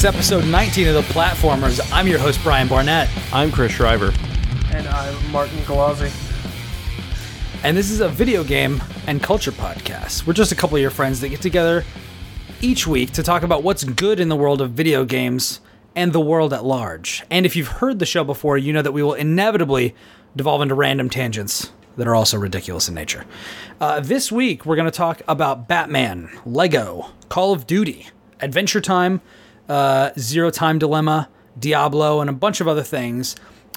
It's episode 19 of The Platformers. I'm your host, Brian Barnett. I'm Chris Shriver. And I'm Martin Galazzi. And this is a video game and culture podcast. We're just a couple of your friends that get together each week to talk about what's good in the world of video games and the world at large. And if you've heard the show before, you know that we will inevitably devolve into random tangents that are also ridiculous in nature. Uh, this week, we're going to talk about Batman, Lego, Call of Duty, Adventure Time, uh, Zero Time Dilemma, Diablo, and a bunch of other things.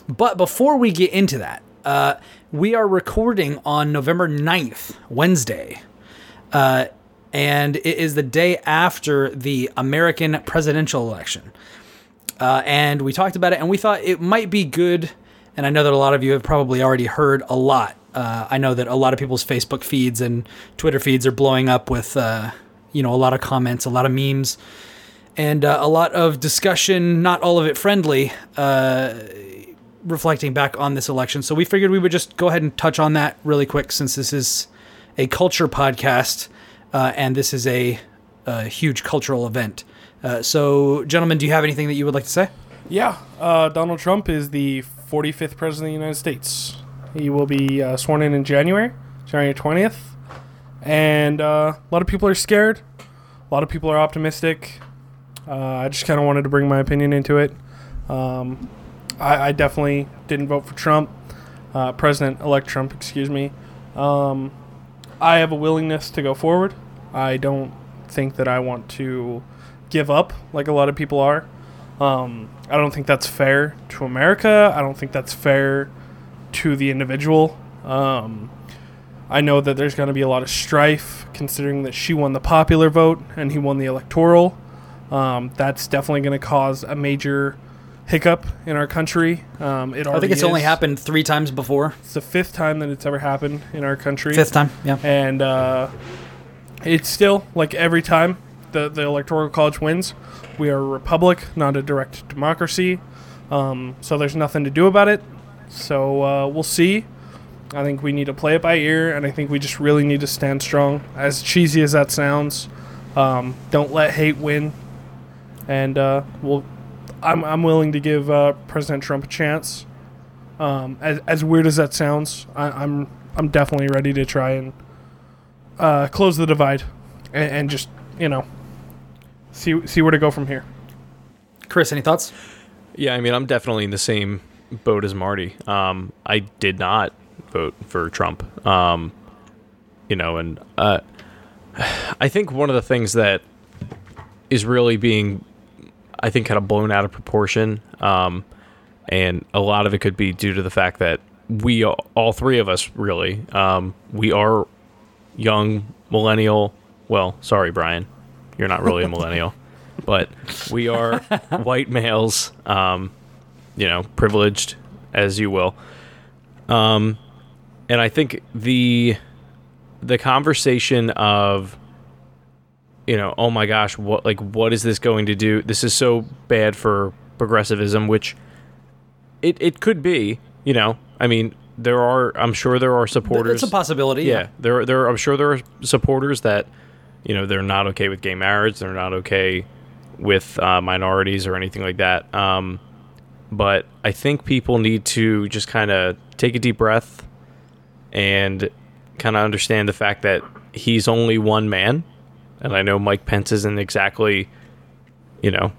But before we get into that, uh, we are recording on November 9th, Wednesday. Uh, and it is the day after the American presidential election. Uh, and we talked about it, and we thought it might be good. And I know that a lot of you have probably already heard a lot. Uh, I know that a lot of people's Facebook feeds and Twitter feeds are blowing up with, uh, you know, a lot of comments, a lot of memes, and uh, a lot of discussion. Not all of it friendly, uh, reflecting back on this election. So we figured we would just go ahead and touch on that really quick, since this is a culture podcast, uh, and this is a, a huge cultural event. Uh, so, gentlemen, do you have anything that you would like to say? Yeah, uh, Donald Trump is the 45th president of the United States. He will be uh, sworn in in January, January 20th. And a lot of people are scared. A lot of people are optimistic. Uh, I just kind of wanted to bring my opinion into it. Um, I, I, definitely didn't vote for Trump, uh, President elect Trump, excuse me. Um, I have a willingness to go forward. I don't think that I want to give up like a lot of people are. Um, I don't think that's fair to America. I don't think that's fair to the individual. Um, I know that there's going to be a lot of strife considering that she won the popular vote and he won the electoral. Um, that's definitely going to cause a major hiccup in our country. Um, it I think it's is. only happened three times before. It's the fifth time that it's ever happened in our country. Fifth time, yeah. And uh, it's still like every time the the electoral college wins, we are a republic, not a direct democracy. Um, so there's nothing to do about it. So uh, we'll see. I think we need to play it by ear, and I think we just really need to stand strong. As cheesy as that sounds, um, don't let hate win. And uh, we'll, I'm I'm willing to give uh, President Trump a chance. Um, as as weird as that sounds, I, I'm I'm definitely ready to try and uh, close the divide, and, and just you know see see where to go from here. Chris, any thoughts? Yeah, I mean, I'm definitely in the same boat as Marty. Um, I did not vote for Trump. Um, you know, and uh, I think one of the things that is really being, I think, kind of blown out of proportion, um, and a lot of it could be due to the fact that we, all three of us, really, um, we are young millennial. Well, sorry, Brian, you're not really a millennial, but we are white males. Um, you know, privileged as you will. Um, and I think the the conversation of you know, oh my gosh, what like what is this going to do? This is so bad for progressivism, which it it could be, you know. I mean, there are I'm sure there are supporters. It's a possibility. Yeah, yeah. there there I'm sure there are supporters that you know, they're not okay with gay marriage, they're not okay with uh, minorities or anything like that. Um, but I think people need to just kind of take a deep breath and kind of understand the fact that he's only one man. And I know Mike Pence isn't exactly, you know,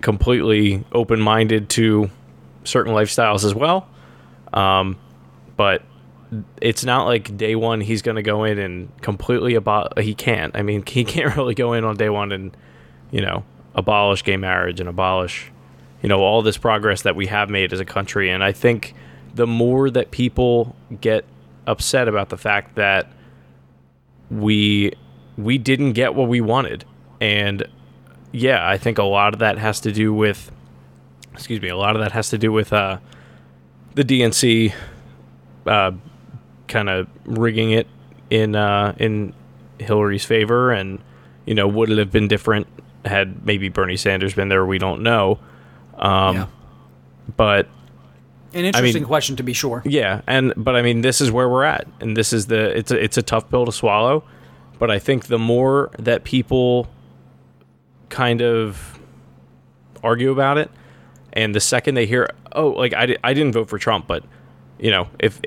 completely open minded to certain lifestyles as well. Um, but it's not like day one he's going to go in and completely about he can't. I mean, he can't really go in on day one and, you know, abolish gay marriage and abolish you know all this progress that we have made as a country and i think the more that people get upset about the fact that we we didn't get what we wanted and yeah i think a lot of that has to do with excuse me a lot of that has to do with uh, the dnc uh, kind of rigging it in uh, in hillary's favor and you know would it have been different had maybe bernie sanders been there we don't know um, yeah. But an interesting I mean, question to be sure. Yeah, and but I mean, this is where we're at, and this is the it's a it's a tough pill to swallow. But I think the more that people kind of argue about it. And the second they hear, oh, like I, di- I didn't vote for Trump, but you know, if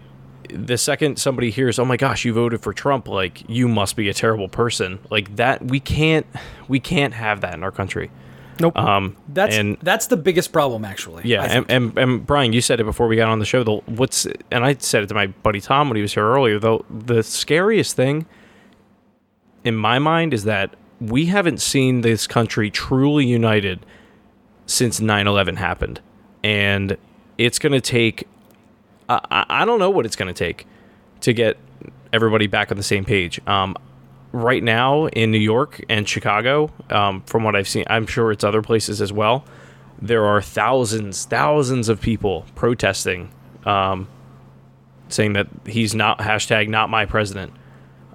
the second somebody hears, oh my gosh, you voted for Trump, like you must be a terrible person. Like that, we can't, we can't have that in our country. Nope. Um, That's and that's the biggest problem, actually. yeah, and, and and Brian, you said it before we got on the show. The what's and I said it to my buddy Tom when he was here earlier. Though the scariest thing in my mind is that we haven't seen this country truly united since 9-11 happened, and it's going to take. I I don't know what it's going to take to get everybody back on the same page. Um, right now in New York and Chicago, um, from what I've seen, I'm sure it's other places as well. There are thousands, thousands of people protesting, um, saying that he's not hashtag not my president.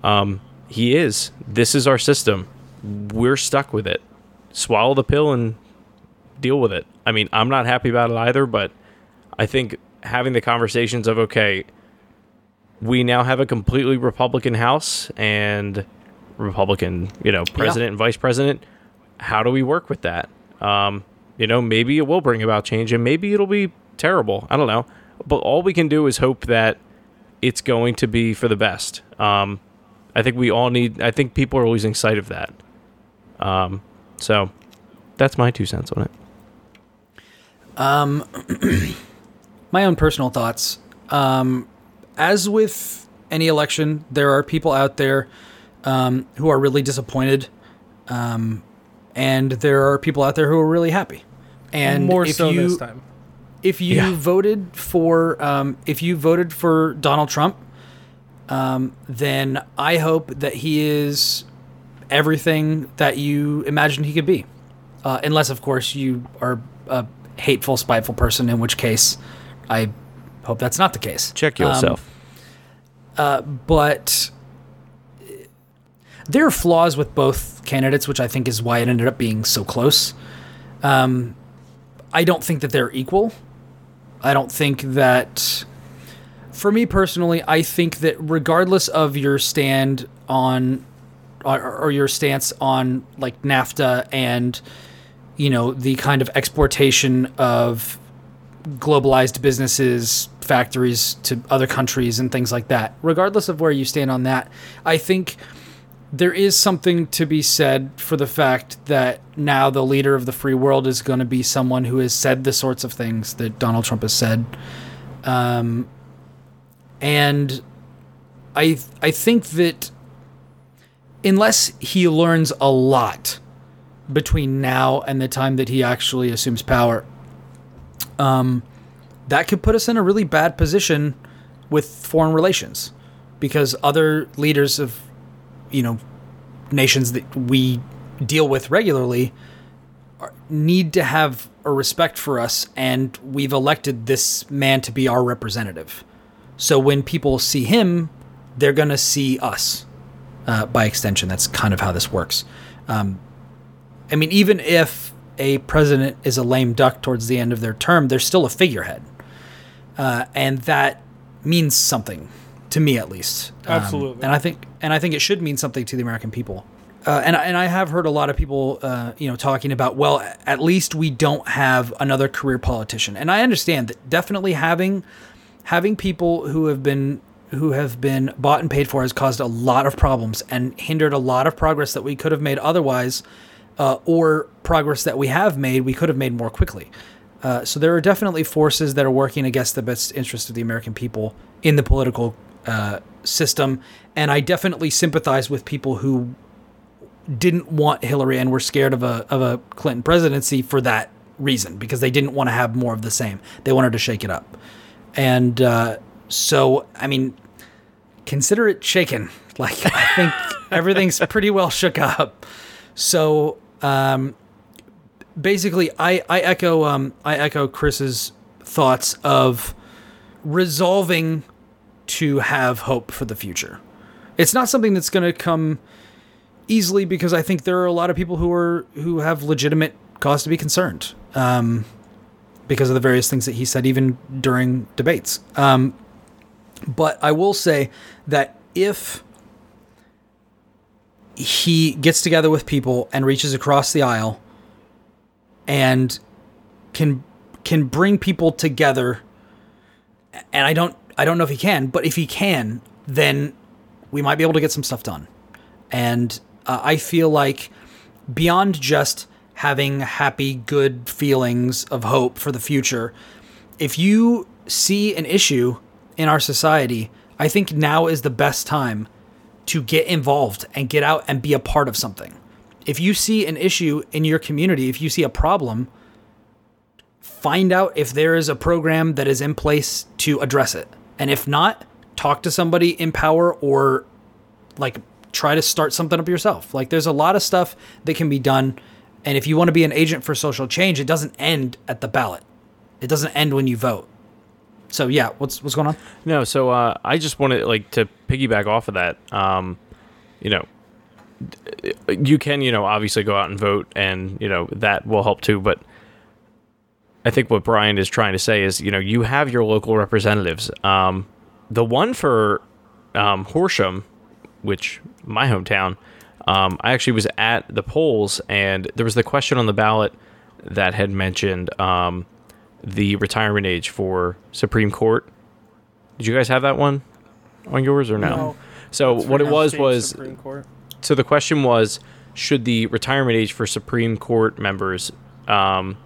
Um, he is. This is our system. We're stuck with it. Swallow the pill and deal with it. I mean, I'm not happy about it either, but I think having the conversations of okay, we now have a completely Republican House and Republican, you know, president and vice president. How do we work with that? Um, you know, maybe it will bring about change, and maybe it'll be terrible. I don't know, but all we can do is hope that it's going to be for the best. Um, I think we all need. I think people are losing sight of that. Um, so that's my two cents on it. my own personal thoughts. Um, as with any election, there are people out there um, who are really disappointed, um, and there are people out there who are really happy. And More if so you, this time. If you Yeah. voted for, um, if you voted for Donald Trump, um, then I hope that he is everything that you imagine he could be. Uh, unless, of course, you are a hateful, spiteful person, in which case I hope that's not the case. Check Um, yourself. but there are flaws with both candidates, which I think is why it ended up being so close. Um, I don't think that they're equal. I don't think that, for me personally, I think that regardless of your stand on, or, or your stance on like NAFTA and, you know, the kind of exportation of globalized businesses, factories to other countries and things like that. Regardless of where you stand on that, I think there is something to be said for the fact that now the leader of the free world is going to be someone who has said the sorts of things that Donald Trump has said. Um, and I I think that unless he learns a lot between now and the time that he actually assumes power, um, that could put us in a really bad position with foreign relations. Because other leaders of you know nations that we deal with regularly need to have a respect for us. And we've elected this man to be our representative so when people see him they're going to see us uh, by extension that's kind of how this works um, i mean even if a president is a lame duck towards the end of their term they're still a figurehead uh, and that means something to me at least. Um, Absolutely. and I think and I think it should mean something to the American people. Uh, and and I have heard a lot of people, uh, you know, talking about well, at least we don't have another career politician. And I understand that definitely having having people who have been who have been bought and paid for has caused a lot of problems and hindered a lot of progress that we could have made otherwise, uh, or progress that we have made we could have made more quickly. Uh, so there are definitely forces that are working against the best interest of the American people in the political uh, system, and I definitely sympathize with people who didn't want Hillary and were scared of a of a Clinton presidency for that reason because they didn't want to have more of the same. They wanted to shake it up, and uh, so I mean, consider it shaken. Like I think everything's pretty well shook up. So um, basically, I I echo um, I echo Chris's thoughts of resolving to have hope for the future. It's not something that's going to come easily because I think there are a lot of people who are who have legitimate cause to be concerned um, because of the various things that he said, even during debates. Um, but I will say that if he gets together with people and reaches across the aisle and can can bring people together and I don't I don't know if he can, but if he can, then we might be able to get some stuff done. And uh, I feel like beyond just having happy, good feelings of hope for the future, if you see an issue in our society, I think now is the best time to get involved and get out and be a part of something. If you see an issue in your community, if you see a problem, find out if there is a program that is in place to address it. And if not, talk to somebody in power or like try to start something up yourself. Like there's a lot of stuff that can be done. And if you want to be an agent for social change, it doesn't end at the ballot. It doesn't end when you vote. So yeah, what's what's going on? No, so uh, I just wanted like to piggyback off of that. Um, you know, you can you know obviously go out and vote, and you know that will help too. But I think what Brian is trying to say is you know you have your local representatives. Um, the one for um, Horsham, which my hometown, um, I actually was at the polls, and there was the question on the ballot that had mentioned um, the retirement age for Supreme Court. Did you guys have that one on yours or no? No. So what it was was so the question was should the retirement age for Supreme Court members um,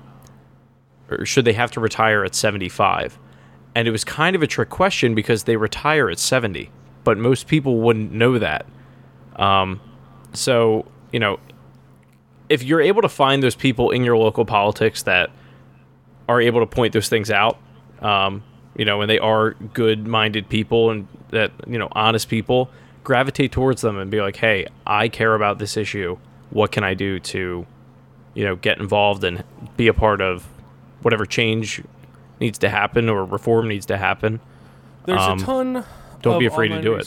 or should they have to retire at 75? And it was kind of a trick question because they retire at 70, but most people wouldn't know that. Um, so, you know, if you're able to find those people in your local politics that are able to point those things out, um, you know, and they are good minded people and that, you know, honest people, gravitate towards them and be like, hey, I care about this issue. What can I do to, you know, get involved and be a part of whatever change needs to happen or reform needs to happen? There's um, a ton. don't of be afraid to do it.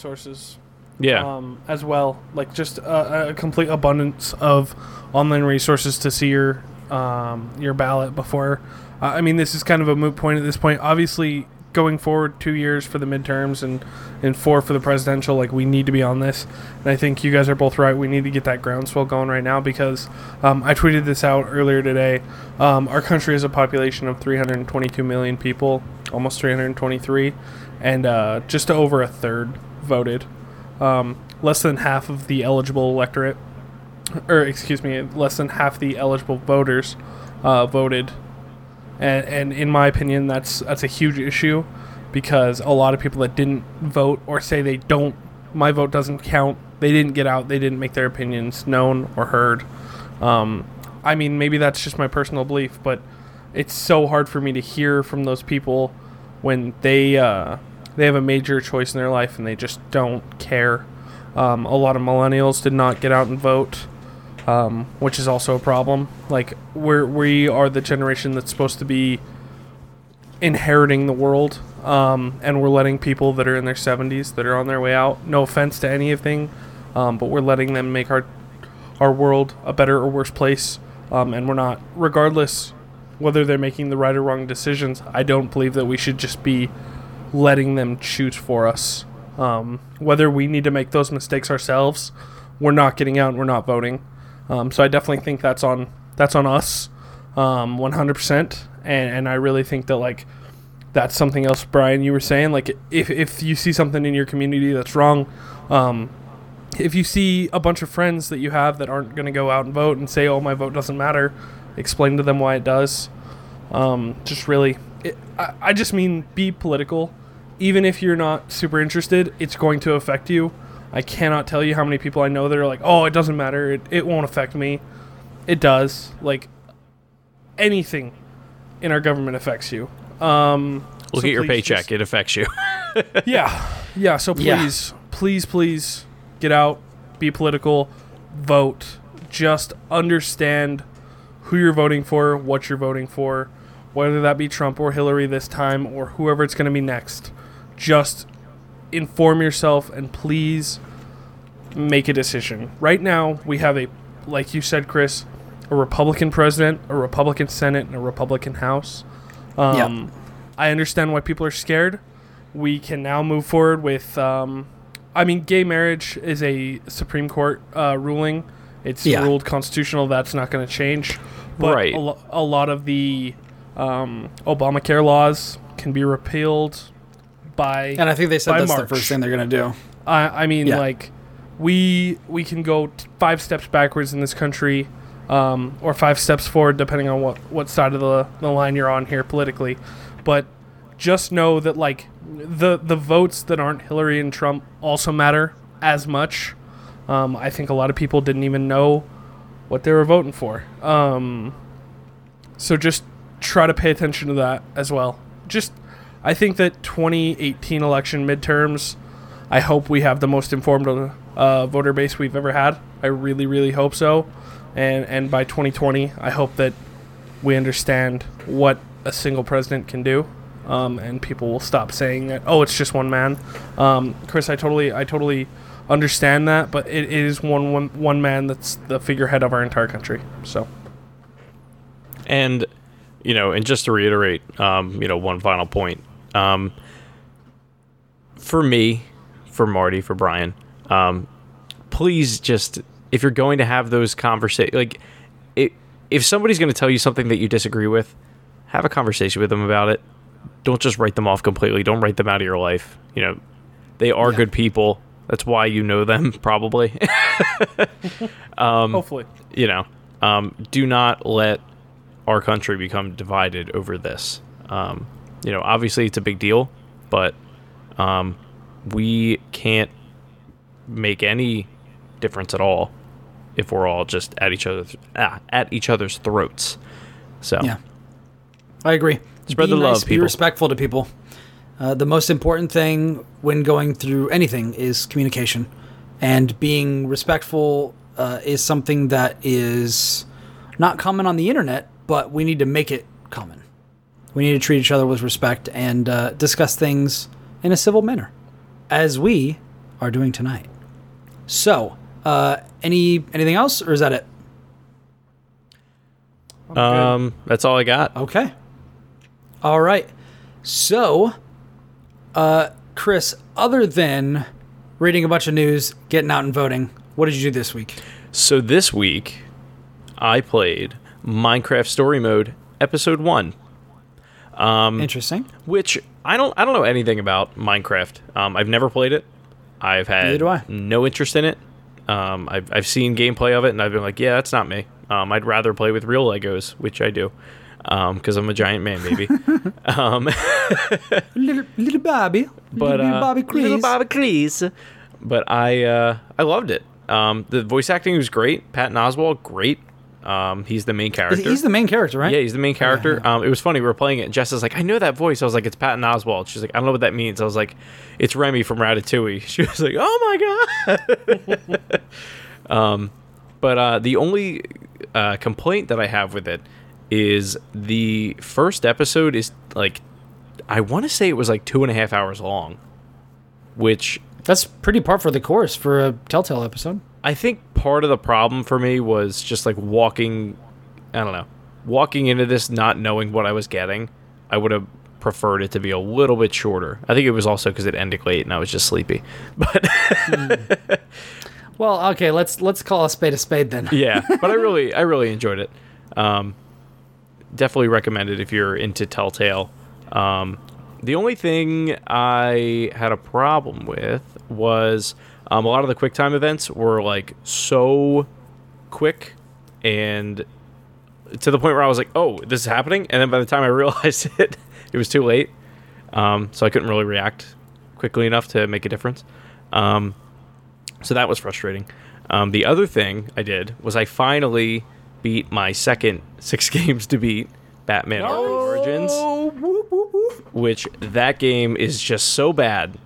Yeah. um, as well. Like just a, a complete abundance of online resources to see your um, your ballot before. Uh, I mean, this is kind of a moot point at this point. Obviously, going forward, two years for the midterms and and four for the presidential. Like we need to be on this, and I think you guys are both right. We need to get that groundswell going right now because um, I tweeted this out earlier today. Um, our country has a population of 322 million people, almost 323, and uh, just over a third voted um, less than half of the eligible electorate, or excuse me, less than half the eligible voters uh, voted, and and in my opinion, that's that's a huge issue because a lot of people that didn't vote or say they don't, my vote doesn't count. They didn't get out. They didn't make their opinions known or heard. Um, I mean, maybe that's just my personal belief, but it's so hard for me to hear from those people when they uh, they have a major choice in their life and they just don't care. Um, a lot of millennials did not get out and vote, um, which is also a problem. Like we're we are the generation that's supposed to be inheriting the world, um, and we're letting people that are in their 70s that are on their way out. No offense to anything, um, but we're letting them make our our world a better or worse place, um, and we're not. Regardless whether they're making the right or wrong decisions, I don't believe that we should just be letting them choose for us. Um, whether we need to make those mistakes ourselves, we're not getting out and we're not voting. Um, so I definitely think that's on that's on us, um, 100%. And and I really think that like that's something else, Brian. You were saying like if if you see something in your community that's wrong, um, if you see a bunch of friends that you have that aren't going to go out and vote and say, "Oh, my vote doesn't matter," explain to them why it does. Um, just really, it, I, I just mean be political. Even if you're not super interested, it's going to affect you. I cannot tell you how many people I know that are like, "Oh, it doesn't matter. It, it won't affect me." It does. Like anything in our government affects you. Um, Look so at your paycheck; just- it affects you. yeah, yeah. So Yeah. please, please, please get out, be political, vote. Just understand who you're voting for, what you're voting for, whether that be Trump or Hillary this time or whoever it's going to be next. Just inform yourself and please make a decision. Right now, we have a, like you said, Chris, a Republican president, a Republican Senate, and a Republican House. Um, I understand why people are scared. We can now move forward with. Um, I mean, gay marriage is a Supreme Court uh, ruling. It's Yeah. ruled constitutional. That's not going to change. But Right. A, lo- a lot of the um, Obamacare laws can be repealed by. And I think they said that's the first thing they're gonna do. I, I mean, Yeah. like, we we can go t- five steps backwards in this country, um, or five steps forward, depending on what, what side of the, the line you're on here politically. But just know that, like, the the votes that aren't Hillary and Trump also matter as much. Um, I think a lot of people didn't even know what they were voting for. Um, so just try to pay attention to that as well. Just, I think that 2018 election midterms. I hope we have the most informed uh, voter base we've ever had. I really, really hope so. And and by 2020, I hope that we understand what a single president can do, um, and people will stop saying that. Oh, it's just one man. Um, Chris, I totally, I totally understand that, but it is one one one man that's the figurehead of our entire country. So And you know, and just to reiterate, um, you know, one final point. Um, for me, for Marty, for Brian, um, please just if you're going to have those conversations, like it, if somebody's going to tell you something that you disagree with, have a conversation with them about it. Don't just write them off completely. Don't write them out of your life. You know, they are Yeah. good people. That's why you know them, probably. hopefully, you know, um, do not let our country become divided over this. Um, you know, obviously it's a big deal, but um, we can't make any difference at all if we're all just at each other's ah, at each other's throats. So Yeah, I agree. Spread be the nice, love, Be respectful to people. Uh, the most important thing when going through anything is communication, and being respectful uh, is something that is not common on the internet, but we need to make it common. We need to treat each other with respect and uh, discuss things in a civil manner, as we are doing tonight. So, uh, any anything else, or is that it? I'm um, that's all I got. Okay. All right. So, uh, Chris, other than reading a bunch of news, getting out and voting, what did you do this week? So this week, I played Minecraft Story Mode Episode One. Um, Interesting. which I don't I don't know anything about Minecraft. Um, I've never played it. I've had do I. no interest in it. Um, I've I've seen gameplay of it and I've been like, yeah, that's not me. Um, I'd rather play with real Legos, which I do, because I'm a giant man, baby. um, Little little Bobby, but little uh, Bobby little Bobby Crease. But I uh, I loved it. Um, the voice acting was great. Patton Oswalt, great. Um, he's the main character. He's the main character, right? Yeah, he's the main character. Um, it was funny. We were playing it. And Jess is like, I know that voice. I was like, it's Patton Oswalt. She's like, I don't know what that means. I was like, it's Remy from Ratatouille. She was like, oh my god. um, but uh, the only uh, complaint that I have with it is the first episode is like, I want to say it was like two and a half hours long, which That's pretty par for the course for a Telltale episode. I think part of the problem for me was just like walking, I don't know, walking into this not knowing what I was getting. I would have preferred it to be a little bit shorter. I think it was also because it ended late and I was just sleepy. But Well, okay, let's let's call a spade a spade then. yeah, but I really, I really enjoyed it. Um, definitely recommend it if you're into Telltale. Um, the only thing I had a problem with was um, a lot of the QuickTime events were like so quick and to the point where I was like, "Oh, this is happening," and then by the time I realized it, it was too late. Um, so I couldn't really react quickly enough to make a difference. Um, so that was frustrating. Um, the other thing I did was I finally beat my second six games to beat Batman Origins, which that game is just so bad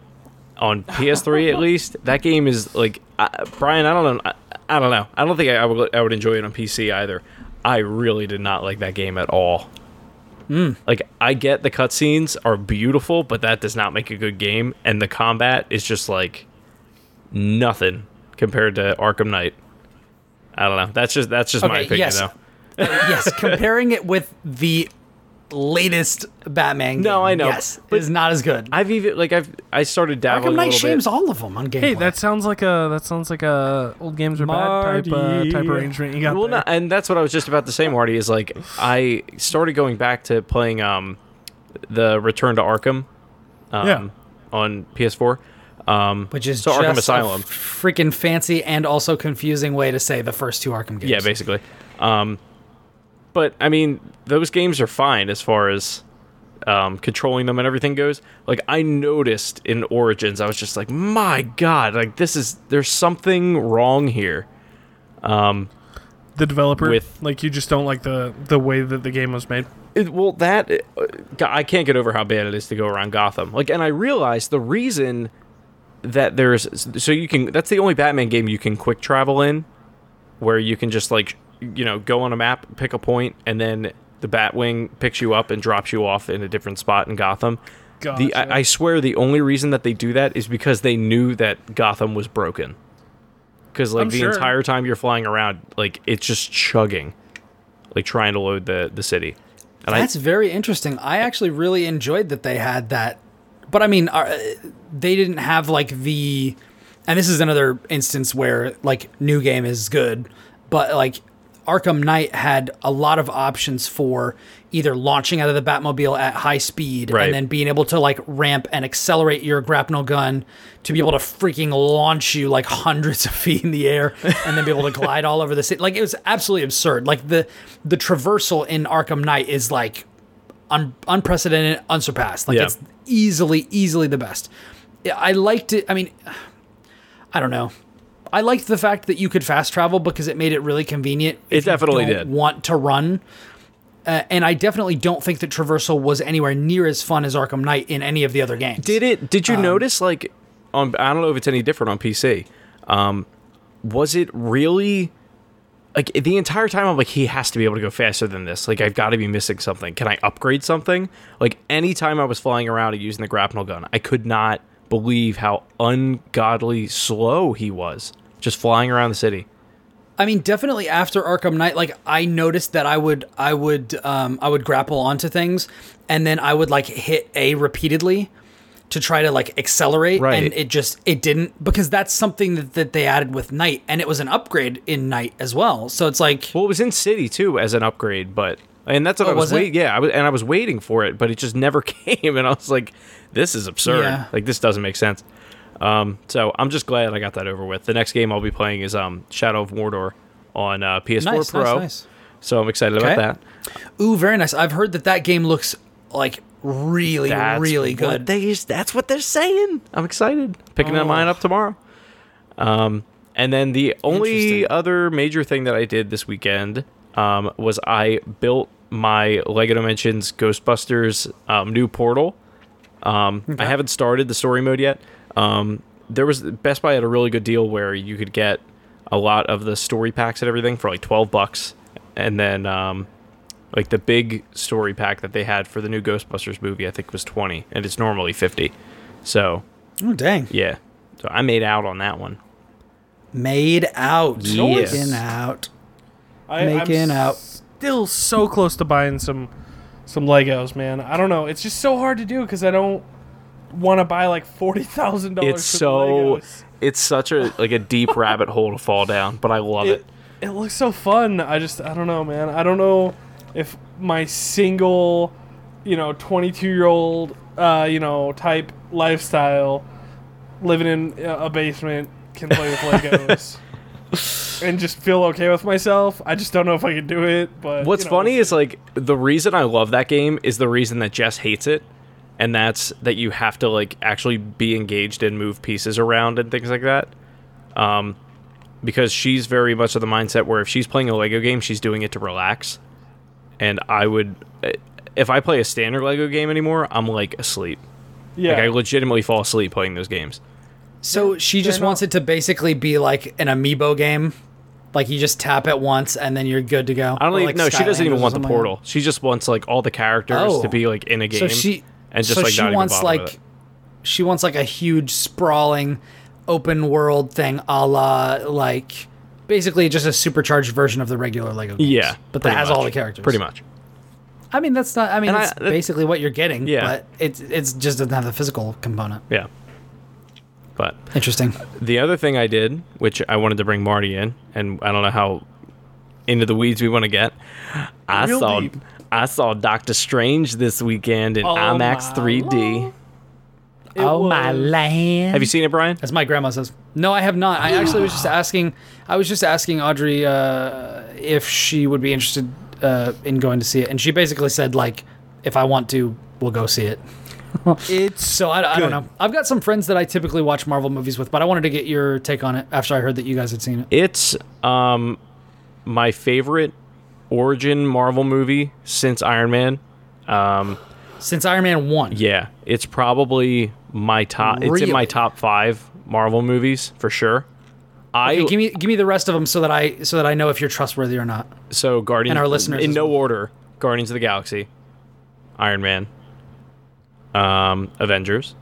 on PS3 at least. That game is like I, Brian. I don't know. I, I don't know. I don't think I, I would. I would enjoy it on PC either. I really did not like that game at all. Like I get the cutscenes are beautiful, but that does not make a good game, and the combat is just like nothing compared to Arkham Knight. I don't know. That's just that's just my opinion yes. though. Uh, yes, comparing it with the latest Batman. game. No, I know, Yes, but- is not as good. I've even like I've I started dabbling Arkham a Knight little shames bit. all of them on gameplay. Hey, that sounds like a that sounds like a old games are bad type uh, type arrangement you got Well, there. no, and that's what I was just about to say, Marty. Is like I started going back to playing um the Return to Arkham, um, Yeah. on PS4. Um, which is so just Arkham Asylum. a freaking fancy and also confusing way to say the first two Arkham games. Yeah, basically. Um, but I mean, those games are fine as far as um, controlling them and everything goes. Like I noticed in Origins, I was just like, my god, like this is there's something wrong here. the developer with- like you just don't like the the way that the game was made. It, well, that uh, I can't get over how bad it is to go around Gotham. Like, and I realized the reason that there's so you can that's the only Batman game you can quick travel in, where you can just like you know go on a map, pick a point, and then the Batwing picks you up and drops you off in a different spot in Gotham. The I, I swear the only reason that they do that is because they knew that Gotham was broken. Because like I'm the sure. entire time you're flying around, like it's just chugging, like trying to load the the city. And I, That's very interesting. I actually really enjoyed that they had that. But I mean, uh, they didn't have like the. And this is another instance where like new game is good, but like Arkham Knight had a lot of options for either launching out of the Batmobile at high speed Right. and then being able to like ramp and accelerate your grapnel gun to be able to freaking launch you like hundreds of feet in the air and then be able to glide all over the city. Like it was absolutely absurd. Like the the traversal in Arkham Knight is like un- unprecedented, unsurpassed. Like Yeah. it's easily, easily the best. I liked it. I mean, I don't know. I liked the fact that you could fast travel because it made it really convenient. It definitely did. Want to run, uh, and I definitely don't think that traversal was anywhere near as fun as Arkham Knight in any of the other games. Did it? Did you Um, notice like on? I don't know if it's any different on PC. Um, was it really like the entire time? I'm like, he has to be able to go faster than this. Like, I've got to be missing something. Can I upgrade something? Like, anytime I was flying around and using the grapnel gun, I could not believe how ungodly slow he was just flying around the city. I mean, definitely after Arkham Knight, like I noticed that I would, I would, um, I would grapple onto things, and then I would like hit A repeatedly to try to like accelerate, Right. and it just it didn't because that's something that, that they added with Knight, and it was an upgrade in Knight as well. So it's like, Well, it was in City too as an upgrade, but and that's what Oh, I was, was waiting. Yeah, I was, and I was waiting for it, but it just never came, and I was like, "This is absurd. Yeah. Like this doesn't make sense." Um, so I'm just glad I got that over with. The next game I'll be playing is um, Shadow of Mordor on uh, PS4 nice, Pro, nice, nice. so I'm excited Okay. about that. Ooh, very nice. I've heard that that game looks like really, That's really good. They, that's what they're saying. I'm excited. Picking that mine up tomorrow. Um, and then the only other major thing that I did this weekend um, was I built my Lego Dimensions Ghostbusters um, new portal. Um, I haven't started the story mode yet. Um, there was Best Buy had a really good deal where you could get a lot of the story packs and everything for like 12 bucks, and then um, like the big story pack that they had for the new Ghostbusters movie, I think was 20, and it's normally 50. So oh, dang. yeah, so I made out on that one. Made out. Yes. Making out. I, Making I'm out. Still so close to buying some some Legos, man. I don't know. It's just so hard to do because I don't want to buy like forty thousand dollars. It's so it's such a like a deep rabbit hole to fall down, but I love it. it, it looks so fun. I just I don't know, man. I don't know if my single, you know, 22 year old, uh, you know, type lifestyle, living in a basement, can play with Legos. And just feel okay with myself. I just don't know if I can do it. But What's you know, funny is like the reason I love that game is the reason that Jess hates it, and that's that you have to like actually be engaged and move pieces around and things like that. Um, because she's very much of the mindset where if she's playing a Lego game, she's doing it to relax, and I would, if I play a standard Lego game anymore, I'm like asleep. yeah. Like I legitimately fall asleep playing those games. So she just wants it to basically be like an amiibo game. Like you just tap it once and then you're good to go. I don't even like know. She doesn't Skylanders even want the something like portal. She just wants like all the characters Oh. to be like in a game. So she and just so like she wants like she wants like a huge sprawling open world thing a la like basically just a supercharged version of the regular Lego games. Yeah, But that has all the characters. Pretty much. I mean, that's not. I mean, it's basically what you're getting. Yeah. But it's it's just doesn't have the physical component. Yeah. But Interesting. the other thing I did, which I wanted to bring Marty in, and I don't know how into the weeds we want to get. I Real saw deep. I saw Doctor Strange this weekend in Oh IMAX 3D. It oh my was- land! Have you seen it, Brian? As my grandma says. No, I have not. I actually was just asking. I was just asking Audrey uh, if she would be interested uh, in going to see it, and she basically said like, if I want to, we'll go see it. It's So I, I don't know. I've got some friends that I typically watch Marvel movies with, but I wanted to get your take on it after I heard that you guys had seen it. It's um my favorite origin Marvel movie since Iron Man. Um Since Iron Man one. yeah, it's probably my top it's in my top 5 Marvel movies for sure. I Okay, give me give me the rest of them so that I so that I know if you're trustworthy or not. so Guardians and our listeners in no well. order. Guardians of the Galaxy, Iron Man, um Avengers.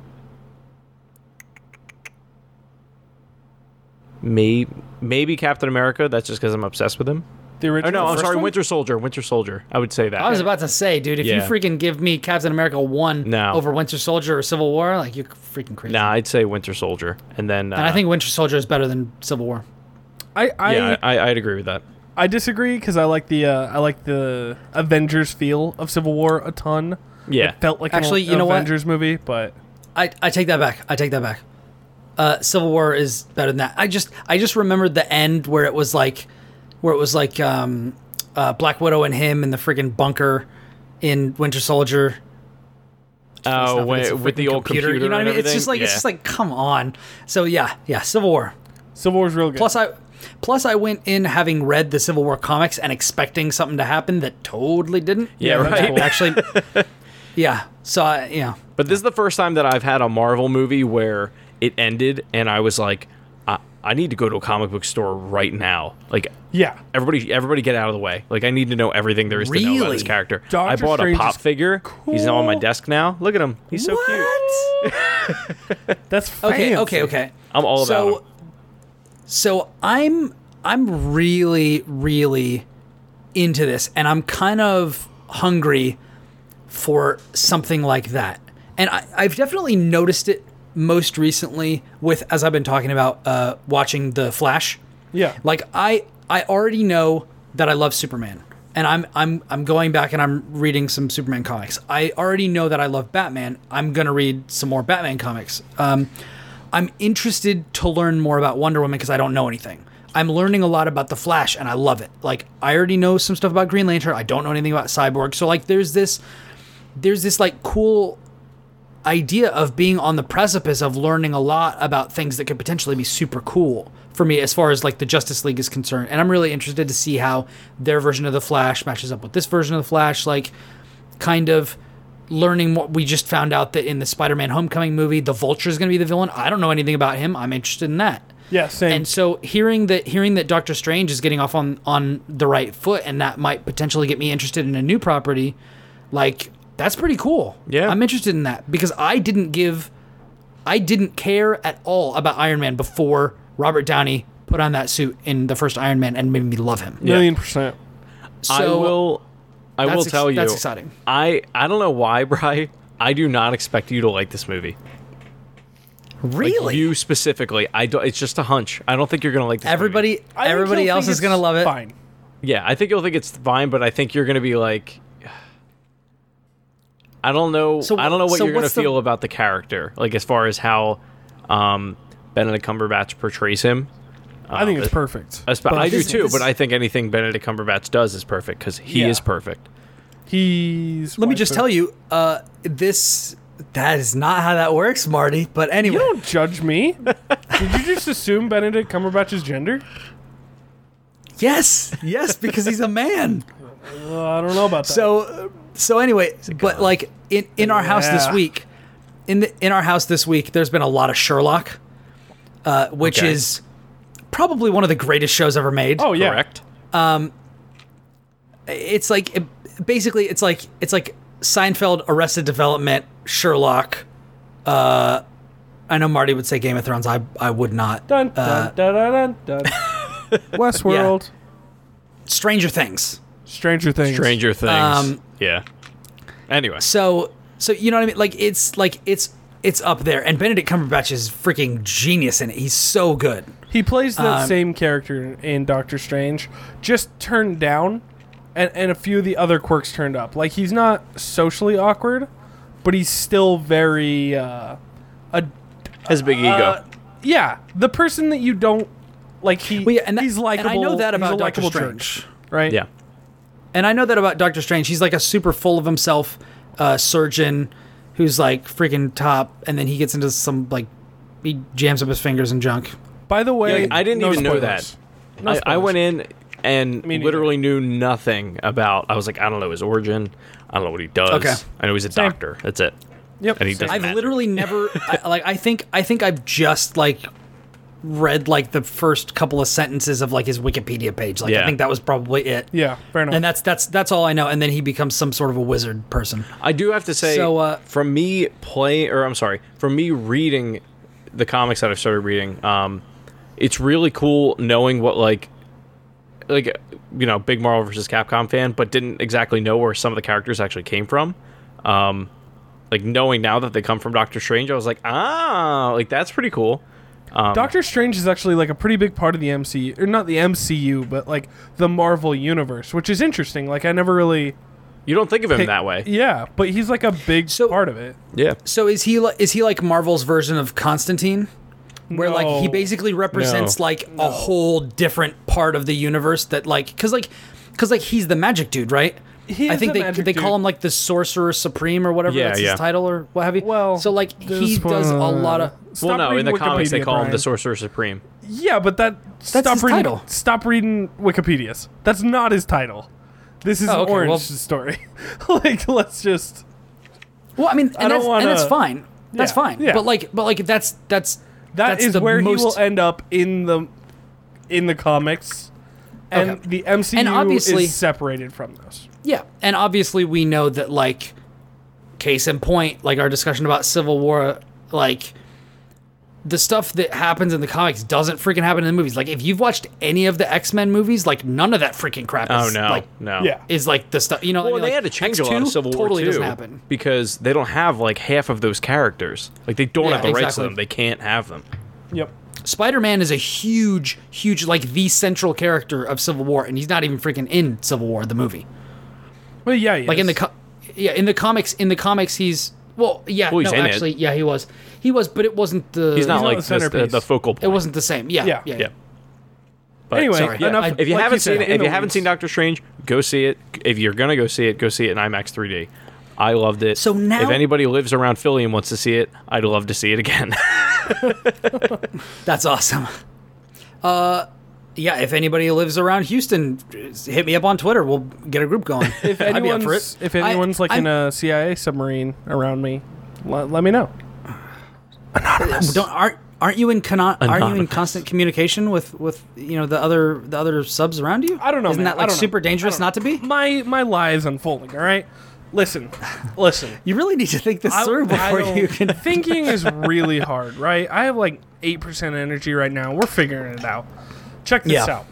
Maybe maybe Captain America. That's just because I'm obsessed with him. The Oh original. no, I'm sorry, one? Winter Soldier. Winter Soldier. I would say that. I was about to say, dude, if you freaking give me Captain America one No. over Winter Soldier or Civil War, like you're freaking crazy. Nah, I'd say Winter Soldier, and then uh, And I think Winter Soldier is better than Civil War. I I, yeah, I, I'd agree with that. I disagree because I like the uh, I like the Avengers feel of Civil War a ton. Yeah, It felt like Actually, an you know what? Avengers movie, but I, I take that back. I take that back. Uh, Civil War is better than that. I just I just remembered the end where it was like where it was like um, uh, Black Widow and him in the freaking bunker in Winter Soldier. oh, Stuff, and it's a with, the old computer, You know what I mean? It's just like everything? it's just like come on. So yeah, yeah, Civil War. Civil War's real good. Plus I plus I went in having read the Civil War comics and expecting something to happen that totally didn't. Yeah, that's right. Actually, yeah. So I, yeah. But this is the first time that I've had a Marvel movie where it ended, and I was like, I, I need to go to a comic book store right now. Like yeah, everybody, everybody, get out of the way. Like I need to know everything there is to know about this Really? character. I bought Strange a pop is figure. He's on my desk now. Look at him. He's so cute. What? that's Okay, fancy. okay, okay. I'm all about so, him. so I'm I'm really really into this, and I'm kind of hungry for something like that. And I, I've definitely noticed it most recently with as I've been talking about uh, watching the Flash. Yeah, Like I I already know that I love Superman. And I'm I'm I'm going back and I'm reading some Superman comics. I already know that I love Batman. I'm gonna read some more Batman comics. Um, I'm interested to learn more about Wonder Woman because I don't know anything. I'm learning a lot about the Flash and I love it. Like I already know some stuff about Green Lantern. I don't know anything about Cyborg. So like there's this there's this like cool idea of being on the precipice of learning a lot about things that could potentially be super cool for me as far as like the Justice League is concerned. And I'm really interested to see how their version of the Flash matches up with this version of the Flash like kind of learning what we just found out that in the Spider-Man Homecoming movie the Vulture is going to be the villain. I don't know anything about him. I'm interested in that. yeah, same. And so hearing that hearing that Doctor Strange is getting off on on the right foot and that might potentially get me interested in a new property, like that's pretty cool. Yeah. I'm interested in that because I didn't give I didn't care at all about Iron Man before Robert Downey put on that suit in the first Iron Man and made me love him. Million percent. So I will. I will that's ex- tell you. that's exciting. I I don't know why, Bry. I do not expect you to like this movie. Like, really you specifically. I don't It's just a hunch. I don't think you're gonna like this. movie. everybody I everybody else is going to love it. Fine. Yeah, I think you'll think it's fine, but I think you're gonna be like. I don't know. So I don't know what so you're gonna the- feel about the character, like as far as how um, Benedict Cumberbatch portrays him. I think it's Uh, perfect. Espe- But I do too, this- but I think anything Benedict Cumberbatch does is perfect because he Yeah. is perfect. He's. Let me just tell you uh this that is not how that works, Marty, but anyway. You don't judge me. Did you just assume Benedict Cumberbatch's gender? Yes, yes, because he's a man. Uh, I don't know about that. So, so anyway, but like in in our house this week, in the in our house this week, there's been a lot of Sherlock, uh, which Okay. is probably one of the greatest shows ever made. oh yeah, Correct. it's like it, basically it's like it's like Seinfeld, Arrested Development, Sherlock. Uh, I know Marty would say Game of Thrones. I I would not. Dun Uh, dun dun dun dun. Westworld, Stranger Things. Stranger Things. Stranger Things. Um, yeah. Anyway, So so you know what I mean? Like it's like it's it's up there, and Benedict Cumberbatch is freaking genius in it. He's so good. He plays that Um, same character in Doctor Strange, just turned down, and, and a few of the other quirks turned up. Like he's not socially awkward, but he's still very uh, a has a big ego. uh, yeah, the person that you don't like. He Well, yeah, and that, he's likable. And I know that he's a about Doctor Strange. jerk, right? yeah. And I know that about Doctor Strange. He's like a super full of himself uh, surgeon who's like freaking top, and then he gets into some like he jams up his fingers and junk. By the way, Yeah, I didn't no even know that. No I, I went in and Me neither. literally knew nothing about. I was like, I don't know his origin. I don't know what he does. Okay. I know he's a Same. doctor. That's it. Yep. And he doesn't I've matter. literally never I, like. I think I think I've just like read like the first couple of sentences of like his Wikipedia page. Like I think that was probably it. Yeah, fair enough. And that's that's that's all I know. And then he becomes some sort of a wizard person. I do have to say, So, uh, from me play, or I'm sorry, from me reading the comics that I've started reading, um, it's really cool knowing what like, like you know, big Marvel versus Capcom fan, but didn't exactly know where some of the characters actually came from. Um, like knowing now that they come from Doctor Strange, I was like, ah, like that's pretty cool. Um, Doctor Strange is actually like a pretty big part of the MCU, or not the MCU, but like the Marvel universe, which is interesting. Like I never really, You don't think of him pick- that way, Yeah, but he's like a big So- part of it. yeah. So is he li- is he like Marvel's version of Constantine? Where like he basically represents No. like a whole different part of the universe that like cuz like cuz like he's the magic dude, right? He I think the they magic they call him like the sorcerer supreme or whatever Yeah, that's yeah. his title or what have you. Well, so like this he does a lot of Stop well, no, in reading the comics they Wikipedia, call him the Sorcerer Supreme. Yeah, but that stop his reading. title. Stop reading Wikipedia's. That's not his title. This is Oh, okay, Orange well- story. like, let's just. Well, I mean, and, I don't that's, and that's fine. That's Yeah, fine. yeah. But like but like that's that's That that's is the where most he will end up in the in the comics, and Okay. the MCU And obviously- is separated from those. Yeah, and obviously we know that like case in point, like our discussion about Civil War, like the stuff that happens in the comics doesn't freaking happen in the movies. Like if you've watched any of the X-Men movies, like none of that freaking crap Oh is no, like no. Yeah. is like the stuff, you know, Well, mean? they had to change a lot X2 of Civil War totally too doesn't happen. because they don't have like half of those characters. Like they don't Yeah, have the rights to them. They can't have them. Yep. Spider-Man is a huge huge like the central character of Civil War and he's not even freaking in Civil War the movie. Well, yeah, Like in the co- yeah, in the comics in the comics he's well, yeah, Well, he's no, in it. actually, yeah, he was. He was, but it wasn't the He's not not like the this- the, the focal point. It wasn't the same. Yeah. Yeah. Yeah. Yeah. But Anyway, sorry. yeah, enough. I- if you like haven't said, seen it, if you haven't seen Doctor Strange, go see it. If you're gonna go see it, go see it in IMAX 3D. I loved it. So now- if anybody lives around Philly and wants to see it, I'd love to see it again. That's awesome. Uh, yeah. If anybody lives around Houston, hit me up on Twitter. We'll get a group going. if I'd be up for anyone's it. if anyone's I- like in I'm- a CIA submarine around me, let, let me know. don't aren't aren't you in cano- aren't you in constant communication with with you know the other the other subs around you? I don't know, Isn't man. that like don't know. super dangerous don't to be? My my lie is unfolding. All right, listen, listen. You really need to think this I- through before you can. Thinking is really hard, right? I have like eight percent energy right now. We're figuring it out. Check this Yeah. out.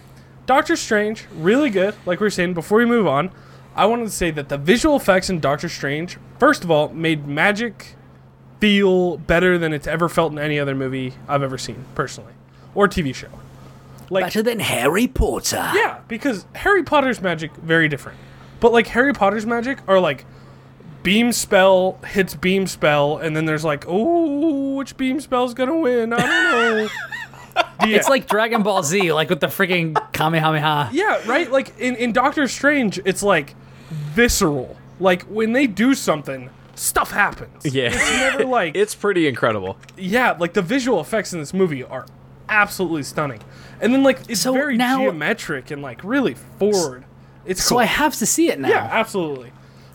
Doctor Strange, really good. Like we were saying before we move on, I wanted to say that the visual effects in Doctor Strange, first of all, made magic feel better than it's ever felt in any other movie I've ever seen, personally, or TV show. Like Better than Harry Potter. yeah, because Harry Potter's magic very different. But like Harry Potter's magic are like beam spell hits beam spell, and then there's like, oh, which beam spell's gonna win? I don't know. yeah. It's like Dragon Ball Z, like with the freaking Kamehameha. yeah, right. Like in in Doctor Strange, it's like visceral. Like when they do something, stuff happens. yeah, It's never like it's pretty incredible. yeah, like the visual effects in this movie are absolutely stunning. And then like it's So very now- geometric and like really forward. It's So cool. I have to see it now. yeah, absolutely.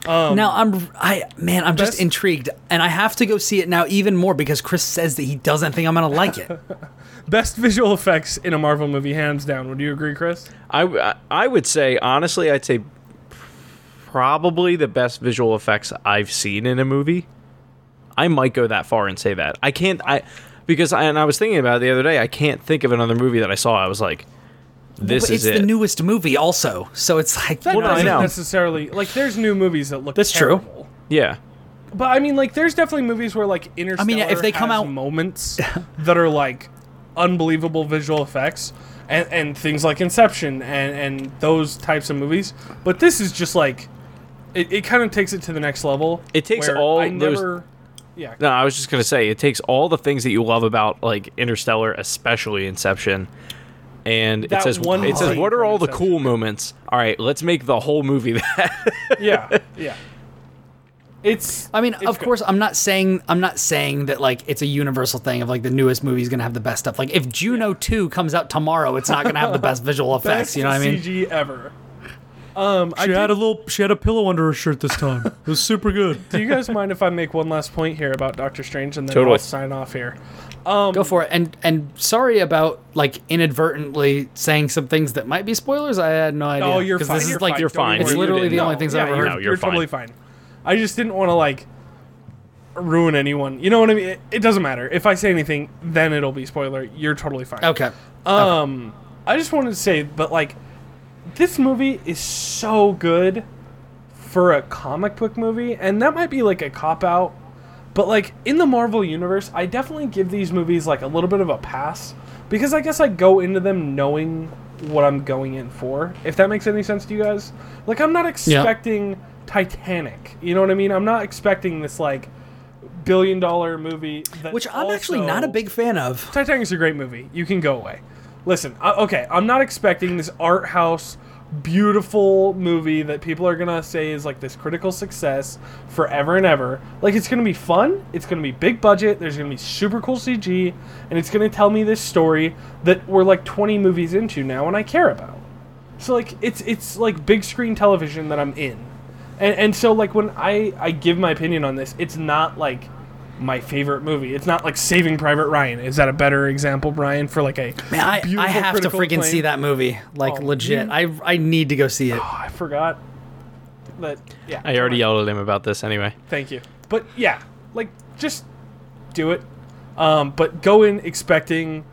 Um, now I'm I man, I'm just intrigued and I have to go see it now even more because Chris says that he doesn't think I'm going to like it. Best visual effects in a Marvel movie, hands down. Would you agree, Chris? I, I- I would say honestly, I'd say probably the best visual effects I've seen in a movie. I might go that far and say that. I can't I because I, and I was thinking about it the other day. I can't think of another movie that I saw. I was like, this but is it's it. the newest movie also. So it's like That Well, doesn't know. necessarily like. There's new movies that look. That's true. terrible. Yeah. But I mean, like, there's definitely movies where like Interstellar. yeah, if they come has out- moments that are like unbelievable visual effects, and and things like Inception and and those types of movies. But this is just like, it, it kind of takes it to the next level. It takes all I those- never. Yeah. No, I was just gonna say it takes all the things that you love about like Interstellar, especially Inception, and it says one it says what are all the cool moments? All right, let's make the whole movie that. Yeah. Yeah. It's. I mean, it's of good. course, I'm not saying I'm not saying that like it's a universal thing of like the newest movie is gonna have the best stuff. Like if Juno Two comes out tomorrow, it's not gonna have the best visual effects. Best you know what I mean? CG ever. Um, I She had did- a little. She had a pillow under her shirt this time. It was super good. do you guys mind if I make one last point here about Doctor Strange and then Totally. I'll sign off here? Um, Go for it. And and sorry about like inadvertently saying some things that might be spoilers. I had no idea. Oh, you're 'Cause fine. This is you're like fine. you're Don't fine. worry. It's literally the No, only things yeah, I've ever you're, heard. No, You're, you're totally fine. fine. I just didn't want to like ruin anyone. You know what I mean? It, it doesn't matter. If I say anything, then it'll be spoiler. You're totally fine. okay. Um, I just wanted to say, but like, this movie is so good for a comic book movie, and that might be like a cop out. But like in the Marvel universe, I definitely give these movies like a little bit of a pass because I guess I go into them knowing what I'm going in for. If that makes any sense to you guys, like I'm not expecting Titanic. You know what I mean? I'm not expecting this like billion dollar movie. That Which I'm actually not a big fan of. Titanic's a great movie. You can go away. Listen, uh, okay, I'm not expecting this art house, beautiful movie that people are gonna say is like this critical success forever and ever. Like it's gonna be fun. It's gonna be big budget. There's gonna be super cool CG, and it's gonna tell me this story that we're like 20 movies into now, and I care about. So like it's it's like big screen television that I'm in, and and so like when I I give my opinion on this, it's not like my favorite movie. It's not like Saving Private Ryan. Is that a better example, Brian, for like a Man, I, I have to freaking acclaim? see that movie. Like Oh, legit. you- I I need to go see it. Oh, I forgot. But yeah. I already yelled at him about this anyway. Thank you. But yeah, like just do it. Um, but go in expecting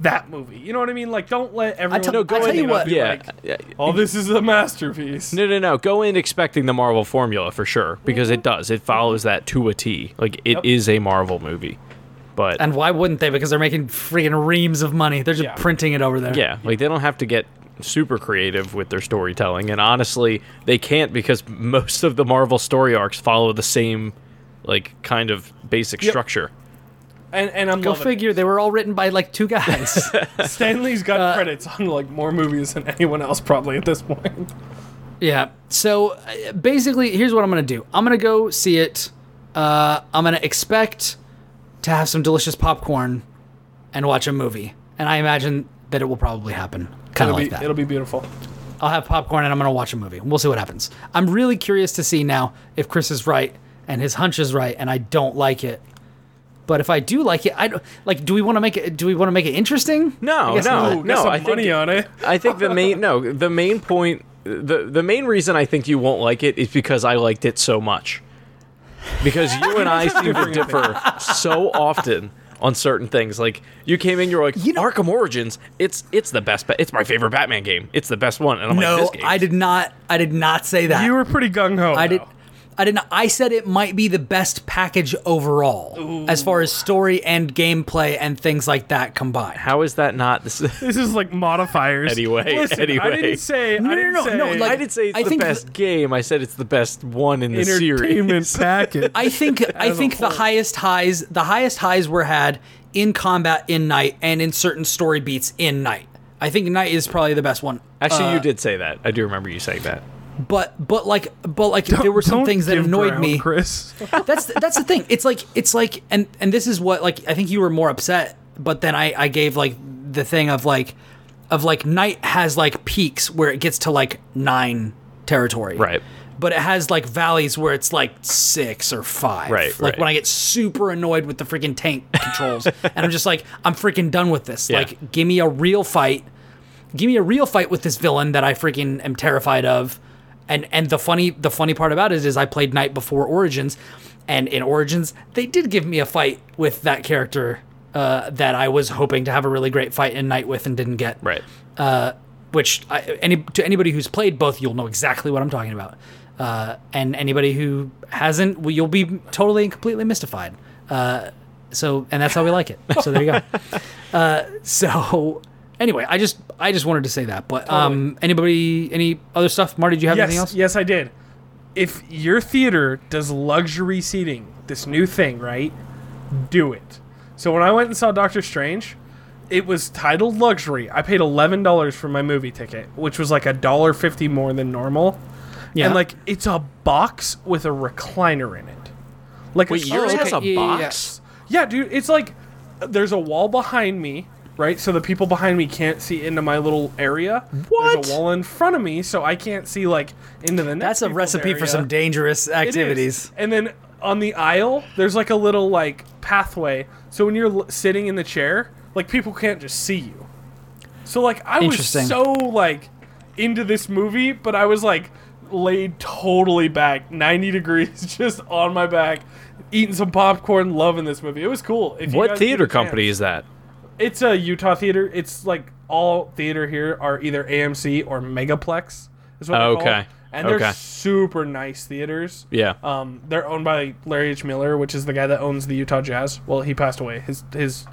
that movie. You know what I mean? Like don't let everyone tell- No, go I tell in you and what- be Yeah, like, yeah. oh, this is a masterpiece. No, no, no. Go in expecting the Marvel formula for sure because it does. It follows that to a T. Like it is Yep. a Marvel movie. But And why wouldn't they? Because they're making freaking reams of money. They're just Yeah. printing it over there. yeah, like they don't have to get super creative with their storytelling and honestly, they can't because most of the Marvel story arcs follow the same like kind of basic Yep. structure. And and I'm Go figure. They were all written by like two guys. Stan Lee's got Uh, credits on like more movies than anyone else probably at this point. yeah. So uh, basically, here's what I'm gonna do. I'm gonna go see it. Uh, I'm gonna expect to have some delicious popcorn and watch a movie. And I imagine that it will probably happen. Kind It'll of be like that. it'll be beautiful. I'll have popcorn and I'm gonna watch a movie. We'll see what happens. I'm really curious to see now if Chris is right and his hunch is right, and I don't like it. But if I do like it, I don't like. Do we want to make it? Do we want to make it interesting? No, no. not. No, some I think- money on it. I think the main no, the main point the the main reason I think you won't like it is because I liked it so much. Because you and I seem to differ so often on certain things. Like you came in, you're like You know- Arkham Origins. It's it's the best. Ba- it's my favorite Batman game. It's the best one. And I'm like, No, this game. I did not. I did not say that. You were pretty gung ho. I did. I did not. I said it might be the best package overall, as far as story and gameplay and things like that combined. How is that not? This, This is like modifiers. Anyway, Listen, I didn't say. No, I no, didn't no, say no, like- I didn't say it's I the think best game. I said it's the best one in the entertainment series. package. I think I a think the highest highs the highest highs were had in combat in Knight and in certain story beats in Knight. I think Knight is probably the best one. Actually, Uh, you did say that. I do remember you saying that. But but like but like there were some things that annoyed ground, me. Chris. that's that's the thing. It's like it's like and and this is what like I think you were more upset, but then I I gave like the thing of like of like Knight has like peaks where it gets to like nine territory, Right. But it has like valleys where it's like six or five, Right, Like right. when I get super annoyed with the freaking tank controls, and I'm just like I'm freaking done with this. Yeah. Like give me a real fight give me a real fight with this villain that I freaking am terrified of. And and the funny the funny part about it is I played Knight before Origins, and in Origins they did give me a fight with that character uh, that I was hoping to have a really great fight in Knight with and didn't get. Right. Which I, any to anybody who's played both, you'll know exactly what I'm talking about. Uh, and anybody who hasn't, well, you'll be totally and completely mystified. Uh, so, and that's how we like it. So there you go. Uh, so anyway, I just I just wanted to say that. But um, anybody, any other stuff? Marty, did you have anything else? yes, I did. If your theater does luxury seating, this new thing, right? Do it. So when I went and saw Doctor Strange, it was titled luxury. I paid eleven dollars for my movie ticket, which was like a dollar fifty more than normal. Yeah. And like it's a box with a recliner in it. Like Wait, a yours okay. has a Yeah, yeah, yeah. box? yeah, dude, it's like there's a wall behind me, right? So the people behind me can't see into my little area. What? There's a wall in front of me, so I can't see like into the next. That's a people's recipe for some dangerous It is. activities. And then on the aisle, there's like a little like pathway. So when you're l- sitting in the chair, like people can't just see you. So like I was so like into this movie, but I was like laid totally back, 90 degrees, just on my back, eating some popcorn, loving this movie. It was cool. If you What guys theater get chance- company is that? It's a Utah theater. It's like all theater here are either AMC or Megaplex. Is what they're Okay. called. And they're Okay. super nice theaters. Yeah. Um, they're owned by Larry H. Miller, which is the guy that owns the Utah Jazz. Well, he passed away. His his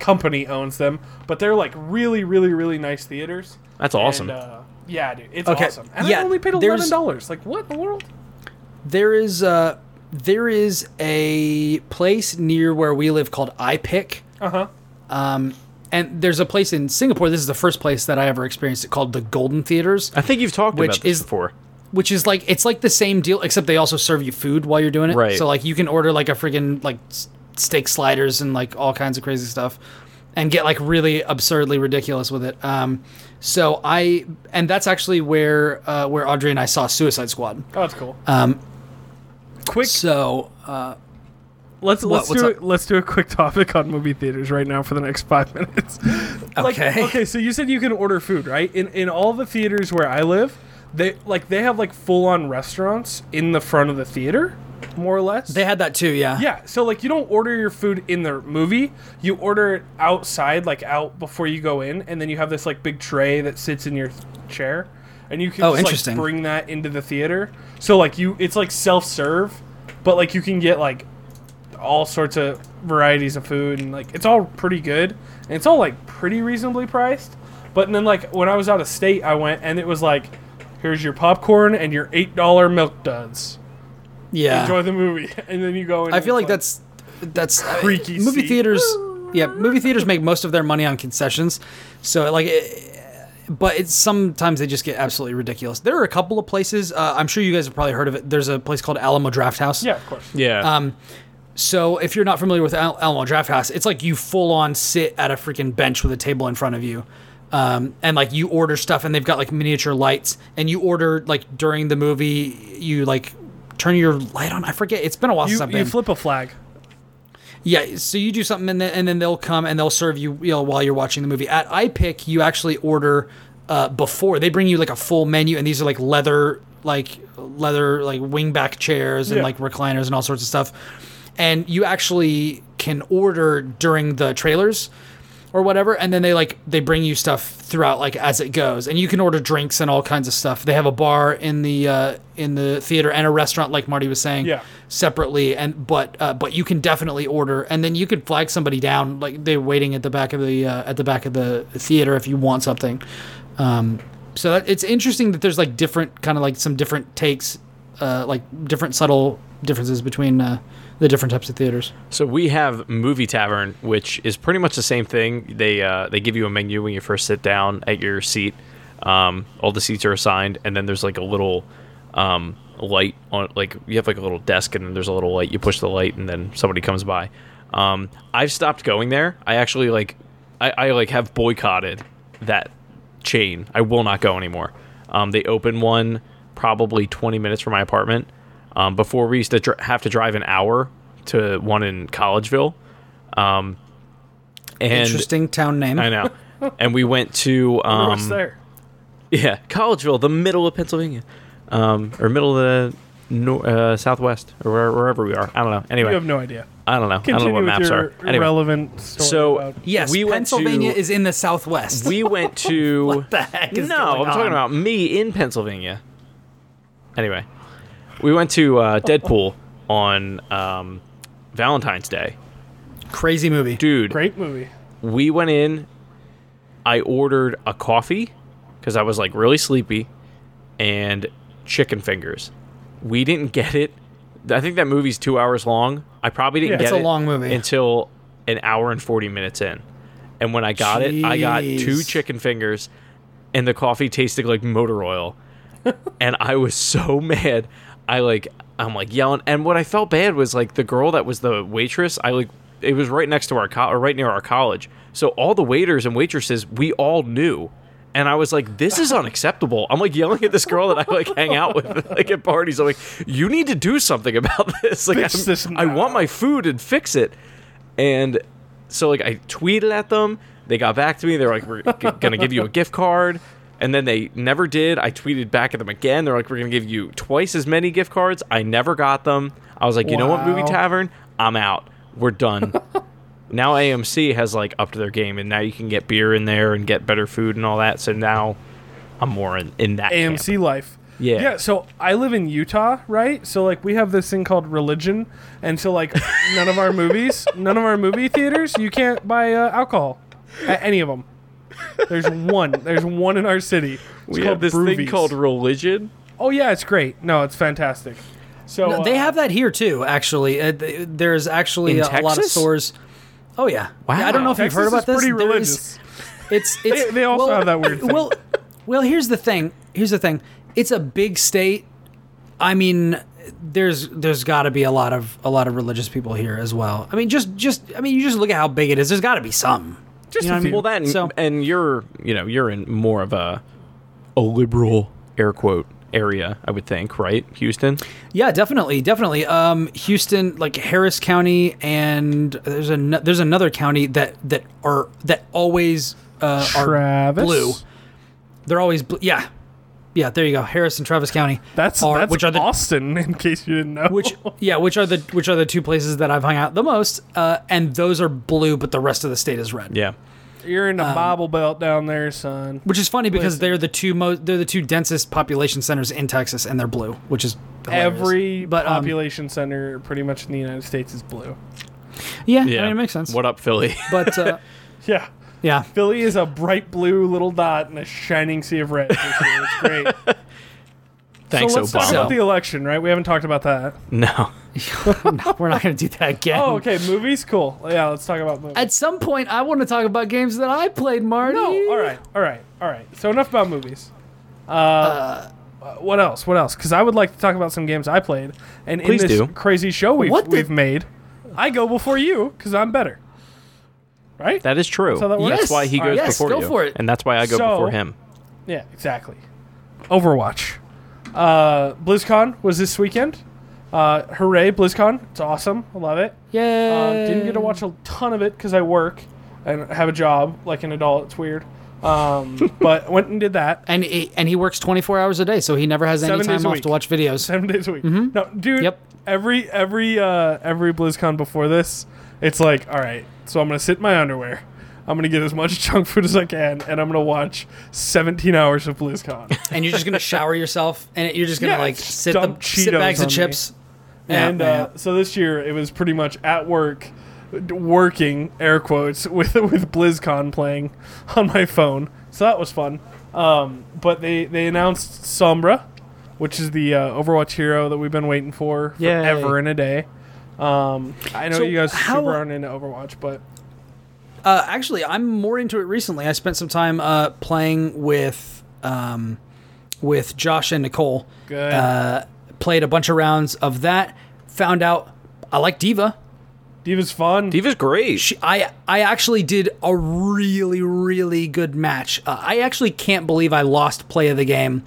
company owns them, but they're like really, really, really nice theaters. That's awesome. And, uh, yeah, dude, it's Okay, awesome. And yeah, I only paid eleven dollars. Like, what in the world? There is uh there is a place near where we live called iPic. Uh huh. Um, and there's a place in Singapore. This is the first place that I ever experienced it called the Golden Theaters, I think you've talked which about this is- before. which is like it's like the same deal except they also serve you food while you're doing it. Right. So like you can order like a freaking like steak sliders and like all kinds of crazy stuff, and get like really absurdly ridiculous with it. Um, so I and that's actually where uh, where Audrey and I saw Suicide Squad. Oh, that's cool. Um, Quick, so uh, let's let's what's do up? it. Let's do a quick topic on movie theaters right now for the next five minutes. like, Okay. Okay. So you said you can order food, right? In in all the theaters where I live, they like they have like full on restaurants in the front of the theater, more or less. they had that too. Yeah. Yeah, so like you don't order your food in the movie, you order it outside, like out before you go in, and then you have this like big tray that sits in your chair, and you can Oh, just, interesting. like bring that into the theater. So like you, it's like self serve, but like you can get like all sorts of varieties of food, and like it's all pretty good, and it's all like pretty reasonably priced. But then like when I was out of state, I went and it was like, here's your popcorn and your eight dollar milk duds. Yeah. Enjoy the movie, and then you go in. I feel it's like that's that's I mean, movie seat. theaters. Yeah, movie theaters make most of their money on concessions, so like, it, but it's sometimes they just get absolutely ridiculous. There are a couple of places. Uh, I'm sure you guys have probably heard of it. There's a place called Alamo Drafthouse. Yeah, of course. Yeah. Um, so if you're not familiar with Al- Alamo Drafthouse, it's like you full on sit at a freaking bench with a table in front of you. Um, and like you order stuff and they've got like miniature lights and you order like during the movie you like turn your light on. I forget. It's been a while You, since I've been you flip a flag. Yeah, so you do something and then, and then they'll come and they'll serve you, you know, while you're watching the movie. At iPic, you actually order uh, before. They bring you like a full menu and these are like leather, like leather, like wingback chairs and Yeah. like recliners and all sorts of stuff. And you actually can order during the trailers or whatever and then they like they bring you stuff throughout like as it goes. And you can order drinks and all kinds of stuff. They have a bar in the uh in the theater and a restaurant like marty was saying Yeah. separately and but uh, but you can definitely order and then you could flag somebody down like they're waiting at the back of the uh, at the back of the theater if you want something. Um so that, it's interesting that there's like different kind of like some different takes uh like different subtle differences between uh the different types of theaters So we have Movie Tavern, which is pretty much the same thing. They uh, they give you a menu when you first sit down at your seat. Um, all the seats are assigned, and then there's like a little um, light on, like you have like a little desk, and then there's a little light. You push the light, and then somebody comes by. Um, I've stopped going there. I actually like, I, I like have boycotted that chain. I will not go anymore. Um, they open one probably 20 minutes from my apartment. Um, before we used to dr- have to drive an hour to one in Collegeville. Um, and interesting town name I know. and we went to What's um, there? yeah, Collegeville, the middle of Pennsylvania, um, or middle of the no, uh, southwest, or where, wherever we are. I don't know. Anyway, You have no idea. I don't know. I don't Continue know what with maps your are. Anyway, irrelevant story So- about Yes, We went Pennsylvania to- is in the southwest. we went to. the heck is no, going I'm talking about me in Pennsylvania. Anyway, we went to uh, Deadpool on um, Valentine's Day. Crazy movie. Dude, Great movie. we went in. I ordered a coffee because I was like really sleepy, and chicken fingers. We didn't get it. I think that movie's two hours long. I probably didn't Yeah. get It's a it long movie. until an hour and forty minutes in. And when I got it, I got two chicken fingers, and the coffee tasted like motor oil. and I was so mad. I like I'm like yelling, and what I felt bad was like the girl that was the waitress. I like it was right next to our co- or right near our college. So all the waiters and waitresses we all knew. And I was like, "This is unacceptable." I'm like yelling at this girl that I like hang out with, like at parties. I'm like, "You need to do something about this. Like, this I want my food and fix it." And so like I tweeted at them. They got back to me. They're like, "We're g- gonna give you a gift card," and then they never did. I tweeted back at them again. They're like, "We're gonna give you twice as many gift cards." I never got them. I was like, "You know what, movie tavern? I'm out. We're done." now AMC has like upped their game, and now you can get beer in there and get better food and all that. So now I'm more in, in that camp. AMC life. Yeah. Yeah, so I live in Utah, right? So like we have this thing called religion, and so like none of our movies, none of our movie theaters, you can't buy uh, alcohol at any of them. There's one. There's one in our city. It's We called have this thing Brewvies. called religion. Oh yeah, it's great. No, it's fantastic. So No, they uh, have that here too. Actually, uh, there's actually a, a lot of stores. Oh yeah. Yeah, I don't know if Texas you've heard about is this. pretty There's- religious. It's it's They- they also well, have that weird thing. Well, well, here's the thing. Here's the thing. It's a big state. I mean, there's there's got to be a lot of a lot of religious people here as well. I mean, just just I mean, you just look at how big it is. There's got to be some. Just You know I mean? Well, that and, So- and you're you know you're in more of a a liberal air quote area, I would think, right, Houston? Yeah, definitely, definitely. Um, Houston, like Harris County, and there's a there's another county that that are that always uh, are blue. They're always blue. Yeah, yeah. There you go. Harris and Travis County. That's are, that's which are the Austin, in case you didn't know. which yeah which are the which are the two places that I've hung out the most. Uh, and those are blue, but the rest of the state is red. Yeah. you're in the um, Bible Belt down there, son. Which is funny because Listen. they're the two most they're the two densest population centers in Texas, and they're blue, which is hilarious. Every But, um, population center, pretty much in the United States, is blue. yeah, Yeah. I mean it makes sense. What up, Philly? But uh, Yeah. Yeah, Philly is a bright blue little dot in a shining sea of red. this. It's great. Thanks, so let's talk about the election, right? We haven't talked about that. no. no, we're not going to do that again. Oh, okay. Movies, cool. Yeah, let's talk about movies. At some point, I want to talk about games that I played, Marty. No, all right, all right, all right. So enough about movies. Uh, what else? What else? Because I would like to talk about some games I played, and in Please this do. crazy show we've, What the- we've made, I go before you because I'm better. Right? That is true. how that works? That's why he goes Yes, before go you. for it. And that's why I go So- before him. yeah, exactly. Overwatch. Uh, BlizzCon was this weekend. Uh, hooray, BlizzCon! It's awesome. I love it. Yeah. Um, didn't get to watch a ton of it because I work and have a job like an adult. It's weird. Um, but went and did that And he, and he works 24 hours a day, so he never has any Seven days time off week. to watch videos. seven days a week. No, dude. Yep. Every every uh, every BlizzCon before this, it's like, all right. So I'm gonna sit in my underwear. I'm gonna get as much junk food as I can, and I'm gonna watch 17 hours of BlizzCon. And you're just going to shower yourself, and you're just going to Yeah, like just sit, the, sit bags of chips. Yeah, and uh, so this year it was pretty much at work, working air quotes with with BlizzCon playing on my phone. So that was fun. Um, but they they announced Sombra, which is the uh, Overwatch hero that we've been waiting for Yay. forever and a day. Um, I know So you guys how- super aren't into Overwatch, but Uh, actually, I'm more into it recently. I spent some time uh, playing with um, with Josh and Nicole. good. Uh, played a bunch of rounds of that. Found out I like D.Va. D.Va's fun. D.Va's great. She, I I actually did a really really good match. Uh, I actually can't believe I lost play of the game,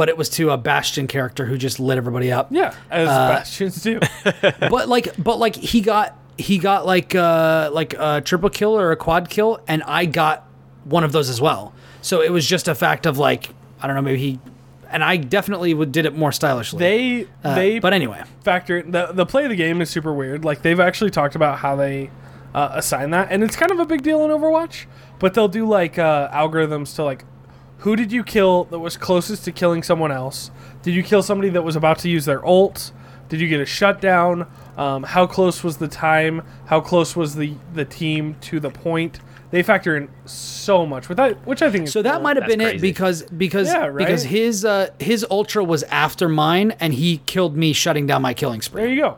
but it was to a Bastion character who just lit everybody up. yeah, as uh, Bastions do. but like but like he got he got like uh like a triple kill or a quad kill and I got one of those as well. So it was just a fact of like I don't know maybe he and I definitely would, did it more stylishly. they Uh, they but anyway, factor the the play of the game is super weird. Like they've actually talked about how they uh, assign that, and it's kind of a big deal in Overwatch. But they'll do like uh, algorithms to like who did you kill that was closest to killing someone else? Did you kill somebody that was about to use their ult? Did you get a shutdown? Um, how close was the time? How close was the the team to the point? They factor in so much with that, which I think is So that cool. might have That's been it because because Yeah, right? because his uh, his ultra was after mine and he killed me shutting down my killing spree. There you go.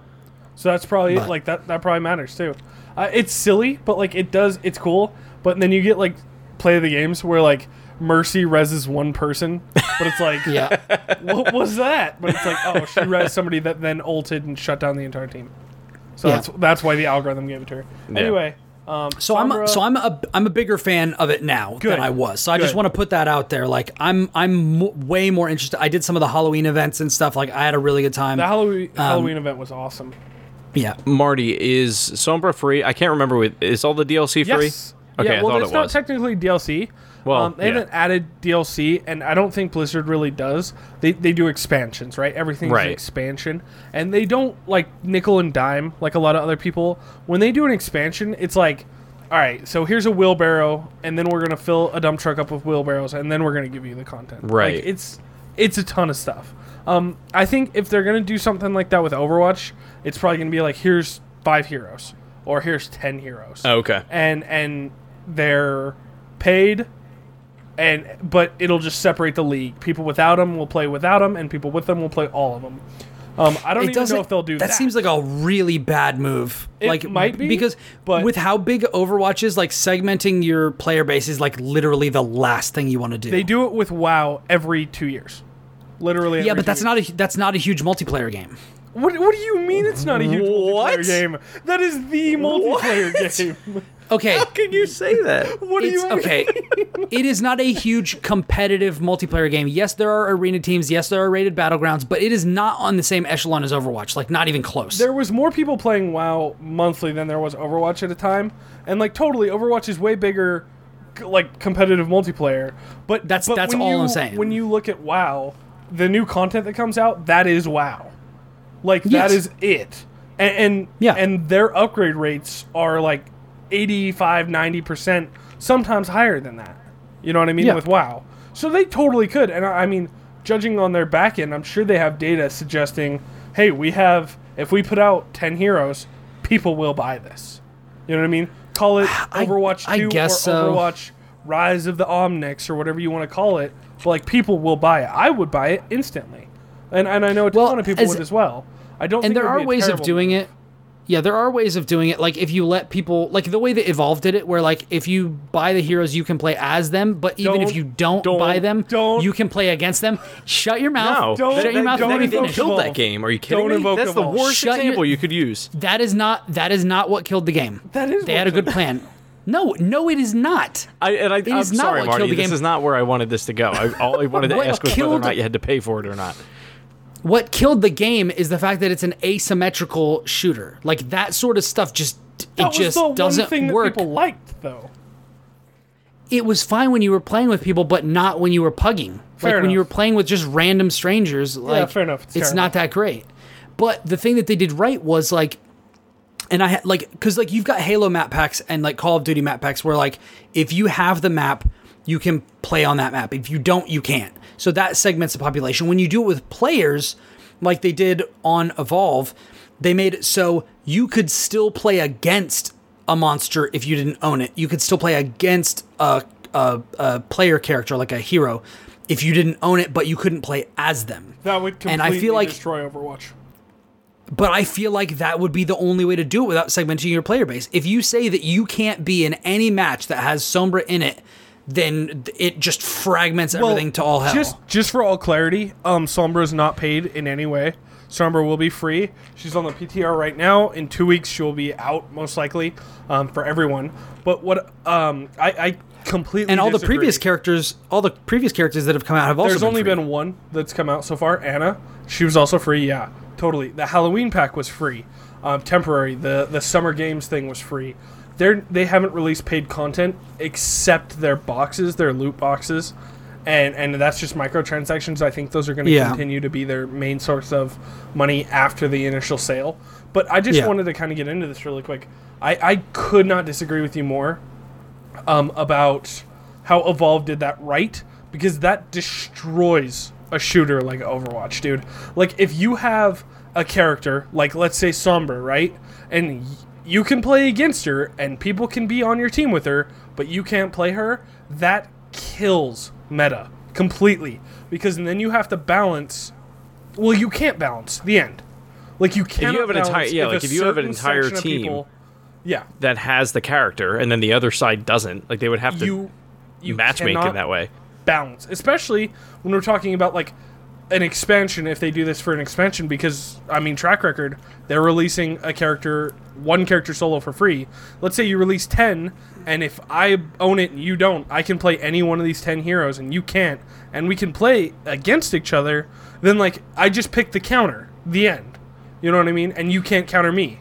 So that's probably But- like that. That probably matters too. Uh, it's silly, but like it does. It's cool. But then you get like play the games where like Mercy reses one person, but it's like Yeah. what was that? But it's like oh she res somebody that then ulted and shut down the entire team. So Yeah. that's that's why the algorithm gave it to her. Yeah. Anyway, um, So I'm Sombra- so I'm a I'm a bigger fan of it now Good. than I was. So I just want to put that out there. Like I'm I'm m- way more interested. I did some of the Halloween events and stuff. Like I had a really good time. the Halloween Um, Halloween event was awesome. yeah. Marty, is Sombra free? I can't remember. With is all the DLC free? Yes. Okay, yeah, well, I thought it's it not was. technically DLC. Well, um, they yeah. haven't added DLC, and I don't think Blizzard really does. They they do expansions, right? Everything's Right. an expansion, and they don't like nickel and dime like a lot of other people. When they do an expansion, it's like, all right, so here's a wheelbarrow, and then we're gonna fill a dump truck up with wheelbarrows, and then we're gonna give you the content. Right. Like, it's it's a ton of stuff. Um, I think if they're gonna do something like that with Overwatch, it's probably gonna be like here's five heroes, or here's ten heroes Oh, okay. and and they're paid and but it'll just separate the league people without them will play without them and people with them will play all of them um, i don't It even know if they'll do that that. seems like a really bad move. It like might be, because but- with how big Overwatch is, like segmenting your player base is like literally the last thing you want to do. they do it with wow every two years literally Yeah, but that's years. not a that's not a huge multiplayer game. what, what do you mean it's not a huge What? multiplayer game that is the multiplayer game Okay. How can you say that? what do it's you okay. it is not a huge competitive multiplayer game. Yes, there are arena teams. Yes, there are rated battlegrounds, but it is not on the same echelon as Overwatch. Like not even close. there was more people playing WoW monthly than there was Overwatch at a time, and like totally, Overwatch is way bigger, like competitive multiplayer. But That's- but that's all you, I'm saying. When you look at WoW, the new content that comes out, that is WoW. Like Yes. that is it, and and, Yeah. and their upgrade rates are like 85, 90 percent, sometimes higher than that. You know what I mean Yeah. with WoW. So they totally could, and I I mean, judging on their back end, I'm sure they have data suggesting, hey, we have if we put out ten heroes, people will buy this. You know what I mean? Call it Overwatch I Two guess or so. Overwatch Rise of the Omnics or whatever you want to call it. But like people will buy it. I would buy it instantly, and and I know a Well, ton of people as- would as well. I don't. and think there are ways of doing move. it. Yeah, there are ways of doing it. Like if you let people, like the way that Evolve did it, where like if you buy the heroes, you can play as them. But even if Don't- you don't, don't- buy them, don't- you can play against them. Shut your mouth. No, Don't- Shut your mouth. don't and let me invoke killed that game. Are you kidding Don't me? invoke That's the worst Shut your- you could use. That is not. That is not what killed the game. That is They what had a good plan. No, no, it is not. I, and I, I'm is not sorry, what Marty. killed the This game. is not where I wanted this to go. I, all I wanted to ask was whether or not you had to pay for it or not. What killed the game is the fact that it's an asymmetrical shooter. Like that sort of stuff just That it just doesn't work. people liked though. it was fine when you were playing with people, but not when you were pugging. Fair like when you were playing with just random strangers. Like fair enough. It's It's, not that great. But the thing that they did right was like, and I had like, because like you've got Halo map packs and like Call of Duty map packs where like if you have the map, you can play on that map. If you don't, you can't. So that segments the population. When you do it with players, like they did on Evolve, they made it so you could still play against a monster if you didn't own it. You could still play against a, a, a player character like a hero if you didn't own it, but you couldn't play as them. That would completely And I feel like- destroy Overwatch. But I feel like that would be the only way to do it without segmenting your player base. If you say that you can't be in any match that has Sombra in it, then it just fragments everything to all hell. Just just for all clarity, um, Sombra is not paid in any way. Sombra will be free. She's on the PTR right now. In two weeks, she will be out most likely um, for everyone. But what um, I, I completely and all the previous characters, all the previous characters that have come out have also There's been only free. been one that's come out so far. Ana, she was also free. Yeah, totally. The Halloween pack was free, um, temporary. The the summer games thing was free. They're they haven't released paid content except their boxes, their loot boxes, and and that's just microtransactions. I think those are going to Yeah. continue to be their main source of money after the initial sale. But I just Yeah. wanted to kind of get into this really quick. I, I could not disagree with you more um, about how Evolve did that right, because that destroys a shooter like Overwatch, dude. Like if you have a character like let's say Sombra, right? And you can play against her and people can be on your team with her, but you can't play her, that kills meta completely because then you have to balance well, you can't balance the end. Like you can't have an entire- yeah, like, if you have an entire team- yeah, that has the character, and then the other side doesn't. Like they would have to you you matchmake in that way. balance, especially when we're talking about like an expansion. If they do this for an expansion, because I mean, track record, they're releasing a character, one character solo for free. Let's say you release ten, and if I own it and you don't, I can play any one of these ten heroes, and you can't, and we can play against each other. Then like I just pick the counter, the end. You know what I mean? And you can't counter me.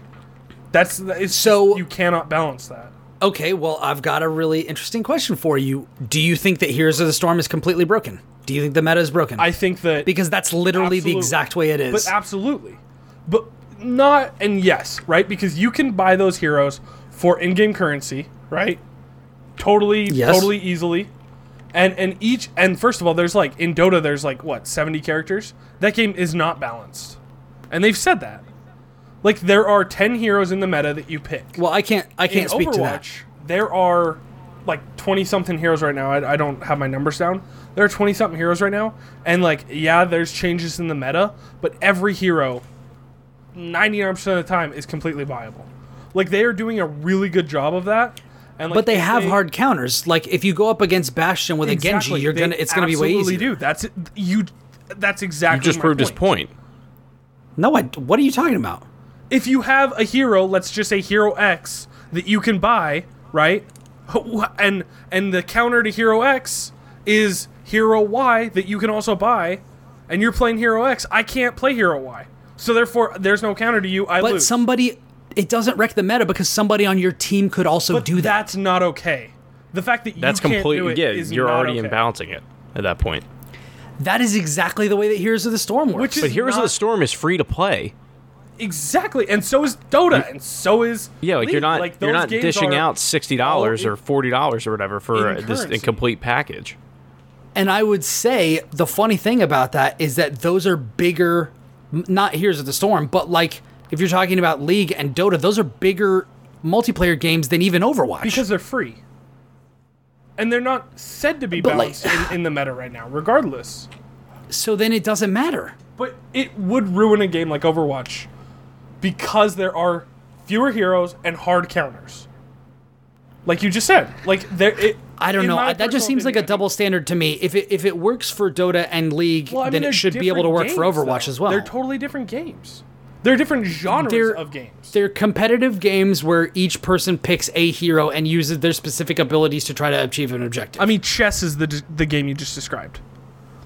That's it's So- you cannot balance that. Okay, well, I've got a really interesting question for you. Do you think that Heroes of the Storm is completely broken? Do you think the meta is broken? I think that because that's literally the exact way it is. But absolutely. But not and yes, right? Because you can buy those heroes for in-game currency, right? Totally Yes. totally easily. And and each and first of all, there's like in Dota there's like what, 70 characters? That game is not balanced. And they've said that. Like there are 10 heroes in the meta that you pick. well, I can't. I can't in speak Overwatch, to that. there are like 20 something heroes right now. I, I don't have my numbers down. There are 20 something heroes right now. And like, yeah, there's changes in the meta, but every hero, 99% of the time, is completely viable. Like, they are doing a really good job of that. And like, But they if have hard counters. Like if you go up against Bastion with a Genji, you're gonna. It's gonna be way absolutely easier. do. That's. You. That's exactly. What You just my proved his point. point. No, I. What are you talking about? if you have a hero, let's just say Hero X that you can buy, right? And and the counter to Hero X is Hero Y that you can also buy, and you're playing Hero X. I can't play Hero Y, so therefore there's no counter to you. I But lose. somebody. It doesn't wreck the meta because somebody on your team could also but do that. that's not okay. The fact that you That's can't completely do it yeah. is You're not already okay. imbalancing it at that point. That is exactly the way that Heroes of the Storm works. Which But Heroes of the Storm is free to play. Exactly, and so is Dota, and so is Yeah, like you're not Like, you're not dishing out sixty dollars or forty dollars or whatever for in this currency. incomplete package. And I would say the funny thing about that is that those are bigger, not Heroes of the Storm, but like if you're talking about League and Dota, those are bigger multiplayer games than even Overwatch. because they're free. And they're not said to be But, like- balanced in, in the meta right now, regardless. so then it doesn't matter. But it would ruin a game like Overwatch because there are fewer heroes and hard counters. Like you just said, like there. It, I don't know. I- That just seems like a double standard to me. If it if it works for Dota and League, well, I mean, then it should be able to work different for Overwatch though. as well. They're totally different games. They're different genres They're- of games. They're competitive games where each person picks a hero and uses their specific abilities to try to achieve an objective. I mean, chess is the the game you just described.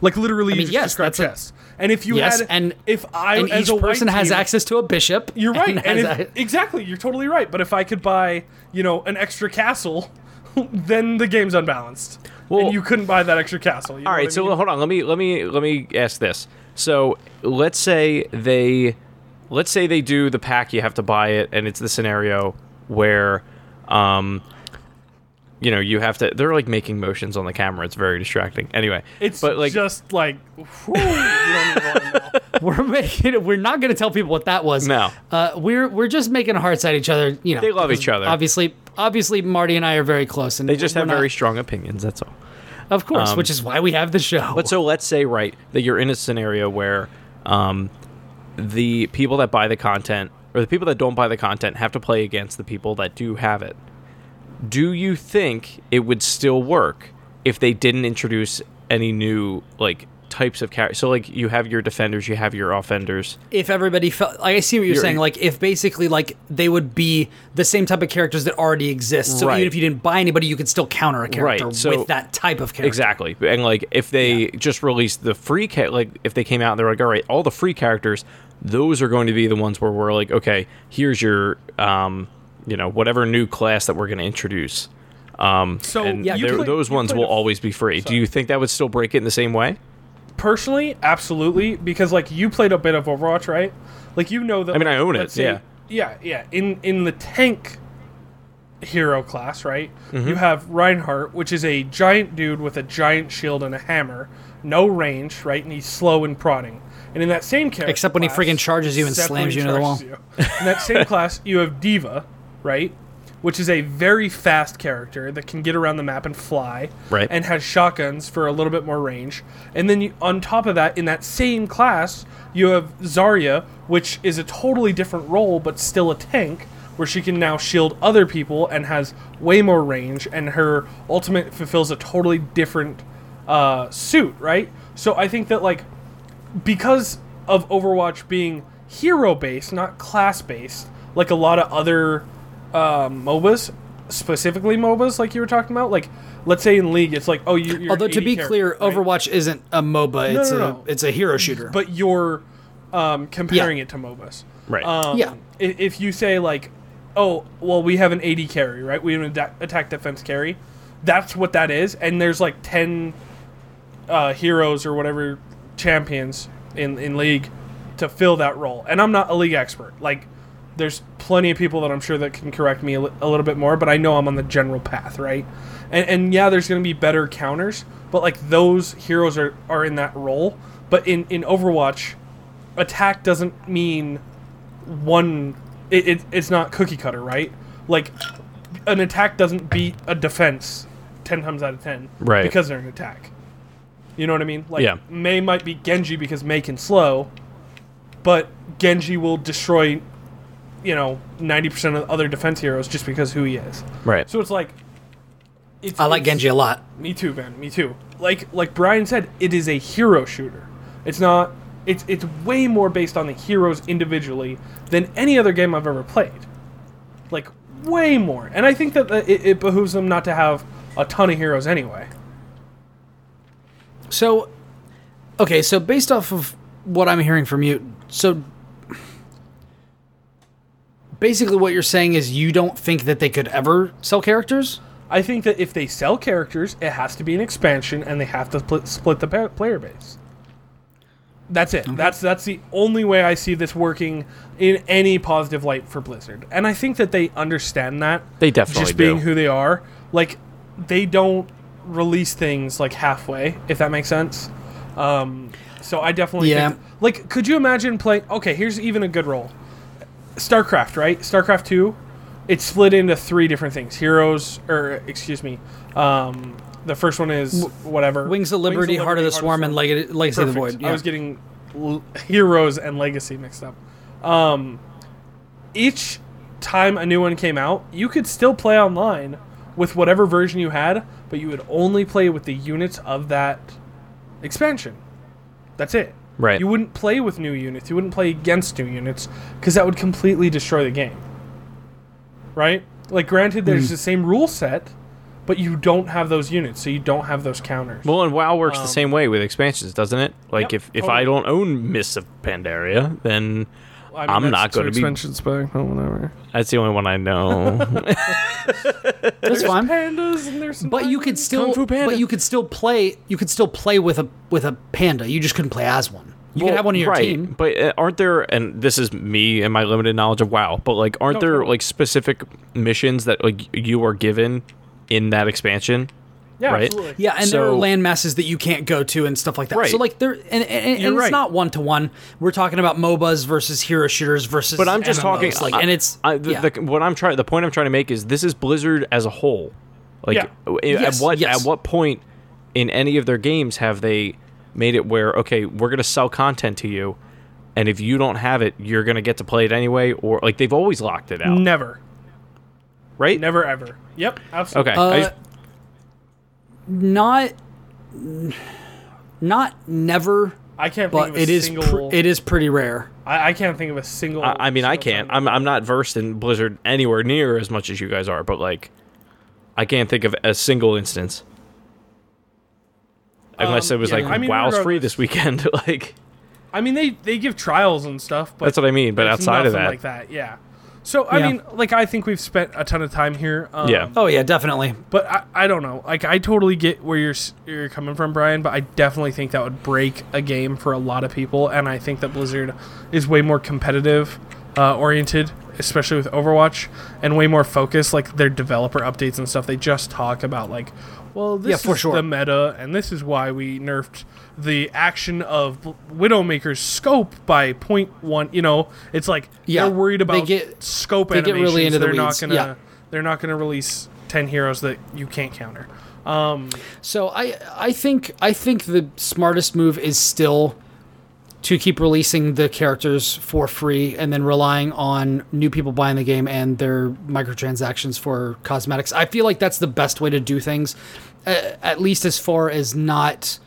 Like literally, you mean, just yes, described that's chess. And if you yes, had, and if I and as each a person has team- access to a bishop. You're right. And has if, a- exactly, you're totally right. But if I could buy, you know, an extra castle, then the game's unbalanced. Well- and you couldn't buy that extra castle. You All right, I so hold on. Let me let me let me ask this. So let's say they let's say they do the pack. You have to buy it, and it's the scenario where, um, you know, you have to. They're like making motions on the camera. It's very distracting. Anyway, it's but like just like whew, you don't even wanna know. we're making it, we're not going to tell people what that was. No. uh, we're we're just making hearts at each other. You know, They love each other. Obviously, obviously, Marty and I are very close, and they just have not- very strong opinions. That's all. of course, um, which is why we have the show. But so let's say right that you're in a scenario where um, the people that buy the content or the people that don't buy the content have to play against the people that do have it. Do you think it would still work if they didn't introduce any new like types of characters? So like you have your defenders, you have your offenders. if everybody felt like I see what you're, You're- saying, like if basically like they would be the same type of characters that already exist. So Right. even if you didn't buy anybody, you could still counter a character Right, so- with that type of character. Exactly. And like if they just released the free ca- like if they came out and they're like, all right, all the free characters, those are going to be the ones where we're like, okay, here's your um, you know, whatever new class that we're going to introduce. Um, So, and yeah, you played- those ones will a- always be free. Do you think that would still break it in the same way? Personally, absolutely, because like you played a bit of Overwatch, right? Like you know that. I mean, I own it, say- yeah. Yeah, yeah. In in the tank hero class, right? Mm-hmm. You have Reinhardt, which is a giant dude with a giant shield and a hammer, no range, right? And he's slow and prodding. And in that same character, Except when he class- friggin' charges you and slams you into the wall. you. In that same class, you have D.Va, right? Which is a very fast character that can get around the map and fly, Right. And has shotguns for a little bit more range. And then you, on top of that, in that same class, you have Zarya, which is a totally different role, but still a tank, where she can now shield other people and has way more range, and her ultimate fulfills a totally different uh, suit, right? So I think that like because of Overwatch being hero based, not class based, like a lot of other um, MOBAs, specifically MOBAs, like you were talking about. Like, let's say in League, it's like, oh, you're. you're Although to be clear, right? Overwatch isn't a MOBA. No, It's no, a no. it's a hero shooter. but you're um, comparing it to MOBAs. Right. Um, Yeah. If you say like, oh, well, we have an AD carry, right? We have an ada- attack defense carry. That's what that is, and there's like ten uh, heroes or whatever champions in in league to fill that role. And I'm not a league expert. Like, there's plenty of people that I'm sure that can correct me a, li- a little bit more, but I know I'm on the general path, right? And, and yeah, there's going to be better counters, but like those heroes are, are in that role. But in, in Overwatch, attack doesn't mean one. It, it, it's not cookie cutter, right? Like, an attack doesn't beat a defense 10 times out of 10 Right. because they're an attack. You know what I mean? Like, Yeah. Mei might be Genji because Mei can slow, but Genji will destroy, you know, 90% of other defense heroes just because who he is. right. So it's like. It's, I like it's- Genji a lot. Me too, man. Me too. Like like Brian said, it is a hero shooter. It's not. It's it's way more based on the heroes individually than any other game I've ever played. Like way more, and I think that the, it, it behooves them not to have a ton of heroes anyway. So, okay, so based off of what I'm hearing from you, so basically what you're saying is you don't think that they could ever sell characters? I think that if they sell characters, it has to be an expansion, and they have to split, split the pa- player base. That's it. That's that's the only way I see this working in any positive light for Blizzard. And I think that they understand that. They definitely just being do. who they are. Like they don't release things like halfway, if that makes sense. Um, so I definitely Yeah. think, like could you imagine playing okay, here's even a good role. StarCraft, right? StarCraft 2, it's split into three different things. Heroes or excuse me. Um, the first one is whatever. Wings of Liberty, Heart of the Swarm, and Leg- Legacy of the Void. Yeah. I was getting l- Heroes and Legacy mixed up. Um, each time a new one came out, you could still play online with whatever version you had, but you would only play with the units of that expansion. That's it. Right. You wouldn't play with new units. You wouldn't play against new units because that would completely destroy the game. Right? Like, granted, there's the same rule set, but you don't have those units, so you don't have those counters. Well, and WoW works Um, the same way with expansions, doesn't it? Like, Yep, if, if I don't own Mists of Pandaria, then I mean, I'm that's not gonna be- expansions back, but whatever. that's the only one I know. That's fine. Pandas and there's some But you could still, Kung Fu Panda. but you could still play. You could still play with a with a panda. You just couldn't play as one. You could Well, have one in your right, team. But uh, aren't there, and this is me and my limited knowledge of WoW, but like, aren't No, there totally. like specific missions that like you are given in that expansion? Yeah, right? absolutely. Yeah, and there are So- land masses that you can't go to and stuff like that. Right. So like there, and, and, and You're it's right. not one to one. We're talking about MOBAs versus hero shooters versus. But I'm just MMOs, talking like, I- and it's I, the, yeah. the, what I'm trying. The point I'm trying to make is this is Blizzard as a whole. Like, Yeah. w- Yes, at what yes. at what point in any of their games have they made it where okay, we're gonna sell content to you, and if you don't have it, you're gonna get to play it anyway, or like they've always locked it out, Never. right? Never ever. Yep, absolutely. Okay, I Uh, just- not, not never, I can't think but of a it is single. pr- it is pretty rare. I, I can't think of a single. I, I mean, I can't. time. I'm I'm not versed in Blizzard anywhere near as much as you guys are, but like, I can't think of a single instance. Unless Um, it was yeah, like I mean, WoW's free this weekend, like. I mean, they they give trials and stuff, but That's what I mean, but outside of that- like that, yeah. So I Yeah. mean, like I think we've spent a ton of time here. Um, Yeah. Oh yeah, definitely. But I, I don't know. Like I totally get where you're you're coming from, Brian. But I definitely think that would break a game for a lot of people, and I think that Blizzard is way more competitive uh, oriented, especially with Overwatch, and way more focused. Like their developer updates and stuff, they just talk about like, well, this Yeah, for is sure. the meta, and this is why we nerfed the action of Widowmaker's scope by point one. You know, it's like Yeah, they're worried they about get- scope they get animations. really into the they're not weeds, gonna yeah. they're not gonna release ten heroes that you can't counter. Um, So I I think I think the smartest move is still to keep releasing the characters for free and then relying on new people buying the game and their microtransactions for cosmetics. I feel like that's the best way to do things, at least as far as not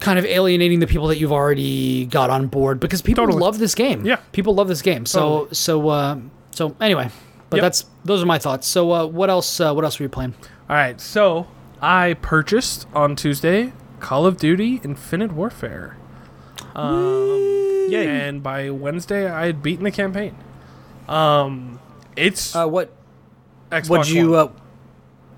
kind of alienating the people that you've already got on board because people Totally. love this game. Yeah. people love this game. So Totally. so uh, so anyway, but Yep. that's those are my thoughts. So uh, what else? Uh, what else were you playing? All right, so I purchased on Tuesday Call of Duty Infinite Warfare. Um, Yay. and by Wednesday, I had beaten the campaign. Um, it's Uh, what Xbox Would you? One. Uh,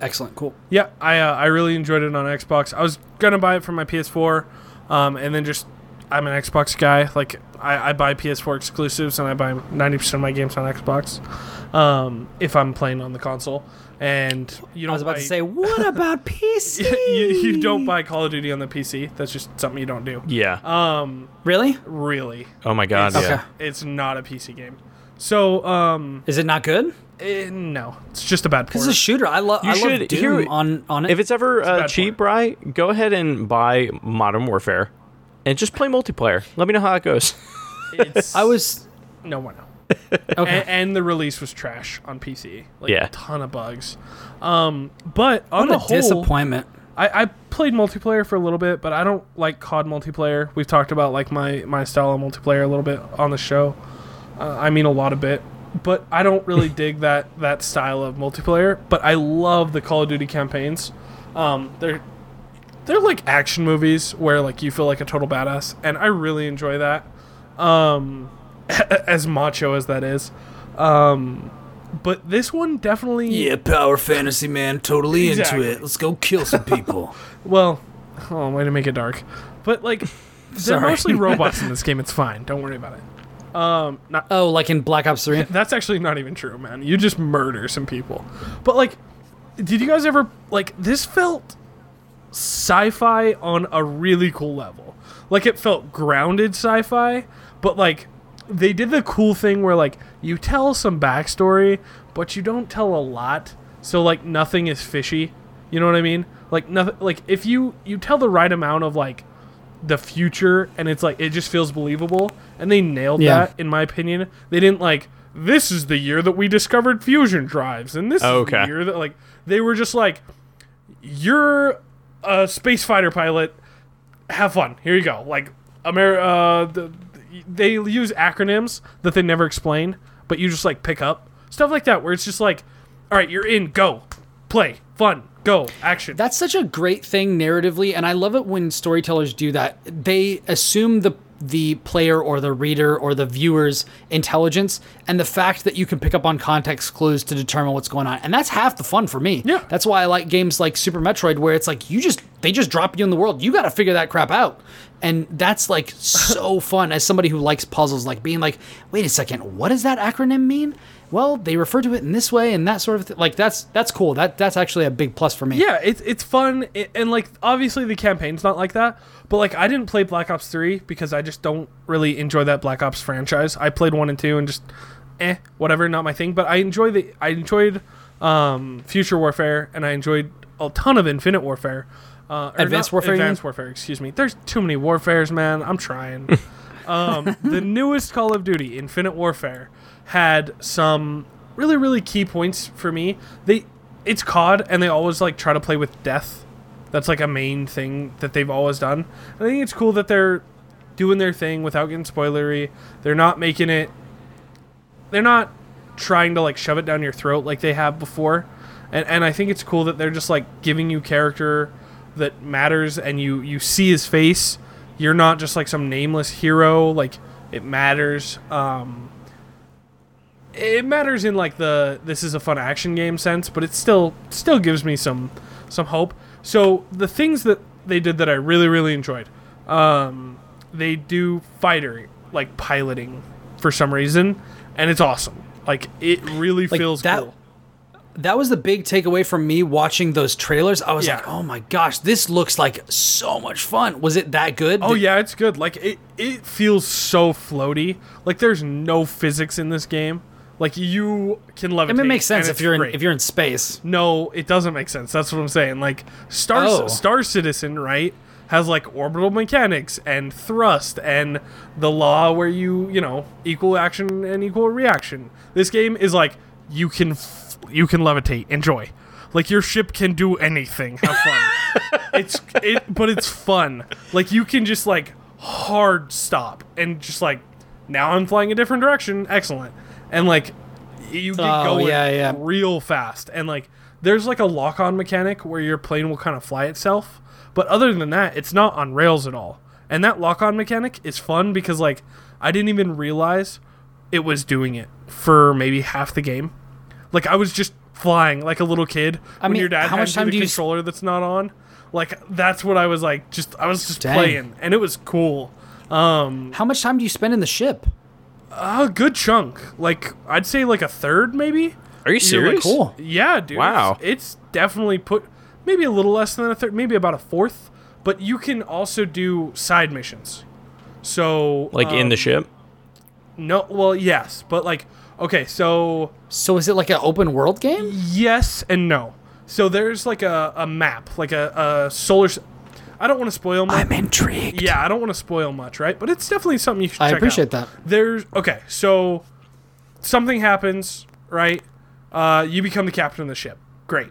excellent, cool. yeah, I uh, I really enjoyed it on Xbox. I was gonna buy it for my PS4, um, and then just I'm an Xbox guy. Like I, I buy PS4 exclusives, and I buy 90% of my games on Xbox. Um, if I'm playing on the console, and you know, I was about to say, what about PC? you, you don't buy Call of Duty on the PC. That's just something you don't do. Yeah. Um, really? really, oh my god. it's, Yeah. It's not a PC game. So, um, Is it not good? eh, no, it's just a bad Because port. it's a shooter. I love. You I love should- Doom here- on on it. If it's ever uh, bad cheap, right, go ahead and buy Modern Warfare, and just play multiplayer. Let me know how it goes. It's, I was no one. no. okay. And, and the release was trash on PC. Like Yeah. a ton of bugs. Um, but on what the a whole, disappointment. I, I played multiplayer for a little bit, but I don't like COD multiplayer. We've talked about like my my style of multiplayer a little bit on the show. Uh, I mean a lot of bit, but I don't really dig that that style of multiplayer. But I love the Call of Duty campaigns. Um, they're they're like action movies where like you feel like a total badass, and I really enjoy that. Um, as macho as that is. Um, but this one definitely Yeah, power fantasy man, totally Exactly. into it. Let's go kill some people. Well, oh, way to make it dark. But like, they're mostly robots in this game. It's fine. Don't worry about it. Um, not oh, like in Black Ops Three. that's actually not even true, man. You just murder some people. But like, did you guys ever like this? Felt sci-fi on a really cool level. Like it felt grounded sci-fi, but like they did the cool thing where like you tell some backstory, but you don't tell a lot. So like nothing is fishy. You know what I mean? Like nothing. Like if you you tell the right amount of like the future and it's like it just feels believable and they nailed Yeah. that in my opinion. They didn't like this is the year that we discovered fusion drives and this Oh, is the year that like they were just like you're a space fighter pilot. Have fun. Here you go. Like Amer- uh, the, they use acronyms that they never explain but you just like pick up. Stuff like that where it's just like all right you're in. Go. Play. Fun. Go. Action. That's such a great thing narratively, and I love it when storytellers do that. They assume the the player or the reader or the viewer's intelligence and the fact that you can pick up on context clues to determine what's going on. And that's half the fun for me. Yeah. That's why I like games like Super Metroid where it's like you just they just drop you in the world. You got to figure that crap out. And that's like so fun as somebody who likes puzzles like being like, "Wait a second, what does that acronym mean?" Well, they refer to it in this way and that sort of thing. Like that's that's cool. That that's actually a big plus for me. yeah it's it's fun i and like obviously the campaign's not like that but like i didn't play black ops 3 because i just don't really enjoy that black ops franchise i played 1 and 2 and just eh whatever not my thing but i enjoy the i enjoyed um future warfare and i enjoyed a ton of infinite warfare uh, Advanced not- Warfare, advanced warfare excuse me there's too many warfares man i'm trying um, the newest Call of Duty, Infinite Warfare, had some really really key points for me. They it's COD and they always like try to play with death. That's like a main thing that they've always done. I think it's cool that they're doing their thing without getting spoilery. They're not making it they're not trying to like shove it down your throat like they have before. And and I think it's cool that they're just like giving you character that matters and you you see his face. You're not just like some nameless hero like it matters um it matters in like the this is a fun action game sense, but it still still gives me some some hope. So the things that they did that I really really enjoyed, um, they do fighter like piloting for some reason, and it's awesome. Like it really Like, feels that- cool. That was the big takeaway from me watching those trailers. I was Yeah. like, "Oh my gosh, this looks like so much fun." Was it that good? Oh Did- yeah, it's good. Like it, it feels so floaty. Like there's no physics in this game. Like you can levitate. I mean, it makes sense if you're in if you're in space. No, it doesn't make sense. That's what I'm saying. Like Star Oh. Star Citizen, right? Has like orbital mechanics and thrust and the law where you, you know, equal action and equal reaction. This game is like you can you can levitate, enjoy. Like your ship can do anything. Have fun. it's it but it's fun. Like you can just like hard stop and just like now I'm flying a different direction. Excellent. And like you get Oh, going yeah, yeah. real fast and like there's like a lock-on mechanic where your plane will kind of fly itself but other than that it's not on rails at all and that lock-on mechanic is fun because like i didn't even realize it was doing it for maybe half the game like i was just flying like a little kid when mean, your dad how hands much time you do the you s- controller that's not on like that's what i was like just i was just Dang. playing and it was cool Um, How much time do you spend in the ship? a good chunk like i'd say like a third maybe Are you You're like, serious? Cool. Yeah, dude. Wow. It's, it's definitely put maybe a little less than a third, maybe about a fourth. But you can also do side missions. So Like in the um, ship? no, well, yes, but like okay, so So is it like an open world game? yes and no. So there's like a, a map, like a, a solar. s- I don't want to spoil much. I'm intrigued. yeah, I don't want to spoil much, right? But it's definitely something you should. I appreciate out. that. There's okay, so something happens, right? Uh, you become the captain of the ship. Great.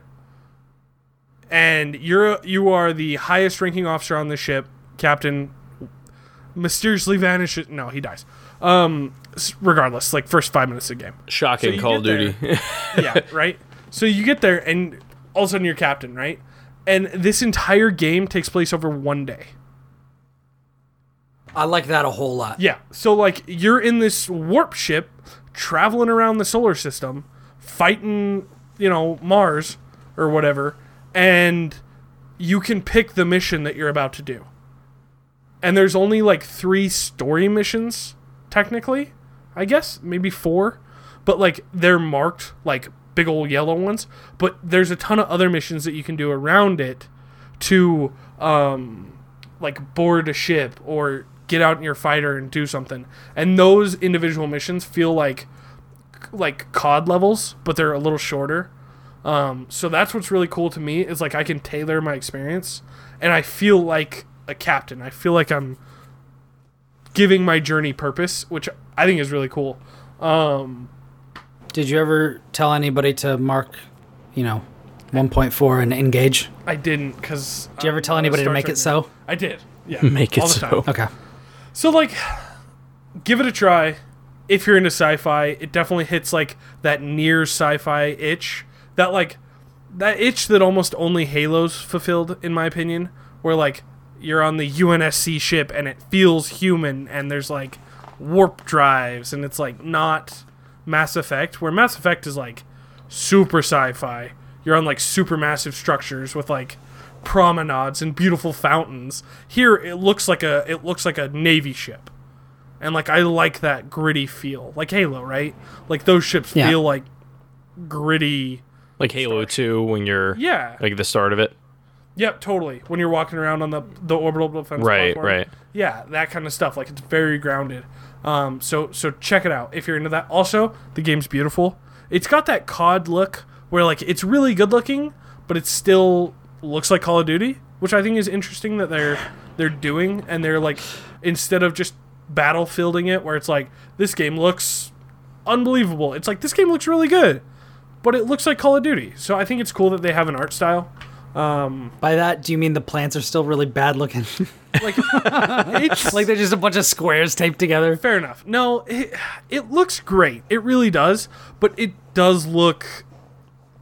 And you're you are the highest ranking officer on the ship. Captain mysteriously vanishes. No, he dies. Um, regardless, like first five minutes of the game. Shocking you Call of Duty. yeah, right. So you get there, and all of a sudden you're captain, right? And this entire game takes place over one day. I like that a whole lot. Yeah. So like you're in this warp ship traveling around the solar system fighting, you know, Mars or whatever, and you can pick the mission that you're about to do. And there's only like 3 story missions technically, I guess, maybe 4, but like they're marked like big old yellow ones, but there's a ton of other missions that you can do around it to um like board a ship or get out in your fighter and do something. And those individual missions feel like like COD levels, but they're a little shorter. Um, so that's what's really cool to me is like I can tailor my experience, and I feel like a captain. I feel like I'm giving my journey purpose, which I think is really cool. Um, Did you ever tell anybody to mark, you know, 1.4 and engage? I didn't because. Did you ever tell anybody to make it so? I did. Yeah, Make it so. Okay. So like, give it a try. If you're into sci-fi, it definitely hits like that near sci-fi itch. That like that itch that almost only Halo's fulfilled, in my opinion. Where like you're on the UNSC ship and it feels human, and there's like warp drives, and it's like not Mass Effect. Where Mass Effect is like super sci-fi. You're on like super massive structures with like promenades and beautiful fountains. Here it looks like a it looks like a navy ship. And like I like that gritty feel. Like Halo, right? Like those ships Yeah. feel like gritty. like Halo 2 when you're Yeah. like the start of it. Yep, totally. When you're walking around on the the orbital defense Right, platform. right. Yeah, that kind of stuff. Like it's very grounded. Um, so so check it out if you're into that. Also, the game's beautiful. It's got that COD look where like it's really good looking, but it still looks like Call of Duty, which I think is interesting that they're they're doing and they're like instead of just battlefielding it where it's like this game looks unbelievable. It's like this game looks really good, but it looks like Call of Duty. So I think it's cool that they have an art style. Um, By that, do you mean the plants are still really bad looking? Like it's like they're just a bunch of squares taped together? Fair enough. No, it, it looks great. It really does. But it does look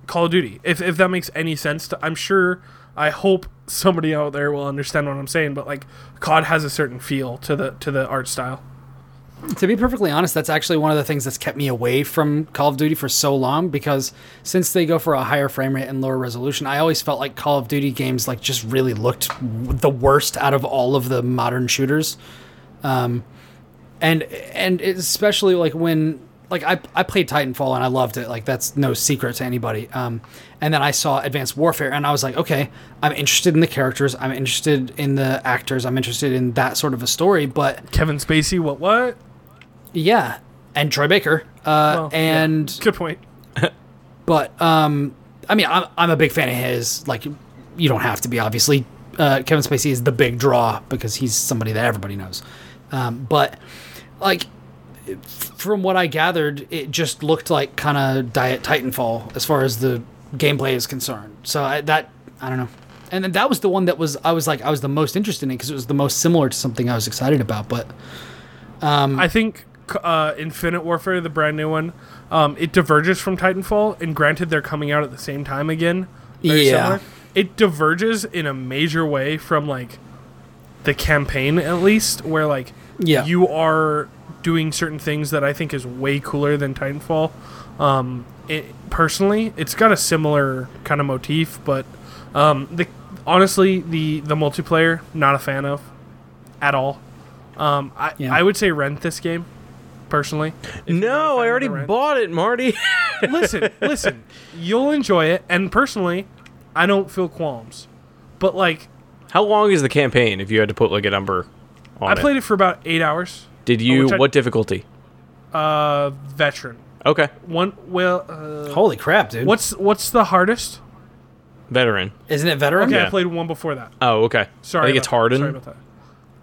Call of Duty. If, if that makes any sense. To, I'm sure, I hope somebody out there will understand what I'm saying. But like, COD has a certain feel to the to the art style. To be perfectly honest, that's actually one of the things that's kept me away from Call of Duty for so long because since they go for a higher frame rate and lower resolution, I always felt like Call of Duty games like just really looked the worst out of all of the modern shooters. Um, and and especially like when like I I played Titanfall and I loved it. Like that's no secret to anybody. Um, and then I saw Advanced Warfare and I was like, okay, I'm interested in the characters. I'm interested in the actors. I'm interested in that sort of a story. But Kevin Spacey, what what? Yeah, and Troy Baker. Uh, Well, yeah. and Good point. but um, I mean, I'm I'm a big fan of his. Like, you don't have to be obviously. Uh, Kevin Spacey is the big draw because he's somebody that everybody knows. Um, but like, from what I gathered, it just looked like kind of Diet Titanfall as far as the gameplay is concerned. So I, that I don't know. And then that was the one that was I was like I was the most interested in because it was the most similar to something I was excited about. But um, I think uh, Infinite Warfare, the brand new one, um, it diverges from Titanfall. And granted, they're coming out at the same time again. Yeah. similar. It diverges in a major way from like the campaign, at least, where like Yeah. you are doing certain things that I think is way cooler than Titanfall. Um, it, personally, it's got a similar kind of motif, but um, the honestly the the multiplayer not a fan of at all. Um, I Yeah. I would say rent this game personally. if you're not a No, I already bought it, Marty. listen, listen, you'll enjoy it, and personally, I don't feel qualms. But like, How long is the campaign? If you had to put like a number on I it, played it for about eight hours. did you? which I- what difficulty? Uh, veteran. Okay, One. Well, uh, holy crap, dude! what's what's the hardest? veteran. isn't it veteran? Okay, Yeah. I played one before that. Oh, okay. Sorry, I think about it's Harden. Sorry about that.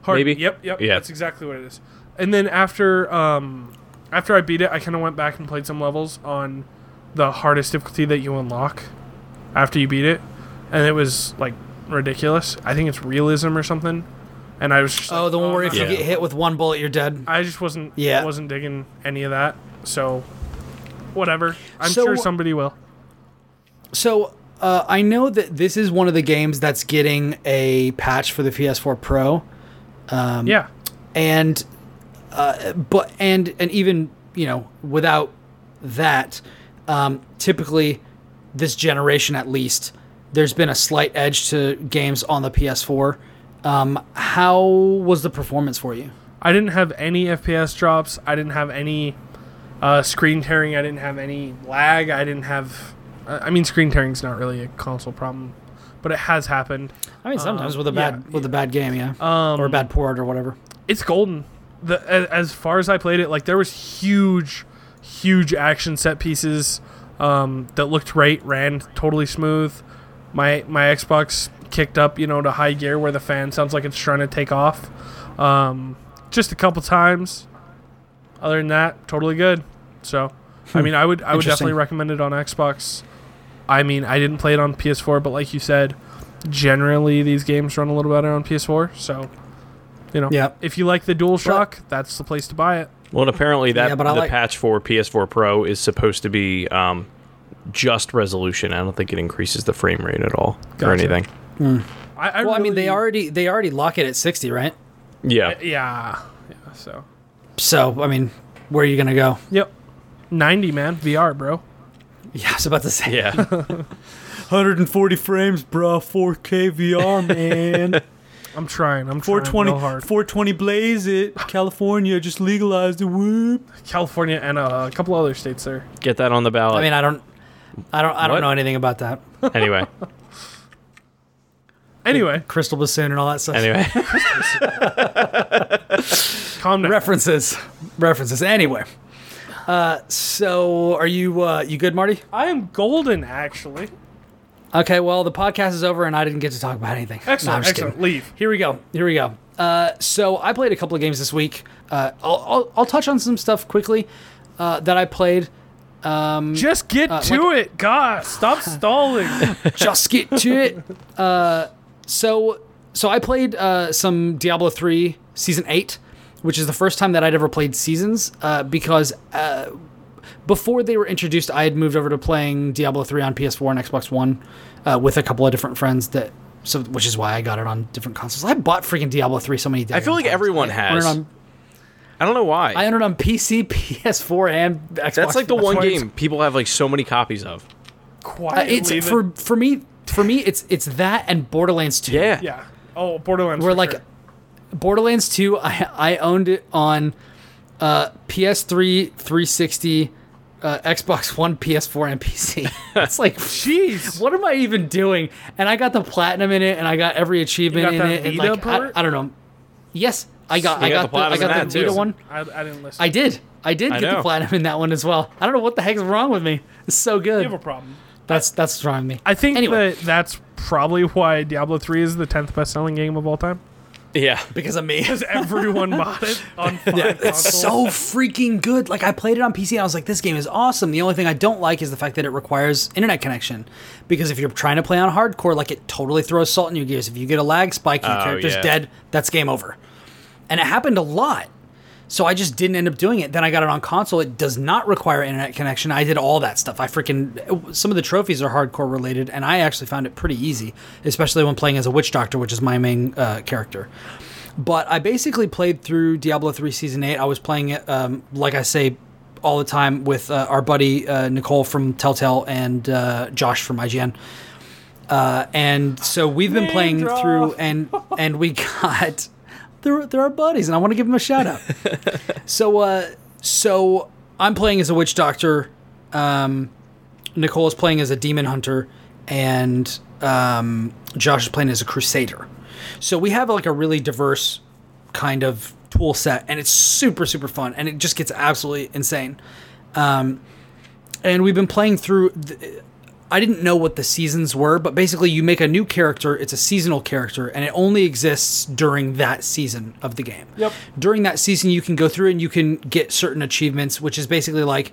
Harden. Maybe? Yep. Yep. Yeah. That's exactly what it is. And then after um after I beat it, I kind of went back and played some levels on the hardest difficulty that you unlock after you beat it, and it was like ridiculous. I think it's realism or something. And I was just Oh, like, the one where I'm if not- you get hit with one bullet, you're dead. I just wasn't Yeah. wasn't digging any of that. So whatever. I'm So- sure somebody will. So uh, I know that this is one of the games that's getting a patch for the PS4 Pro, Um, yeah. and uh, but and and even you know without that, um, typically this generation at least, there's been a slight edge to games on the PS4. Um, how was the performance for you? I didn't have any FPS drops. I didn't have any uh, screen tearing. I didn't have any lag. I didn't have. I I mean, screen tearing's not really a console problem, but it has happened. I mean, sometimes Um, with a bad yeah, with a bad game, yeah, Um, or a bad port or whatever. It's golden. The as far as I played it, like there was huge, huge action set pieces um, that looked great, ran totally smooth. My my Xbox kicked up, you know, to high gear where the fan sounds like it's trying to take off. Um, just a couple times. Other than that, totally good. So, I mean, I would I would definitely recommend it on Xbox. I mean, I didn't play it on PS4, but like you said, generally these games run a little better on PS4. So, you know, Yeah. if you like the DualShock, that's the place to buy it. Well, and apparently that Yeah, but the like- patch for PS4 Pro is supposed to be um, just resolution. I don't think it increases the frame rate at all or Gotcha. anything. I, I Well, I mean, they already they already lock it at sixty, right? Yeah. Yeah, yeah. So, So, I mean, where are you gonna go? yep, ninety man VR, bro. Yeah, I was about to say. Yeah. 140 frames, bro. 4K VR, man. I'm trying. I'm trying real hard. 420 blaze it. California just legalized the whoop. California and uh, a couple other states there. Get that on the ballot. I mean, I don't, I don't, I don't know anything about that. anyway. Anyway, Crystal bassoon and all that stuff. Anyway. calm down. references, references. Anyway, uh, so are you, uh, you good, Marty? I am golden, actually. Okay, well, the podcast is over and I didn't get to talk about anything. No, I'm Excellent, just excellent. kidding. Leave. Here we go. Here we go. Uh, so I played a couple of games this week. Uh, I'll, I'll, I'll touch on some stuff quickly uh, that I played. Just get to it. God, stop stalling. Just get to it. Uh, so so I played uh, some Diablo three season eight, which is the first time that I'd ever played seasons uh, because. Uh, before they were introduced, I had moved over to playing Diablo 3 on PS4 and Xbox One uh, with a couple of different friends that so which is why I got it on different consoles. I bought freaking Diablo 3 so many times. I feel like times. everyone I has. on- I don't know why. I owned it on PC, PS4, and Xbox. That's like the one game people have like so many copies of. Uh, Quietly. it's the- for for me. For me, it's it's that and Borderlands 2. Yeah. yeah. Oh, Borderlands. We're like sure. Borderlands 2. I I owned it on uh, PS3, 360, uh, Xbox One, PS4, and PC. It's like, Jeez. what am I even doing? And I got the platinum in it, and I got every achievement got in it. and like, I, part? I don't know. Yes, I got. You I got got, the the, I platinum got in the that, Vita too. one. I, I didn't listen. I did. I did I get know. the platinum in that one as well. I don't know what the heck's wrong with me. It's so good. you have a problem. That's that's what's wrong with me. I think Anyway. that that's probably why Diablo 3 is the 10th best selling game of all time. Yeah. because of me. Because everyone bought it on five It's consoles. so freaking good. Like I played it on PC and I was like, this game is awesome. The only thing I don't like is the fact that it requires internet connection. Because if you're trying to play on hardcore, like it totally throws salt in your gears. If you get a lag spike your Oh, character's yeah. dead, that's game over. And it happened a lot. So I just didn't end up doing it. Then I got it on console. It does not require internet connection. I did all that stuff. I freaking some of the trophies are hardcore related, and I actually found it pretty easy, especially when playing as a witch doctor, which is my main uh, character. But I basically played through Diablo 3 Season 8. I was playing it, um, like I say, all the time with uh, our buddy uh, Nicole from Telltale and uh, Josh from IGN. Uh, and so we've been Name playing drop. through, and and we got they're they're our buddies, and I want to give them a shout out. so uh, so I'm playing as a witch doctor. Um, Nicole is playing as a demon hunter, and um, Josh is playing as a crusader. So we have like a really diverse kind of tool set, and it's super super fun, and it just gets absolutely insane. Um, and we've been playing through. The, I didn't know what the seasons were, but basically you make a new character. It's a seasonal character, and it only exists during that season of the game. Yep. During that season, you can go through and you can get certain achievements, which is basically like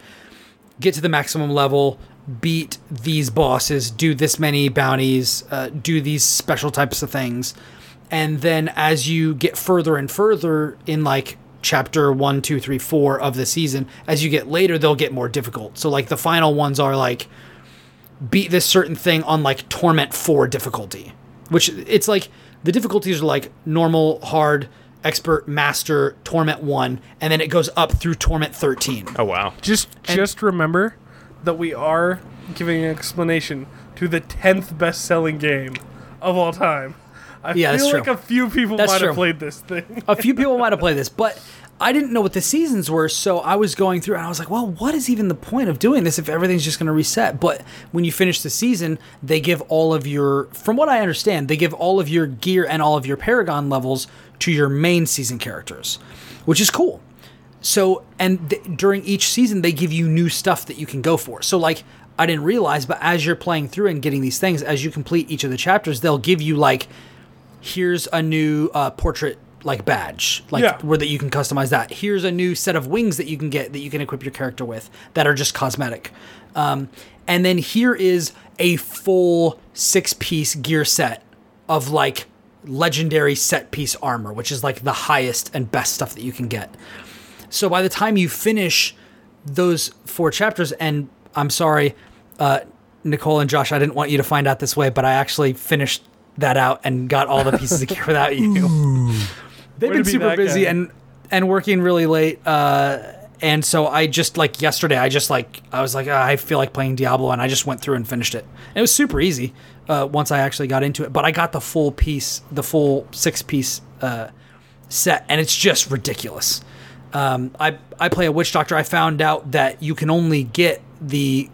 get to the maximum level, beat these bosses, do this many bounties, uh, do these special types of things. And then as you get further and further in like chapter one, two, three, four of the season, as you get later, they'll get more difficult. So like the final ones are like beat this certain thing on like torment 4 difficulty, which it's like the difficulties are like normal, hard, expert, master, torment 1, and then it goes up through torment 13. Oh wow. Just just remember that we are giving an explanation to the 10th best selling game of all time. I Yeah, that's feel like true. a few people That's might true. have played this thing. a few people might have played this, but I didn't know what the seasons were, so I was going through and I was like, well, what is even the point of doing this if everything's just going to reset? But when you finish the season, they give all of your, from what I understand, they give all of your gear and all of your Paragon levels to your main season characters, which is cool. So, and th- during each season, they give you new stuff that you can go for. So, like, I didn't realize, but as you're playing through and getting these things, as you complete each of the chapters, they'll give you, like, here's a new uh, portrait like badge like Yeah. where that you can customize that here's a new set of wings that you can get that you can equip your character with that are just cosmetic um, and then here is a full six piece gear set of like legendary set piece armor which is like the highest and best stuff that you can get so by the time you finish those four chapters, and I'm sorry, uh, Nicole and Josh, I didn't want you to find out this way, but I actually finished that out and got all the pieces of gear without you. They've been be super busy guy. and and working really late. Uh, and so I just like yesterday, I just like I was like "Ah, I feel like playing Diablo, and I just went through and finished it. And it was super easy uh, once I actually got into it. But I got the full piece, the full six piece uh, set, and it's just ridiculous. Um, I I play a witch doctor. I found out that you can only get the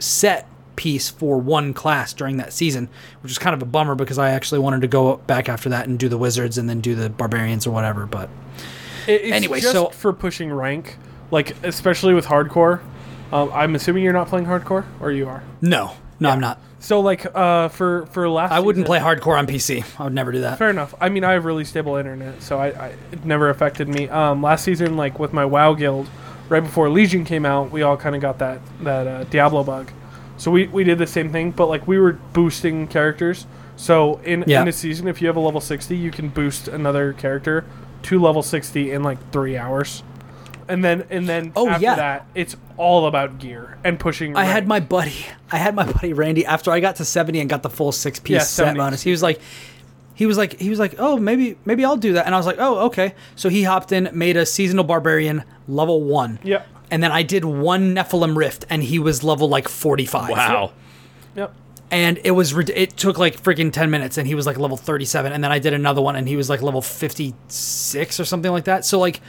set piece for one class during that season, which is kind of a bummer because I actually wanted to go back after that and do the wizards and then do the barbarians or whatever. But It- it's Anyway, so- for pushing rank, like especially with hardcore. Um, I'm assuming you're not playing hardcore, or you are. no, no, I'm not. So like uh, for for last, I wouldn't season- play hardcore on PC. I would never do that. Fair enough. I mean, I have really stable internet, so I, I it never affected me. Um, last season, like with my WoW guild, right before Legion came out, we all kind of got that that uh, Diablo bug. So we, we did the same thing, but like we were boosting characters. So in Yeah. in a season, if you have a level sixty, you can boost another character to level sixty in like three hours, and then and then Oh, after yeah. that, it's all about gear and pushing. I had my buddy, I had my buddy Randy. After I got to seventy and got the full six piece Yeah, set bonus, he was like, he was like, he was like, oh, maybe, maybe I'll do that. And I was like, oh, okay. So he hopped in, made a seasonal barbarian level one. Yep. And then I did one Nephilim rift, and he was level like forty five. Wow. Yep. and it was it took like freaking 10 minutes and he was like level 37 and then i did another one and he was like level 56 or something like that so like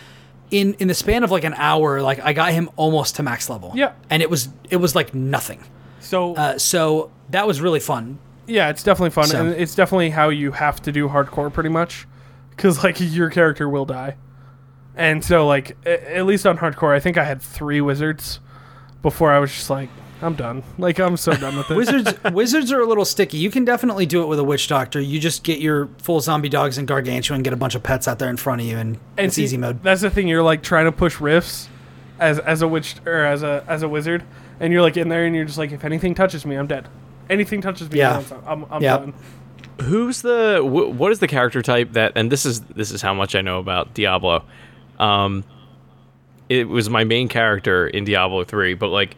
in in the span of like an hour, like I got him almost to max level. Yeah. and it was it was like nothing. So Uh, so that was really fun. yeah, it's definitely fun, so- and it's definitely how you have to do hardcore, pretty much, because like your character will die, and so like a- at least on hardcore, I think I had three wizards before I was just like, I'm done. Like I'm so done with this. Wizards wizards are a little sticky. You can definitely do it with a witch doctor. You just get your full zombie dogs and gargantuan, get a bunch of pets out there in front of you, and, and it's see, easy mode. That's the thing. You're like trying to push rifts as as a witch or as a as a wizard, and you're like in there, and you're just like, if anything touches me, I'm dead. Anything touches me, Yeah. I'm, I'm Yeah. done. Who's the wh- what is the character type that? And this is this is how much I know about Diablo. Um, it was my main character in Diablo three, but like,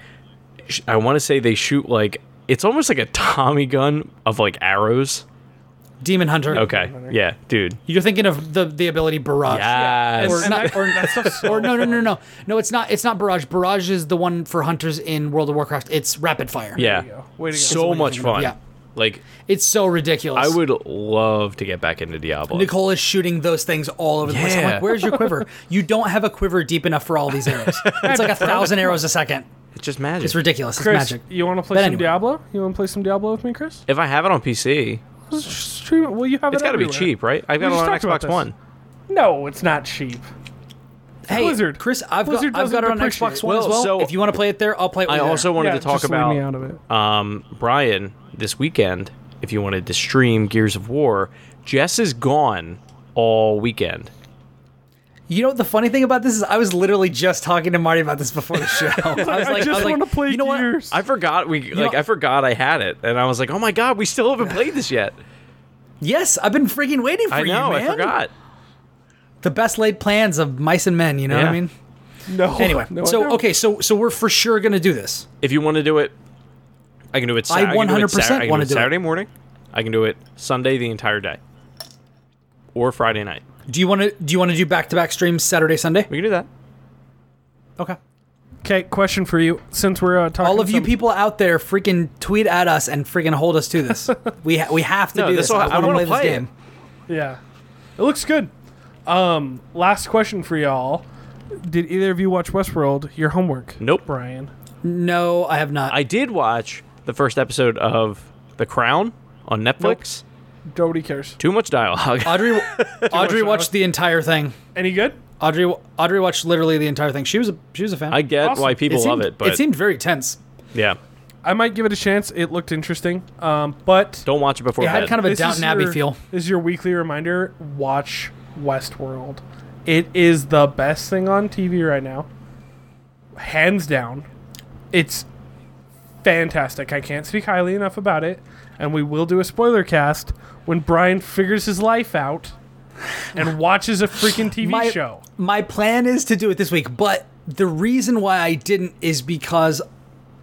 sh- I want to say they shoot like it's almost like a Tommy gun of like arrows. Demon hunter. Okay, yeah, dude. You're thinking of the the ability barrage. Yes. Or not- or that so Or no, no, fun. no, no, no. It's not. It's not barrage. Barrage is the one for hunters in World of Warcraft. It's rapid fire. yeah, There you go. Way to go. so much fun. Yeah. Like It's so ridiculous. I would love to get back into Diablo. Nicole is shooting those things all over the place. I'm Yeah. like, where's your quiver? you don't have a quiver deep enough for all these arrows. It's like a thousand arrows a second. It's just magic. It's ridiculous. It's Chris, magic. you want to play But some anyway. Diablo? You want to play some Diablo with me, Chris? If I have it on PC, Stream it. Well, you have it's it got to be everywhere. cheap, right? I've got We it just on talked about Xbox this. One. No, it's not cheap. Hey, Blizzard. Chris, I've Blizzard got I've got it on doesn't Xbox One appreciate as well. Well, so- if you want to play it there, I'll play it with I you there. also wanted yeah, to talk about me out of it. um, Brian this weekend. If you wanted to stream Gears of War, Jess is gone all weekend. You know the funny thing about this is? I was literally just talking to Marty about this before the show. I was like, I just was like, want to play you know what? I forgot we like know- I forgot I had it, and I was like, oh my god, we still haven't played this yet. Yes, I've been freaking waiting for I you, man. I forgot. The best laid plans of mice and men. You know what I mean? No. Anyway, no, so don't. okay, so so we're for sure gonna do this. If you want to do it, I can do it. Sa- I can do it 100% Sat- I can wanna do it. Saturday morning. I can do it Sunday the entire day, or Friday night. Do you want to do you want to do back to back streams Saturday Sunday? We can do that. Okay. Okay, question for you. Since we're uh, talking, All of you people out there, freaking tweet at us and freaking hold us to this. we ha- we have to No, do this this. will- I I want to wanna play this play it. game. Yeah, it looks good. Um, last question for y'all: Did either of you watch Westworld? Your homework, Nope. Brian. No, I have not. I did watch the first episode of The Crown on Netflix. Nobody cares. Too much dialogue. Audrey Audrey watched the entire thing. Any good? Audrey Audrey watched literally the entire thing. She was a she was a fan. I get Awesome. why people it seemed, love it, but it seemed very tense. yeah, I might give it a chance. It looked interesting. Um, but don't watch it before It had kind of a this is Downton Abbey feel. This is your weekly reminder. Watch Westworld. It is the best thing on TV right now. Hands down. It's fantastic. I can't speak highly enough about it. And we will do a spoiler cast when Brian figures his life out and watches a freaking TV my, show. My plan is to do it this week, but the reason why I didn't is because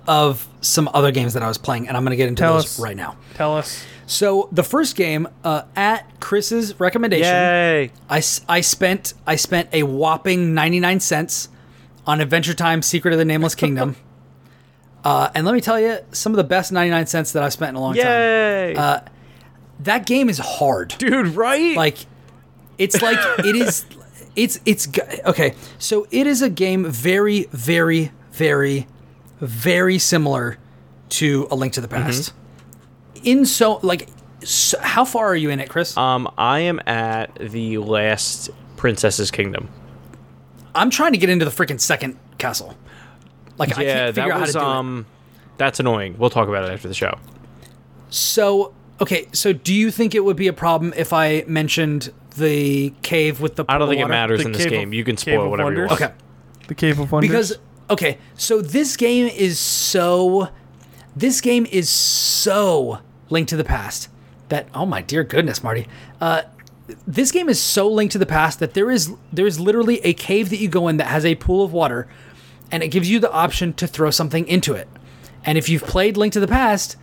of some other games that I was playing, and I'm going to get into Tell those us. right now. Tell us. So the first game, uh, at Chris's recommendation, Yay! I, I spent I spent a whopping 99 cents on Adventure Time: Secret of the Nameless Kingdom. uh, and let me tell you, some of the best 99 cents that I've spent in a long time. Yay! Uh, That game is hard. Dude, right? Like, it's like it is. It's it's okay. So it is a game very very very very similar to A Link to the Past. In so like, so, how far are you in it, Chris? um, I am at the last Princess's Kingdom. I'm trying to get into the freaking second castle. Like I yeah, can't figure that out was how to do it. um, that's annoying. We'll talk about it after the show. So okay, so do you think it would be a problem if I mentioned the cave with the? I don't pool of think it matters The in this Cave of- game. You can spoil of whatever you want. Okay, The Cave of Wonders. because okay, so this game is so, this game is so linked to the past. That oh my dear goodness, Marty, uh, this game is so linked to the past that there is there is literally a cave that you go in that has a pool of water, and it gives you the option to throw something into it, and if you've played Link to the Past,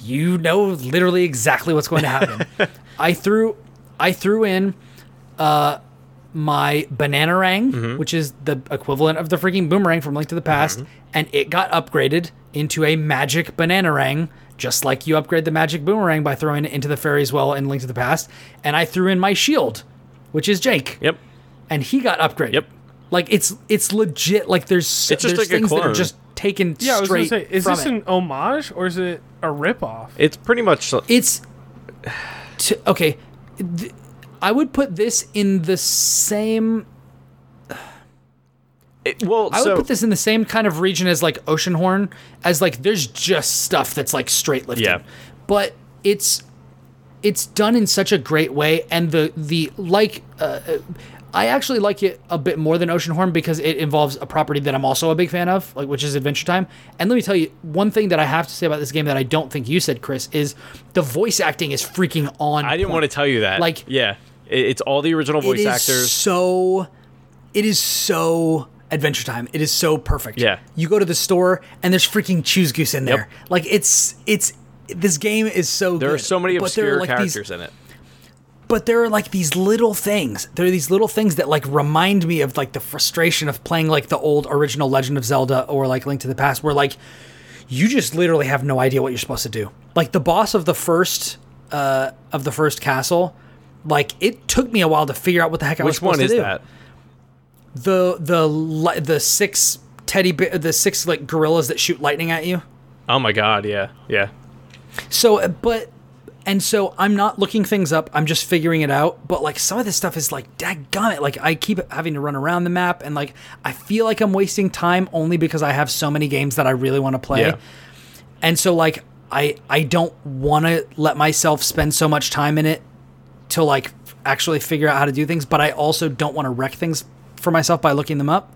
you know literally exactly what's going to happen. I threw I threw in uh, my bananarang, which is the equivalent of the freaking boomerang from Link to the Past, and it got upgraded into a magic bananarang, just like you upgrade the magic boomerang by throwing it into the fairy's well in Link to the Past. And I threw in my shield, which is Jake, Yep. and he got upgraded. Yep. Like it's it's legit. Like there's It's just there's like a things that are just taken Yeah, I was gonna straight say, is this it. an homage or is it a ripoff? It's pretty much It's to, okay. th- I would put this in the same. It, well. I would put this in the same kind of region as like Oceanhorn, as like there's just stuff that's like straight lifted. Yeah. But it's it's done in such a great way, and the the like. Uh, uh, I actually like it a bit more than Oceanhorn because it involves a property that I'm also a big fan of, like which is Adventure Time. And let me tell you, one thing that I have to say about this game that I don't think you said, Chris, is the voice acting is freaking on. I didn't want to tell you that. Like- yeah, it, it's all the original voice it is actors. so it is so adventure time it is so perfect Yeah. you go to the store and there's freaking choose goose in there Yep. like it's it's this game is so There good are so many but there are, obscure like, these- characters in it. but there are like these little things there are these little things that like remind me of like the frustration of playing like the old original legend of zelda or like link to the past where like you just literally have no idea what you're supposed to do like the boss of the first uh of the first castle like it took me a while to figure out what the heck i was Which supposed one is to do that? The the the six teddy bear, the six like gorillas that shoot lightning at you. Oh my god, yeah, yeah. So, uh, but and so I'm not looking things up. I'm just figuring it out. But like some of this stuff is like, dadgummit, like I keep having to run around the map, and like I feel like I'm wasting time only because I have so many games that I really want to play. Yeah. And so like I I don't want to let myself spend so much time in it to like actually figure out how to do things, but I also don't want to wreck things for myself by looking them up.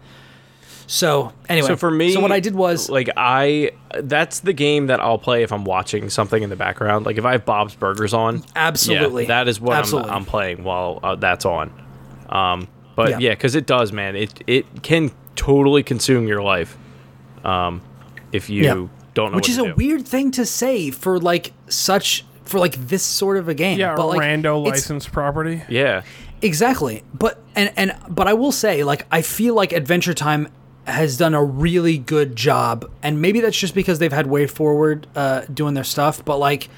So anyway, So for me, so what I did was like I that's the game that I'll play if I'm watching something in the background. Like if I have Bob's Burgers on, absolutely yeah, that is what I'm. I'm playing while uh, that's on. Um, but Yeah. yeah, because it does, man. It it can totally consume your life. Um, if you Yeah. don't know, which what is to a do. weird thing to say for like such for like this sort of a game. Yeah, but a like, rando it's- licensed property. Yeah, Exactly. But and and but I will say like I feel like Adventure Time has done a really good job and maybe that's just because they've had WayForward uh doing their stuff, but like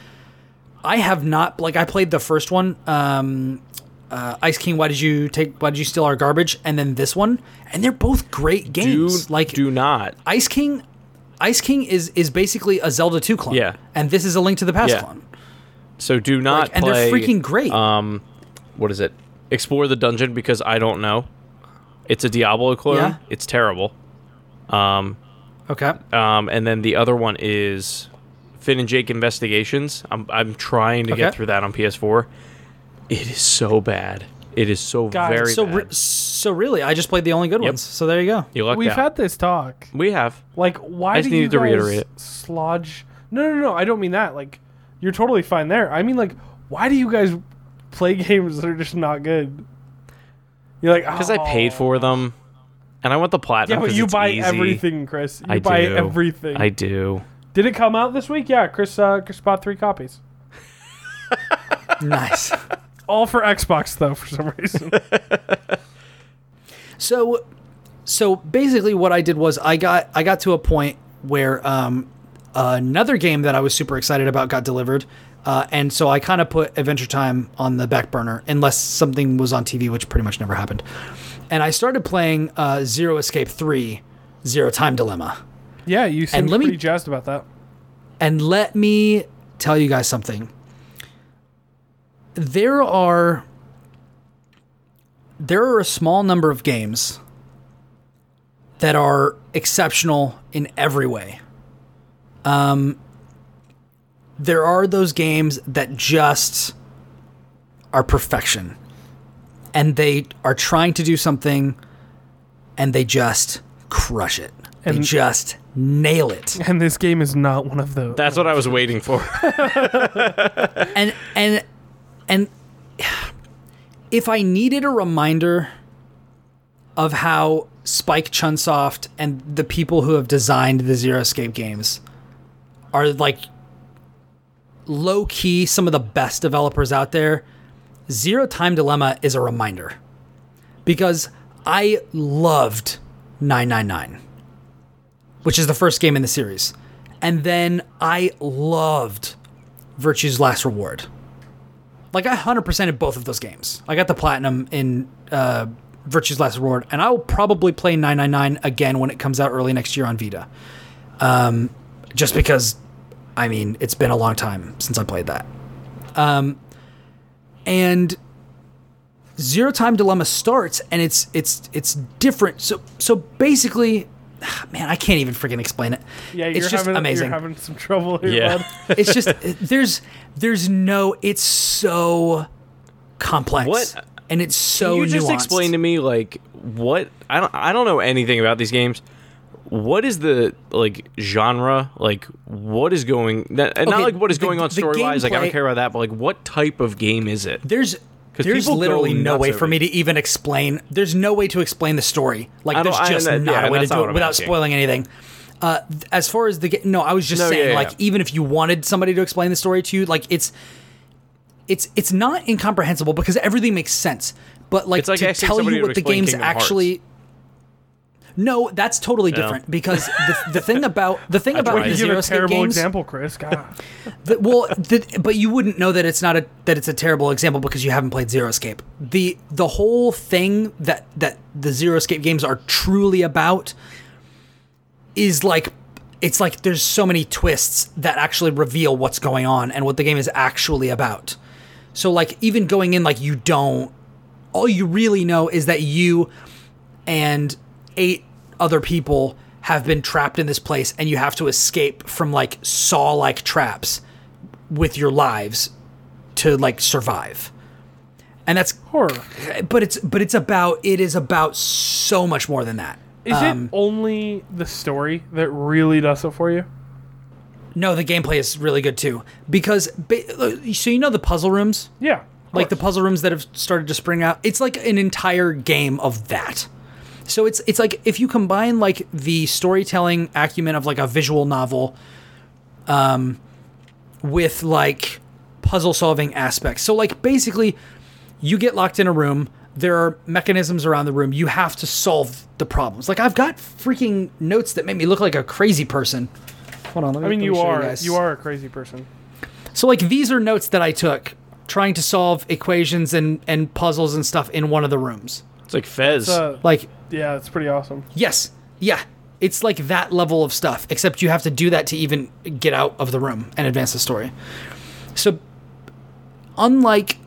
I have not like I played the first one um uh, Ice King, why did you take? Why did you steal our garbage? And then this one, and they're both great do games. like do not. Ice King, Ice King is is basically a Zelda two clone. Yeah. and this is a Link to the Past Yeah. clone. So do not and play. they're freaking great. Um, what is it? Explore the dungeon because I don't know. It's a Diablo clone. Yeah. It's terrible. Um, okay, um, and then the other one is Finn and Jake Investigations. I'm I'm trying to get through that on PS4. It is so bad. It is so God, very so bad. re- so really, I just played the only good Yep. ones. So there you go. you lucked We've out. had this talk. we have. Like, why I just do you needed to guys reiterate it. slodge? No, no, no. I don't mean that. Like, you're totally fine there. I mean, like, why do you guys play games that are just not good? You're like, Because I paid for them, and I want the platinum. Yeah, platinum. but 'cause you it's buy easy. everything, Chris. You I buy do. everything. I do. Did it come out this week? Yeah, Chris. Uh, Chris bought three copies. nice. All for Xbox though, for some reason. So, so basically, what I did was I got I got to a point where um, another game that I was super excited about got delivered, uh, and so I kind of put Adventure Time on the back burner unless something was on TV, which pretty much never happened. And I started playing uh, Zero Escape Three, Zero Time Dilemma. yeah, you seem let me- pretty jazzed about that. And let me tell you guys something. There are there are a small number of games that are exceptional in every way. Um there are those games that just are perfection. And they are trying to do something and they just crush it. they just nail it. And this game is not one of those. That's what I was waiting for. and and and if I needed a reminder of how Spike Chunsoft and the people who have designed the Zero Escape games are like low key some of the best developers out there, Zero Time Dilemma is a reminder. Because I loved 999, which is the first game in the series. And then I loved Virtue's Last Reward. Like I 100%ed both of those games. I got the platinum in uh, Virtue's Last Reward, and I will probably play 999 again when it comes out early next year on Vita. Um, just because, I mean, it's been a long time since I played that. Um, and Zero Time Dilemma starts, and it's it's it's different. So so basically, man, I can't even freaking explain it. Yeah, it's you're just having amazing. you're having some trouble here, Yeah. bud. it's just there's there's no. It's so complex. What- And it's so Can you just nuanced. explain to me like what I don't I don't know anything about these games. What is the like genre? Like what is going that and not like what is the- going on story wise, like I don't care about that, but like what type of game is it? There's there's literally no way for me to even explain. There's no way to explain the story. Like I there's I- just that- not yeah, a way to do it without asking. spoiling anything. Uh, as far as the no, I was just No, saying yeah, like yeah. even if you wanted somebody to explain the story to you, like it's it's it's not incomprehensible because everything makes sense. But like, like to tell you what the game's Kingdom Hearts. Actually. No, that's totally different because the, the thing about the thing about tried. the You give Zero a Escape terrible games, example, Chris. God. the, well, the, but you wouldn't know that it's not a that it's a terrible example because you haven't played Zero Escape. the The whole thing that that the Zero Escape games are truly about is like it's like there's so many twists that actually reveal what's going on and what the game is actually about. So like even going in like you don't all you really know is that you and eight other people have been trapped in this place and you have to escape from like saw like traps with your lives to like survive. And that's Horror. but it's but it's about it is about so much more than that. Is Um, it only the story that really does it for you? No, the gameplay is really good too because so you know the puzzle rooms, Yeah. like the puzzle rooms that have started to spring out. It's like an entire game of that. So it's it's like if you combine like the storytelling acumen of like a visual novel, um, with like puzzle solving aspects. So like basically, you get locked in a room. There are mechanisms around the room. You have to solve the problems. Like I've got freaking notes that make me look like a crazy person. Hold on, let me. I mean, let me you show are guys. you are a crazy person. So like these are notes that I took trying to solve equations and and puzzles and stuff in one of the rooms. It's like Fez. Uh, Like yeah, it's pretty awesome. yes, yeah, it's like that level of stuff. Except you have to do that to even get out of the room and advance the story. So unlike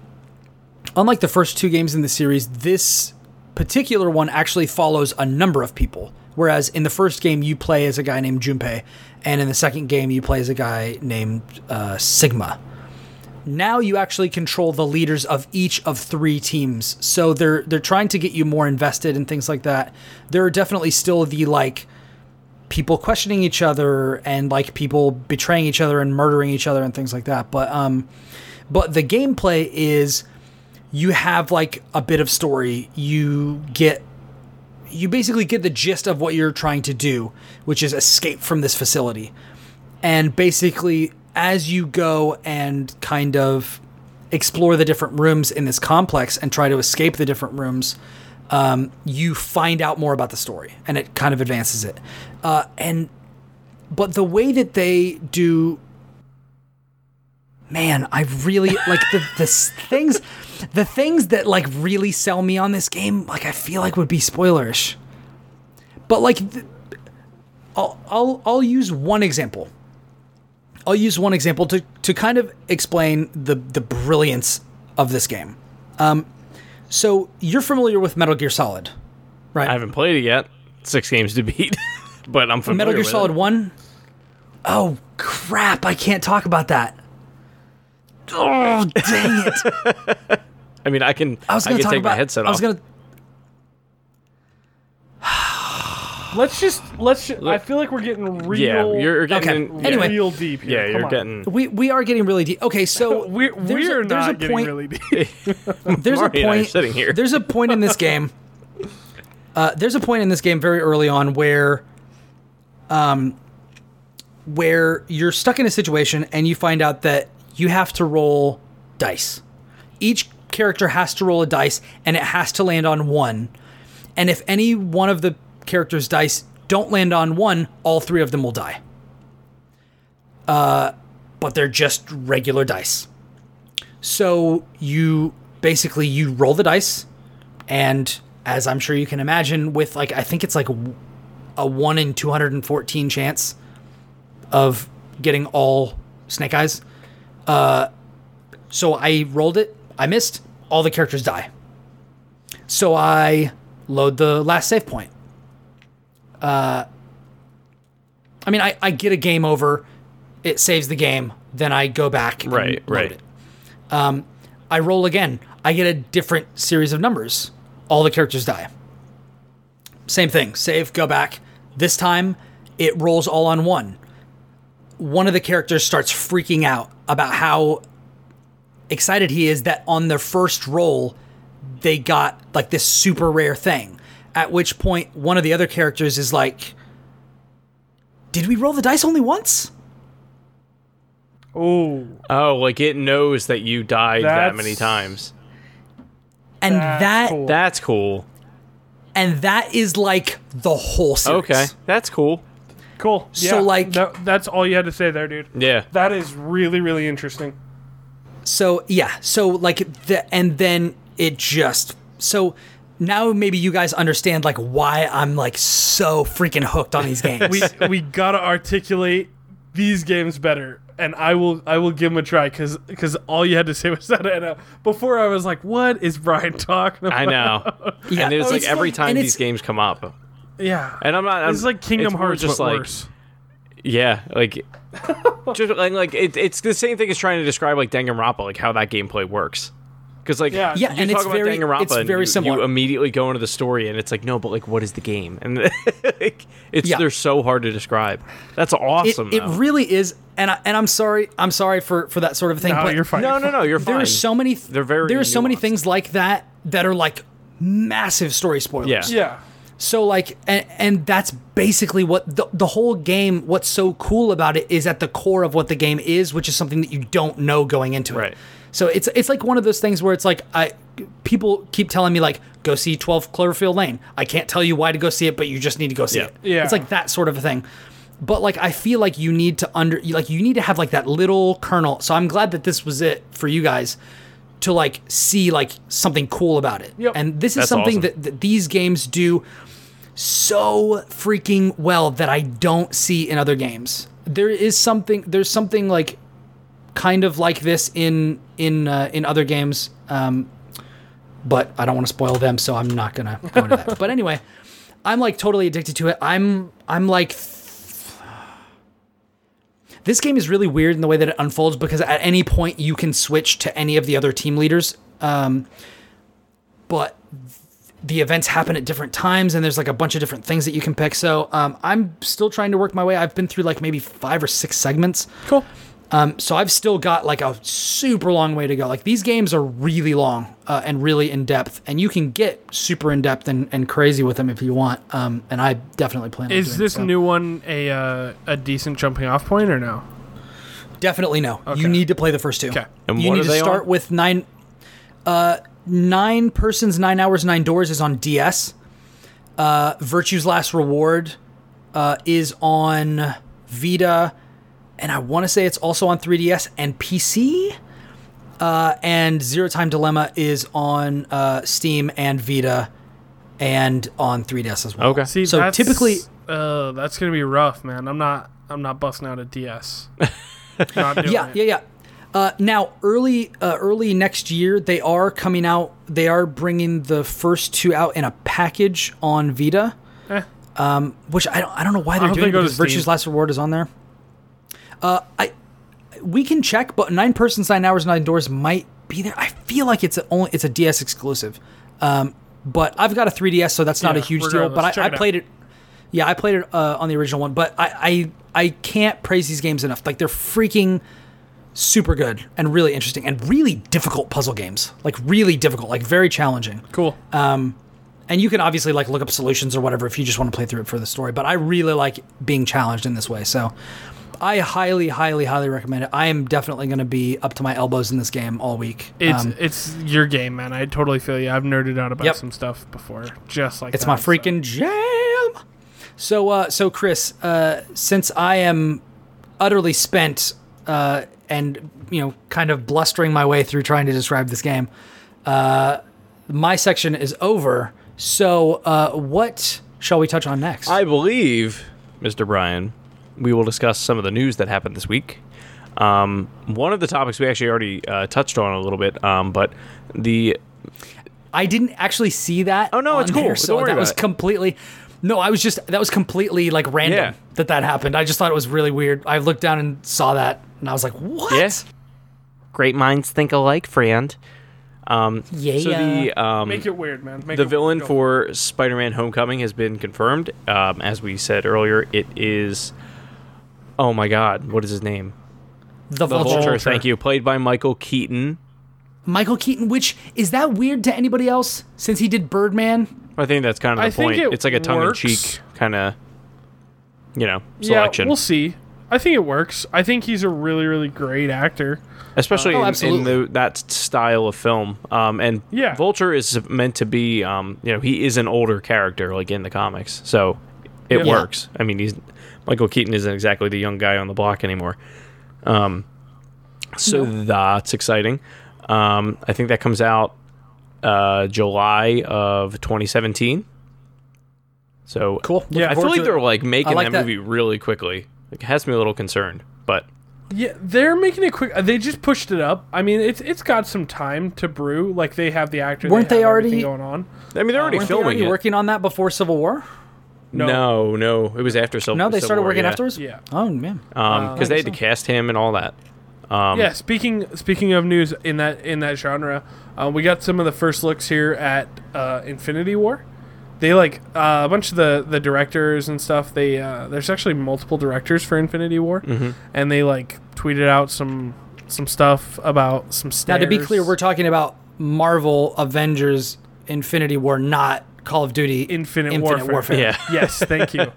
unlike the first two games in the series, this particular one actually follows a number of people. Whereas in the first game you play as a guy named Junpei, and in the second game you play as a guy named uh, Sigma. Now you actually control the leaders of each of three teams, so they're they're trying to get you more invested and things like that. There are definitely still the like people questioning each other and like people betraying each other and murdering each other and things like that. But um, but the gameplay is you have like a bit of story. You get you basically get the gist of what you're trying to do, which is escape from this facility. And basically as you go and kind of explore the different rooms in this complex and try to escape the different rooms, um, you find out more about the story and it kind of advances it. Uh, and but the way that they do man, I really like the the things the things that like really sell me on this game, like I feel like would be spoilerish. But like th- I'll I'll I'll use one example. I'll use one example to to kind of explain the the brilliance of this game. Um so you're familiar with Metal Gear Solid, right? I haven't played it yet. Six games to beat, but I'm familiar with. Metal Gear Solid it. 1? Oh crap, I can't talk about that. Oh, dang it. I mean, I can. I was going to take about my headset off. I was going to Let's just let's. Ju- I feel like we're getting real. yeah, you're getting. Okay. in- Anyway. real deep here. yeah, Come you're on. getting. we we are getting really deep. Okay, so We're there's we're a, not getting point really deep. there's Marty a and I are point sitting here. There's a point in this game. Uh, there's a point in this game very early on where, um, where you're stuck in a situation and you find out that you have to roll dice. Each character has to roll a dice and it has to land on one. And if any one of the characters' dice don't land on one, all three of them will die. Uh, but they're just regular dice. So you basically you roll the dice, and as I'm sure you can imagine, with like I think it's like a one in 214 chance of getting all Snake Eyes. Uh, so I rolled it. I missed. All the characters die. So I load the last save point. Uh, I mean, I, I get a game over. It saves the game. Then I go back. And Right, right. It. Um, I roll again. I get a different series of numbers. All the characters die. Same thing. Save, go back. This time, it rolls all on one. One of the characters starts freaking out about how excited he is that on their first roll, they got like this super rare thing. At which point, one of the other characters is like, Did we roll the dice only once? Oh, Oh, like it knows that you died that many times. And That's that cool. That's cool. and that is like the whole series. Okay, that's cool. cool. So, Yeah, like- that, that's all you had to say there, dude. Yeah. That is really, really interesting. So yeah, so like the and then it just so now maybe you guys understand like why I'm like so freaking hooked on these games. We we gotta articulate these games better, and I will I will give them a try because because all you had to say was that. And uh, before I was like, what is Brian talking about? I know. Yeah. And it's Oh, like it's every fun. time these games come up. Yeah. And I'm not. I'm, It's like Kingdom it's Hearts, just but like worse. yeah, like just like, like it, it's the same thing as trying to describe like Danganronpa, like how that gameplay works. Because like Yeah. Yeah, you and talk it's about very- Danganronpa it's very you, similar. You immediately go into the story and it's like no, but like what is the game? And like, it's Yeah. they're so hard to describe. That's awesome. it though. really is, and I, and I'm sorry, I'm sorry for for that sort of thing. No, but you're fine. no, no, no. You're fine. There are so many. They're very There are so many things like that that are like massive story spoilers. Yeah. Yeah. So like, and, and that's basically what the the whole game. What's so cool about it is at the core of what the game is, which is something that you don't know going into it. Right. So it's it's like one of those things where it's like I people keep telling me like go see 12 Cloverfield Lane. I can't tell you why to go see it, but you just need to go see Yeah. it. Yeah. It's like that sort of a thing. But like I feel like you need to under like you need to have like that little kernel. So I'm glad that this was it for you guys to like see like something cool about it. Yep. And this is That's something awesome. that, that these games do so freaking well that I don't see in other games. There is something there's something like kind of like this in in uh, in other games um but I don't want to spoil them so I'm not going to go into that. But anyway, I'm like totally addicted to it. I'm I'm like this game is really weird in the way that it unfolds because at any point you can switch to any of the other team leaders. Um, but the events happen at different times and there's like a bunch of different things that you can pick. So um, I'm still trying to work my way. I've been through like maybe five or six segments. Cool. Um, so I've still got like a super long way to go. Like these games are really long uh, and really in depth, and you can get super in depth and, and crazy with them if you want. Um, and I definitely plan. on Is doing this so. new one a uh, a decent jumping off point or no? Definitely no. Okay. You need to play the first two. Okay. And you need to start on? with nine. Uh, nine persons, nine hours, nine doors is on DS. Uh, Virtue's Last Reward uh, is on Vita, and I want to say it's also on 3DS and PC. Uh, and Zero Time Dilemma is on uh, Steam and Vita, and on 3DS as well. Okay. See, So that's, typically- uh, that's gonna be rough, man. I'm not I'm not busting out a DS. not doing yeah, it. yeah, yeah. Uh, now, early, uh, early next year, they are coming out. They are bringing the first two out in a package on Vita, Eh. um, which I don't, I don't know why they're hope doing they it go to because Virtue's Last Reward is on there. Uh, I, we can check, but nine persons, nine hours, nine doors might be there. I feel like it's a, only it's a DS exclusive, um, but I've got a 3DS, so that's not a huge deal. But I, I out. played it. Yeah, I played it uh, on the original one, but I, I I can't praise these games enough. Like they're freaking super good and really interesting and really difficult puzzle games. Like really difficult, like very challenging. Cool. Um, and you can obviously like look up solutions or whatever if you just want to play through it for the story. But I really like being challenged in this way. So I highly, highly, highly recommend it. I am definitely going to be up to my elbows in this game all week. It's Um, it's your game, man. I totally feel you. I've nerded out about Yep. some stuff before, just like It's that, my so- freaking jam. So, uh, so Chris, uh, since I am utterly spent uh, and you know, kind of blustering my way through trying to describe this game, uh, my section is over. So, uh, what shall we touch on next? I believe, Mr. Brian, we will discuss some of the news that happened this week. Um, one of the topics we actually already uh, touched on a little bit, um, but the I didn't actually see that. Oh, no, on it's cool. there, Don't so worry that about was it. completely. No, I was just that was completely like random Yeah. that that happened. I just thought it was really weird. I looked down and saw that, and I was like, "What? Yeah. great minds think alike, friend. Um, Yeah. So the um, Make it weird, man. Make the villain weird. for Spider-Man: Homecoming has been confirmed. Um, as we said earlier, it is. Oh my God! What is his name? The, The Vulture. Vulture. Thank you. Played by Michael Keaton. Michael Keaton. Which is that weird to anybody else since he did Birdman? I think that's kind of the I think point. it it's like a tongue-in-cheek kind of, you know, selection. Yeah, we'll see. I think it works. I think he's a really, really great actor. especially Oh, in, in the, that style of film. Um, and Yeah. Vulture is meant to be, um, you know, he is an older character, like in the comics, so it Yeah. works. I mean, he's Michael Keaton isn't exactly the young guy on the block anymore. Um, so that's exciting. Um, I think that comes out uh, July of 2017. So Cool. Yeah, I feel like they're like making like that, that. movie really quickly. It has me a little concerned, but Yeah, they're making it quick. They just pushed it up. I mean, it's it's got some time to brew. Like they have the actor. Weren't they, they already- going on? I mean, they're already Weren't they filming already it. working on that before Civil War? No. No, no, it was after Civil. No, they Civil started War, working yeah. afterwards. Yeah. Oh man. Um, because they had to cast him and all that. Um, yeah. Speaking speaking of news in that in that genre, uh, we got some of the first looks here at uh, Infinity War. They like uh, a bunch of the the directors and stuff. They uh, there's actually multiple directors for Infinity War, Mm-hmm. and they like tweeted out some some stuff about some. Now, to be clear, we're talking about Marvel Avengers Infinity War, not Call of Duty Infinite, Infinite Warfare. Warfare. Yeah. yes, thank you.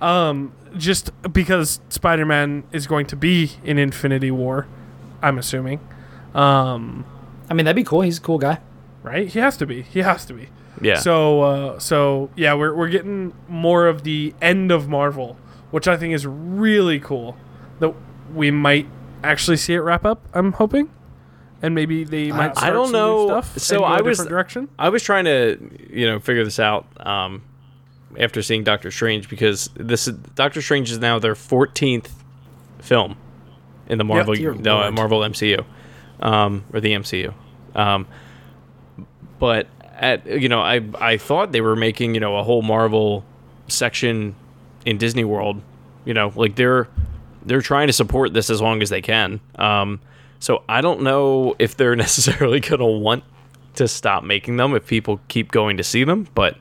Um, just because Spider-Man is going to be in Infinity War, I'm assuming. Um, I mean, that'd be cool. He's a cool guy. right? He has to be. He has to be. yeah. So, uh, so yeah, we're we're getting more of the end of Marvel, which I think is really cool. That we might actually see it wrap up. I'm hoping, and maybe they might. I Start don't some know. So I a was- different direction. I was trying to, you know, figure this out um, after seeing Doctor Strange because this is Doctor Strange is now their 14th film in the Marvel the uh, Marvel MCU um, or the MCU. Um, but at you know, I I thought they were making you know a whole Marvel section in Disney World. You know, like they're they're trying to support this as long as they can. Um, so I don't know if they're necessarily gonna want to stop making them if people keep going to see them. But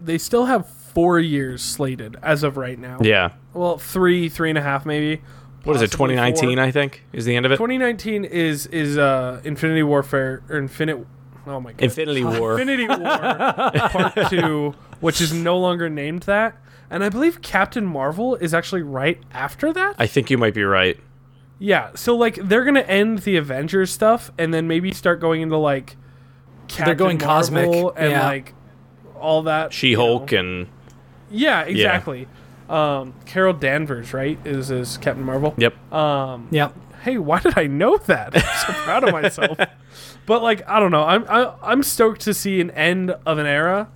They still have four years slated as of right now. yeah, Well, three, three and a half, maybe. what is it? 2019. I think, is the end of it. 2019 is is uh Infinity Warfare or Infinite. Oh my god. Infinity War. Infinity War Part Two, which is no longer named that, and I believe Captain Marvel is actually right after that. I think you might be right. Yeah, so like they're gonna end the Avengers stuff, and then maybe start going into like Captain going Marvel cosmic, and yeah. like all that. She you Hulk know. and yeah, exactly. Um, Carol Danvers, right, is is Captain Marvel. yep. Um, Yep. hey, why did I know that? I'm so proud of myself. But like, I don't know. I'm I, I'm stoked to see an end of an era,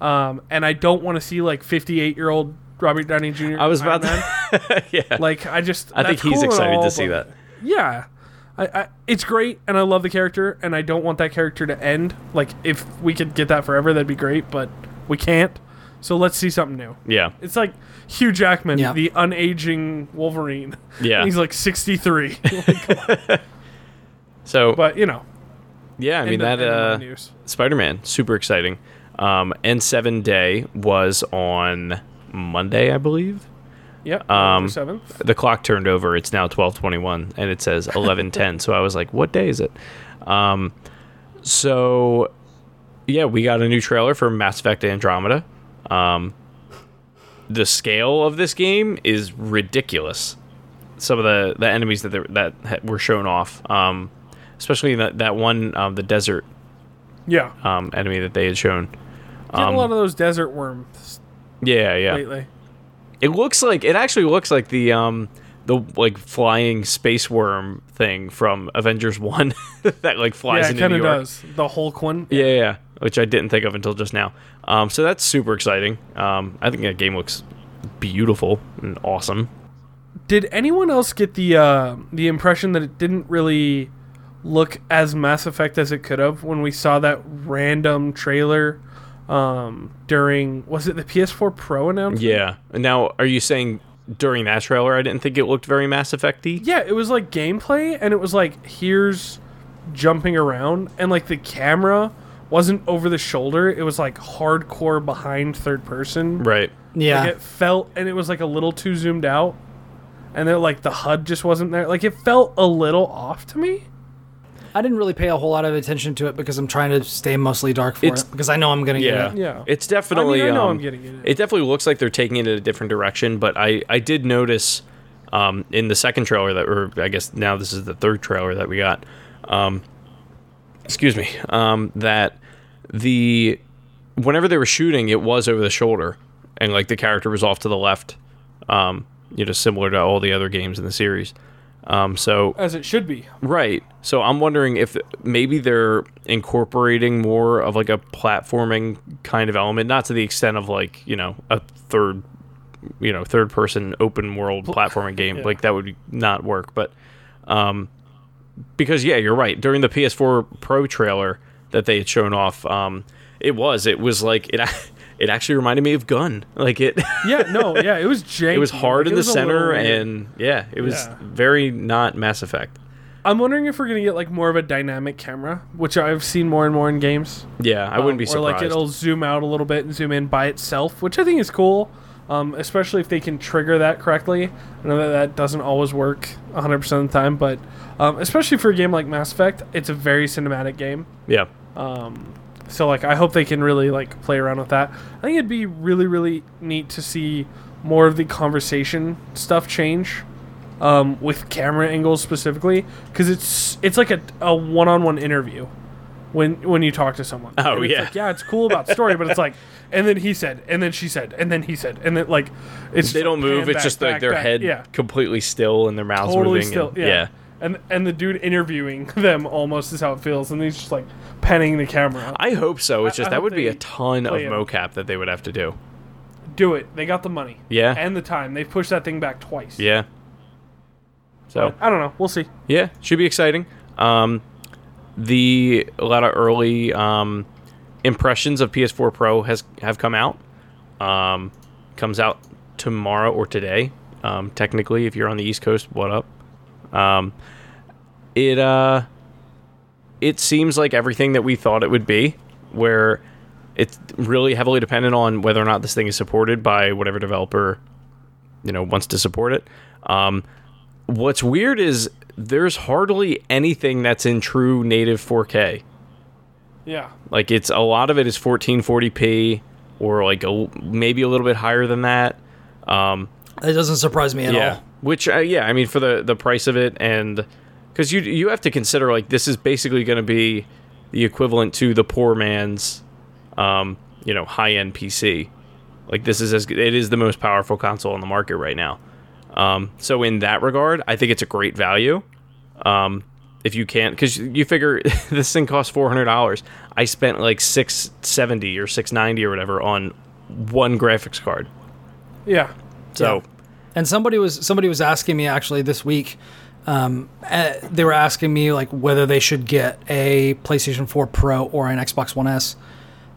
um, and I don't want to see like 58 year old Robert Downey Jr. I was Iron about Man. to. yeah. Like, I just I think he's cool excited all, to see that. Yeah. I, I, it's great, and I love the character, and I don't want that character to end. Like, if we could get that forever, that'd be great, but we can't. So let's see something new. Yeah. It's like Hugh Jackman, Yeah. the unaging Wolverine. Yeah. He's like 63. So but, you know, yeah, I mean end that end of my uh. Spider-Man, super exciting. Um, N7 Day was on Monday, I believe. Yeah. Um, 7th. the clock turned over. It's now twelve twenty one, and it says eleven ten. so I was like, "What day is it?" Um, so yeah, we got a new trailer for Mass Effect Andromeda. Um, the scale of this game is ridiculous. Some of the, the enemies that that were shown off, um, especially that that one um, the desert Yeah. um, enemy that they had shown. Getting Um, a lot of those desert worms yeah, yeah. lately. It looks like it actually looks like the um the like flying space worm thing from Avengers One that like flies Yeah, it into kind New of York. does. The Hulk one. Yeah, yeah, yeah, which I didn't think of until just now. Um, so that's super exciting. Um, I think that game looks beautiful and awesome. Did anyone else get the uh, the impression that it didn't really look as Mass Effect as it could have when we saw that random trailer um, during was it the PS4 Pro announcement? Yeah. Now, are you saying during that trailer, I didn't think it looked very Mass Effect-y? Yeah, it was like gameplay, and it was like here's jumping around, and like the camera wasn't over the shoulder; it was like hardcore behind third person. Right. Yeah. Like it felt, and it was like a little too zoomed out, and then like the HUD just wasn't there. Like it felt a little off to me. I didn't really pay a whole lot of attention to it because I'm trying to stay mostly dark for It's- it because I know I'm gonna Yeah. get it. Yeah. It's definitely. I mean, I know um, I'm getting it. It definitely looks like they're taking it in a different direction, but I, I did notice um, in the second trailer that, or I guess now this is the third trailer that we got. Um, excuse me. Um, that the whenever they were shooting, it was over the shoulder, and like the character was off to the left. Um, you know, similar to all the other games in the series. Um, so As it should be. Right. So I'm wondering if maybe they're incorporating more of like a platforming kind of element, not to the extent of like, you know, a third you know, third person open world platforming game. yeah. Like that would not work, but um because yeah, you're right. During the PS4 Pro trailer that they had shown off, um it was it was like it it actually reminded me of Gun. Like it Yeah, no, yeah, it was janky. it was hard in the was little center and yeah, it was Yeah. very not Mass Effect. I'm wondering if we're gonna get like more of a dynamic camera, which I've seen more and more in games. Yeah, I wouldn't be Um, Or surprised. like it'll zoom out a little bit and zoom in by itself, which I think is cool. Um, especially if they can trigger that correctly. I know that that doesn't always work 100% of the time, but um, especially for a game like Mass Effect, it's a very cinematic game. yeah. So like I hope they can really like play around with that. I think it'd be really really neat to see more of the conversation stuff change um, with camera angles specifically because it's it's like a, a one-on-one interview when when you talk to someone. Oh, yeah. like, yeah, it's cool about story, but it's like and then he said and then she said and then he said and then like it's They don't move. It's back, just like their back. head yeah completely still and their mouths totally moving. still and- yeah. And and the dude interviewing them almost is how it feels, and he's just like panning the camera. I hope so. It's I- just I that hope would be a ton of play it. mocap that they would have to do. Do it. They got the money. Yeah. And the time. They've pushed that thing back twice. Yeah. So I don't know. We'll see. yeah, should be exciting. Um, the a lot of early um, impressions of PS4 Pro has have come out. Um, comes out tomorrow or today. Um, technically, if you're on the East Coast, what up? Um, it uh, it seems like everything that we thought it would be, where it's really heavily dependent on whether or not this thing is supported by whatever developer you know wants to support it. Um, what's weird is there's hardly anything that's in true native 4K. Yeah. Like it's a lot of it is 1440p or like a, maybe a little bit higher than that. Um, It doesn't surprise me at yeah, all. Which uh, yeah, I mean for the the price of it and because you you have to consider like this is basically going to be the equivalent to the poor man's um, you know high end PC. Like this is as it is the most powerful console on the market right now. Um, so in that regard, I think it's a great value. Um, if you can't, because you figure this thing costs four hundred dollars. I spent like six seventy or six ninety or whatever on one graphics card. Yeah. So Yeah. And somebody was somebody was asking me actually this week. Um, uh, they were asking me like whether they should get a PlayStation 4 Pro or an Xbox One S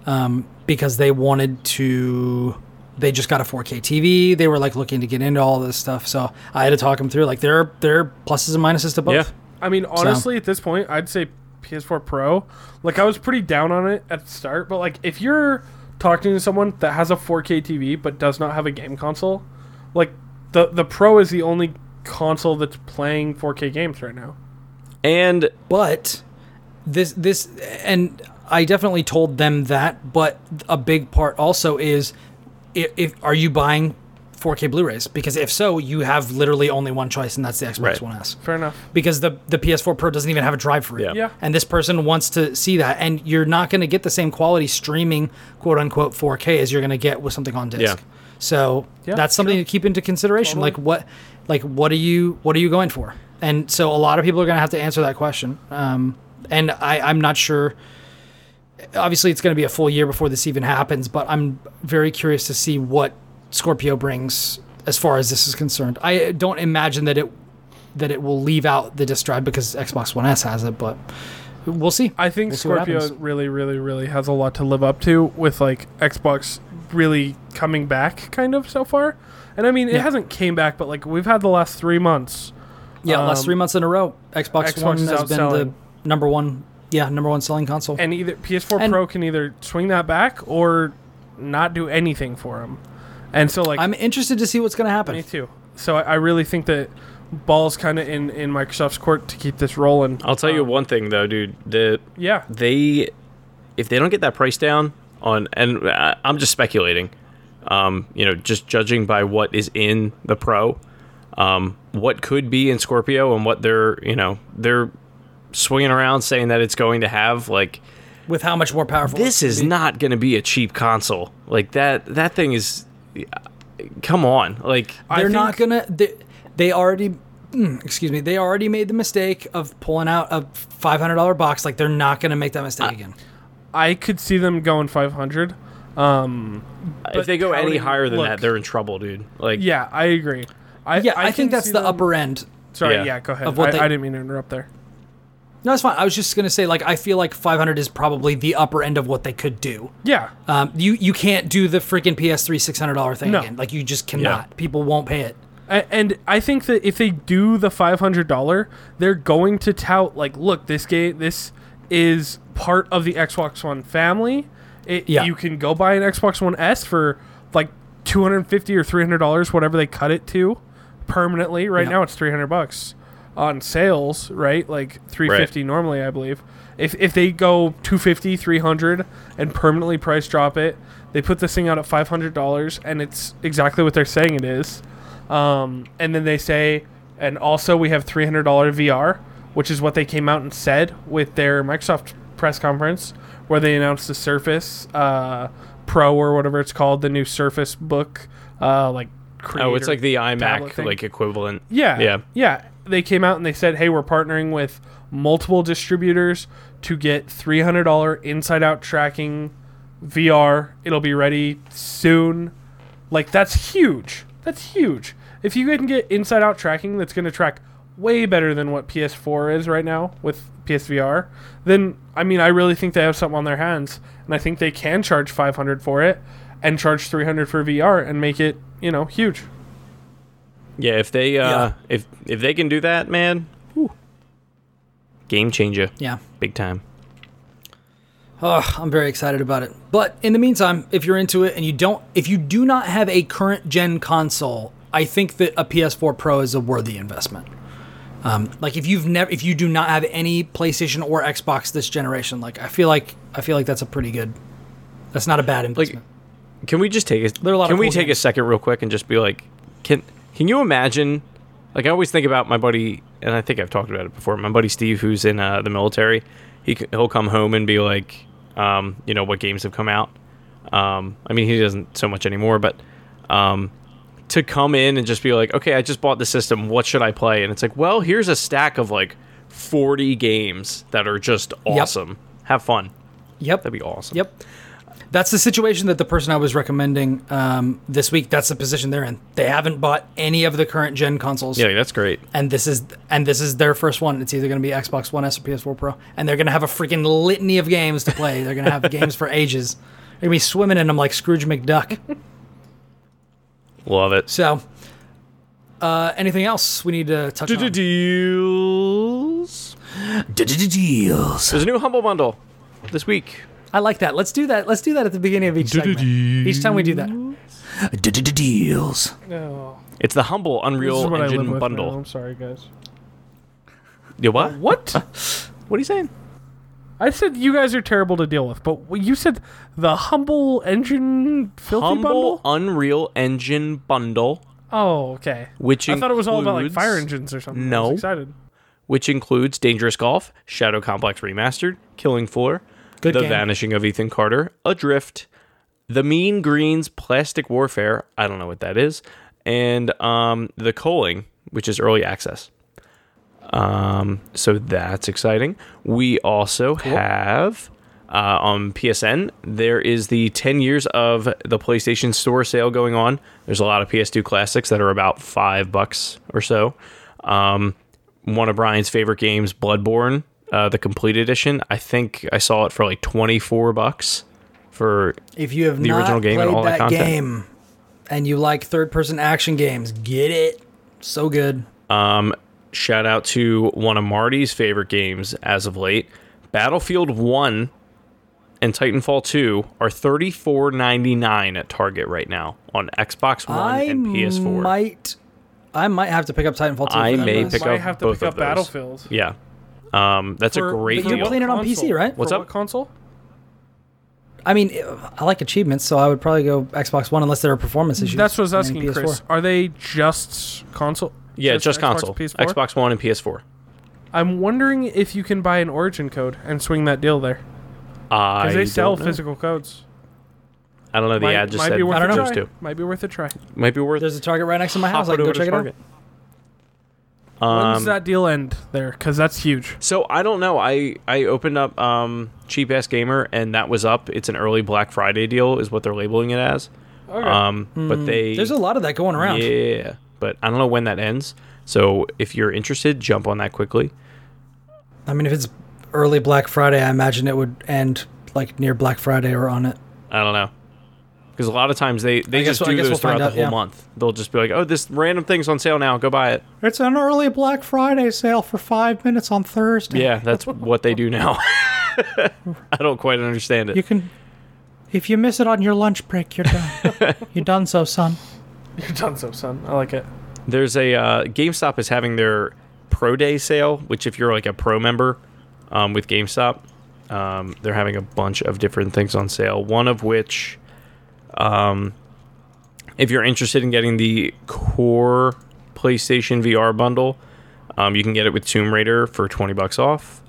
um, because they wanted to. They just got a 4K TV. They were like looking to get into all this stuff. So I had to talk them through. Like there, are there are pluses and minuses to both. Yeah. I mean, honestly, at this point, I'd say PS4 Pro. Like, I was pretty down on it at the start, but like, if you're talking to someone that has a 4K TV but does not have a game console, like the the Pro is the only console that's playing 4K games right now. and but this this and I definitely told them that. But a big part also is if, if are you buying 4K Blu-rays? Because if so, you have literally only one choice, and that's the Xbox Right. One S. Fair enough. Because the the PS4 Pro doesn't even have a drive for it. Yeah. Yeah. And this person wants to see that, and you're not going to get the same quality streaming quote unquote 4K as you're going to get with something on disc. Yeah. So Yeah, that's something to keep into consideration. Totally. Like what, Like, what are you what are you going for? And so a lot of people are going to have to answer that question. Um, and I, I'm not sure. Obviously, it's going to be a full year before this even happens, but I'm very curious to see what Scorpio brings as far as this is concerned. I don't imagine that it that it will leave out the disk drive because Xbox One S has it, but we'll see. I think We'll Scorpio really, really, really has a lot to live up to with like Xbox really coming back kind of so far. And I mean, it Yeah. hasn't came back, but like we've had the last three months. Yeah, last Um, three months in a row, Xbox, Xbox One has been the number one. Yeah, number one selling console. and either PS4 And- Pro can either swing that back or not do anything for him. And so like I'm interested to see what's going to happen. me too. So I, I really think that ball's kind of in in Microsoft's court to keep this rolling. I'll tell you Um, one thing though, dude. The Yeah. they if they don't get that price down on and I- I'm just speculating um you know just judging by what is in the pro um what could be in Scorpio and what they're you know they're swinging around saying that it's going to have like With how much more powerful this is be. not going to be a cheap console like that that thing is come on like They're not gonna. They, they already. mm, Excuse me. They already made the mistake of pulling out a five hundred dollar box. Like they're not gonna make that mistake again. I could see them going 500. Um if they go any higher than look. that they're in trouble dude like yeah, I agree. I Yeah, I, can think that's the them- upper end. Sorry, Yeah. yeah, go ahead. of what I, they- I didn't mean to interrupt there. No, it's fine. I was just gonna say, like, I feel like five hundred is probably the upper end of what they could do. Yeah. Um, you you can't do the freaking PS3 six hundred dollar thing No. again. Like you just cannot. People won't pay it. A- And I think that if they do the five hundred dollar, they're going to tout like, look, this game, this is part of the Xbox One family. It, Yeah. You can go buy an Xbox One S for like two hundred fifty or three hundred dollars, whatever they cut it to, permanently. Right Yeah. now, it's three hundred bucks on sales. Right, like three fifty normally, I believe. If if they go 250, 300 and permanently price drop it, they put this thing out at five hundred dollars, and it's exactly what they're saying it is. Um, and then they say, and also we have $300 VR, which is what they came out and said with their Microsoft press conference, where they announced the Surface uh, Pro or whatever it's called, the new Surface Book, uh, like. oh it's like the iMac like equivalent Yeah. yeah Yeah. They came out and they said, hey, we're partnering with multiple distributors to get $300 inside out tracking VR. It'll be ready soon. Like, that's huge. That's huge. If you can get inside out tracking that's going to track way better than what PS4 is right now with PSVR, then, I mean, I really think they have something on their hands. And I think they can charge 500 for it and charge 300 for VR and make it, you know, huge. Yeah, if they uh Yeah. if if they can do that, man, whew, game changer, Yeah. big time. Oh, I'm very excited about it. But in the meantime, if you're into it and you don't, if you do not have a current gen console, I think that a PS4 Pro is a worthy investment. Um, like if you've never, if you do not have any PlayStation or Xbox this generation, like I feel like I feel like that's a pretty good. That's not a bad investment. Can we just take a There a lot Can of we cool take a second real quick and just be like, can can you imagine? Like I always think about my buddy, and I think I've talked about it before. My buddy Steve, who's in uh, the military, he he'll come home and be like, um, you know, what games have come out. Um, I mean, he doesn't so much anymore, but um, to come in and just be like, okay, I just bought the system. What should I play? And it's like, well, here's a stack of like 40 games that are just awesome. Have fun. yep. That'd be awesome. Yep. That's the situation that the person I was recommending um, this week. That's the position they're in. They haven't bought any of the current gen consoles. Yeah, that's great. and this is and this is their first one. It's either going to be Xbox One S or PS4 Pro, and they're going to have a freaking litany of games to play. They're going to have games for ages. They're going to be swimming in them like Scrooge McDuck. Love it. So, uh, anything else we need to touch on? Deals. Deals. There's a new Humble Bundle this week. I like that. Let's do that. Let's do that at the beginning of each segment. Each time we do that. Deals. No. It's the Humble Unreal what I live Engine Bundle. I'm sorry, guys. Yeah, what? What? What are you saying? I said you guys are terrible to deal with, but you said the humble engine filthy Humble bundle. Unreal Engine Bundle, Oh, okay. which I thought it was all about like fire engines or something. I No. was excited. which includes Dangerous Golf, Shadow Complex Remastered, Killing Floor, Good The game. Vanishing of Ethan Carter, Adrift, The Mean Greens Plastic Warfare, I don't know what that is, and um, The Culling, which is early access. Um, so that's exciting. We also have uh, on PSN there is the 10 years of the PlayStation Store sale going on. There's a lot of PS2 classics that are about five bucks or so. Um, one of Brian's favorite games, Bloodborne, uh, the complete edition. I think I saw it for like 24 bucks for If you have The original game and all that that content. game and you like third-person action games, get it. So good. Um, shout out to one of Marty's favorite games as of late. Battlefield 1 and Titanfall 2 are $34.99 at Target right now on Xbox One I and PS4. might, I might have to pick up Titanfall 2. I for that may price. pick Might up have to both pick of up those. Battlefield. Yeah. Um, that's For- a great for you're deal. playing it on console? PC, right? What's For up? What console? I mean, I like achievements, so I would probably go Xbox One unless there are performance issues. That's what I was I asking, PS4. Chris. Are they just console? Yeah, just, Xbox, console. PS4? Xbox One and PS4. I'm wondering if you can buy an Origin code and swing that deal there I because they sell know. physical codes. I don't know. The might, ad just might said be worth I don't a know. try. two. Might be worth a try. Might be worth. There's a Target right next to my house. I hop can go check it out. Target. when Um, does that deal end there? Because that's huge. So I don't know. I I opened up um, Cheap Ass Gamer and that was up. It's an early Black Friday deal, is what they're labeling it as. Okay. Um, but they Hmm. There's a lot of that going around. yeah, but I don't know when that ends. So if you're interested, jump on that quickly. I mean, if it's early Black Friday, I imagine it would end like near Black Friday or on it. I don't know. Because a lot of times they, they I just I do guess those we'll throughout find the out, whole yeah. month. They'll just be like, "Oh, this random thing's on sale now. Go buy it." It's an early Black Friday sale for five minutes on Thursday. Yeah, that's what they do now. I don't quite understand it. You can, if you miss it on your lunch break, you're done. you're done, so son. You're done so, son. I like it. There's a uh, GameStop is having their Pro Day sale, which if you're like a pro member um, with GameStop, um, they're having a bunch of different things on sale. One of which, um, if you're interested in getting the core PlayStation VR bundle, um, you can get it with Tomb Raider for 20 bucks off.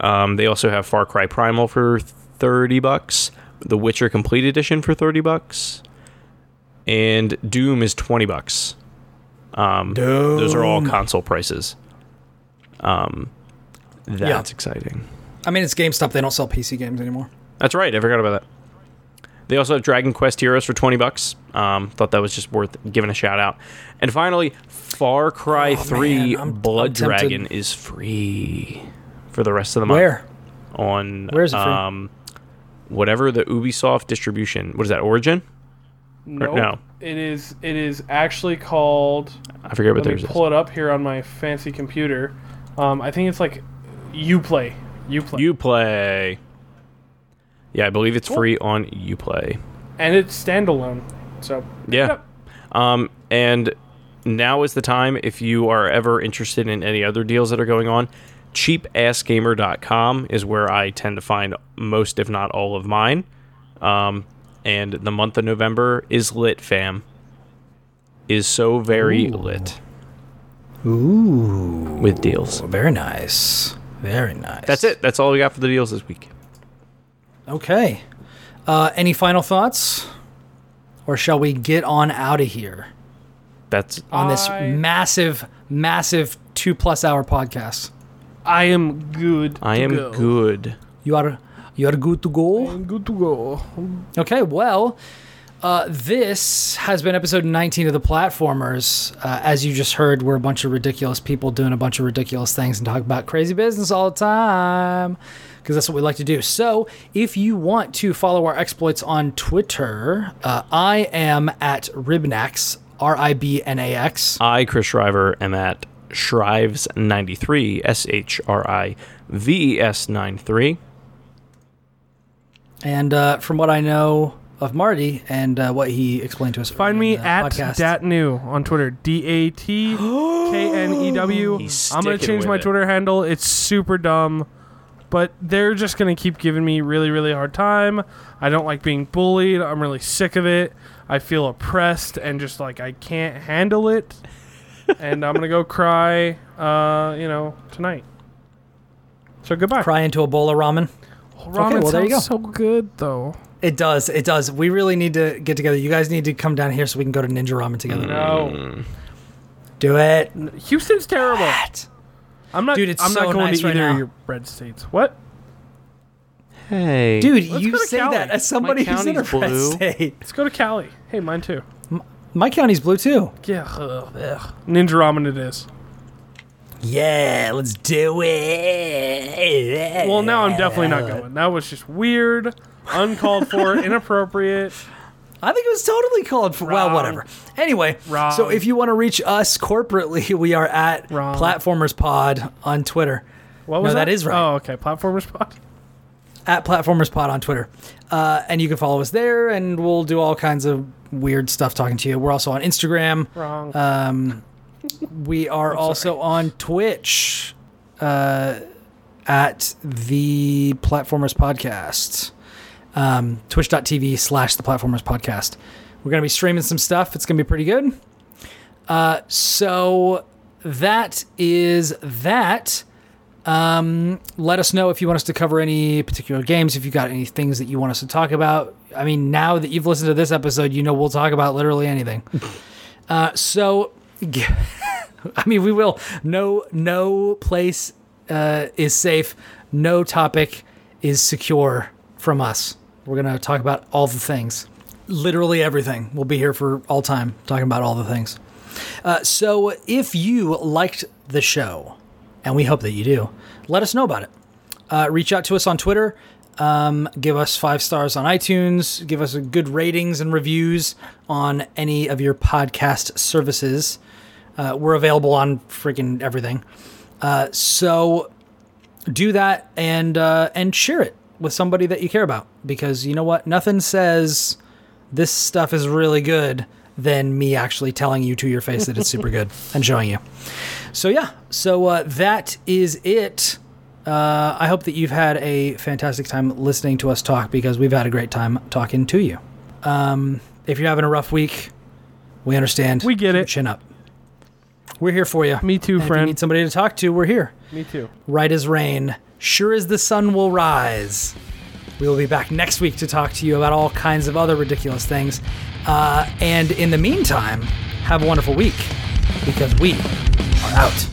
Um, they also have Far Cry Primal for 30 bucks, The Witcher Complete Edition for 30 bucks, and Doom is 20 bucks. Um, those are all console prices. Um, that's exciting. I mean, it's GameStop. They don't sell PC games anymore. That's right. I forgot about that. They also have Dragon Quest Heroes for 20 bucks. Um, thought that was just worth giving a shout out. And finally, Far Cry Oh, 3 man, I'm- Blood I'm. Dragon is free for the rest of the month. Where? On Where is it free? um, whatever the Ubisoft distribution. What is that? Origin? No, no. it is. It is actually called. I forget what Let me theirs is. pull it up here on my fancy computer. Um, I think it's like UPlay. UPlay. Uplay. Yeah, I believe it's Cool. free on Uplay. and it's standalone. So Yeah. Yep. Um, and now is the time if you are ever interested in any other deals that are going on. Cheapassgamer.com is where I tend to find most, if not all, of mine. Um, and the month of November is lit, fam. Is so very lit Ooh, with deals. very nice. Very nice. That's it. That's all we got for the deals this week. Okay. Uh, any final thoughts, or shall we get on out of here That's on this I- massive, massive two plus hour podcast? I am good. I to am go. good. You are you are good to go. I'm good to go. Okay, well, uh, this has been episode 19 of the Platformers. Uh, as you just heard, we're a bunch of ridiculous people doing a bunch of ridiculous things and talk about crazy business all the time because that's what we like to do. So, if you want to follow our exploits on Twitter, uh, I am at Ribnax, R I B N A X. I, Chris Shriver, am at Shrives93, S H R I V E S 93. And uh, from what I know of Marty and uh, what he explained to us, Find in me the at podcast. Datknew on Twitter. D A T K N E W. He's I'm gonna sticking change with my it. Twitter handle. It's super dumb, but they're just gonna keep giving me really, really hard time. I don't like being bullied. I'm really sick of it. I feel oppressed and just like I can't handle it. and I'm gonna go cry. Uh, you know, tonight. So goodbye. Cry into a bowl of ramen. Ramen well, there you sounds so good though. It does. It does. We really need to get together. You guys need to come down here so we can go to Ninja Ramen together. No. Mm. Do it. Houston's terrible. What? I'm not. Dude, it's I'm so not going nice to right either now. of your red states. What? Hey, Dude, Let's you say Cali. that as somebody who's in a county's red state. Let's go to Cali. Hey, mine too. My county's blue too. Yeah. ugh, ugh. Ninja ramen it is. Yeah, let's do it. Well, now I'm definitely not going. That was just weird, uncalled for, inappropriate. I think it was totally called for. Well, whatever. Anyway, Wrong. so if you want to reach us corporately, we are at Wrong. Platformers Pod on Twitter. What was No, that? that is right. Oh, okay. Platformers pod. At Platformers Pod on Twitter. Uh, and you can follow us there, and we'll do all kinds of weird stuff talking to you. We're also on Instagram. Wrong. Um, we are also on Twitch uh, at the Platformers Podcast. Um, Twitch.tv slash the Platformers Podcast. We're going to be streaming some stuff. It's going to be pretty good. Uh, so that is that. Um, let us know if you want us to cover any particular games, if you got any things that you want us to talk about. I mean, now that you've listened to this episode, you know we'll talk about literally anything. uh, so, I mean, we will. No, no place uh, is safe. No topic is secure from us. We're gonna talk about all the things, literally everything. We'll be here for all time talking about all the things. Uh, so, if you liked the show, and we hope that you do, let us know about it. Uh, reach out to us on Twitter. Um, give us five stars on iTunes. Give us good ratings and reviews on any of your podcast services. Uh, we're available on freaking everything. Uh, so do that and uh, and share it with somebody that you care about because you know what? Nothing says this stuff is really good than me actually telling you to your face that it's super good and showing you. So yeah, so uh, that is it. Uh, I hope that you've had a fantastic time listening to us talk because we've had a great time talking to you. Um, if you're having a rough week, we understand. We get it. Chin up. We're here for you. Me too, And If you friend. need somebody to talk to, we're here. Me too. Right as rain, sure as the sun will rise. We will be back next week to talk to you about all kinds of other ridiculous things. Uh, and in the meantime, have a wonderful week because we are out.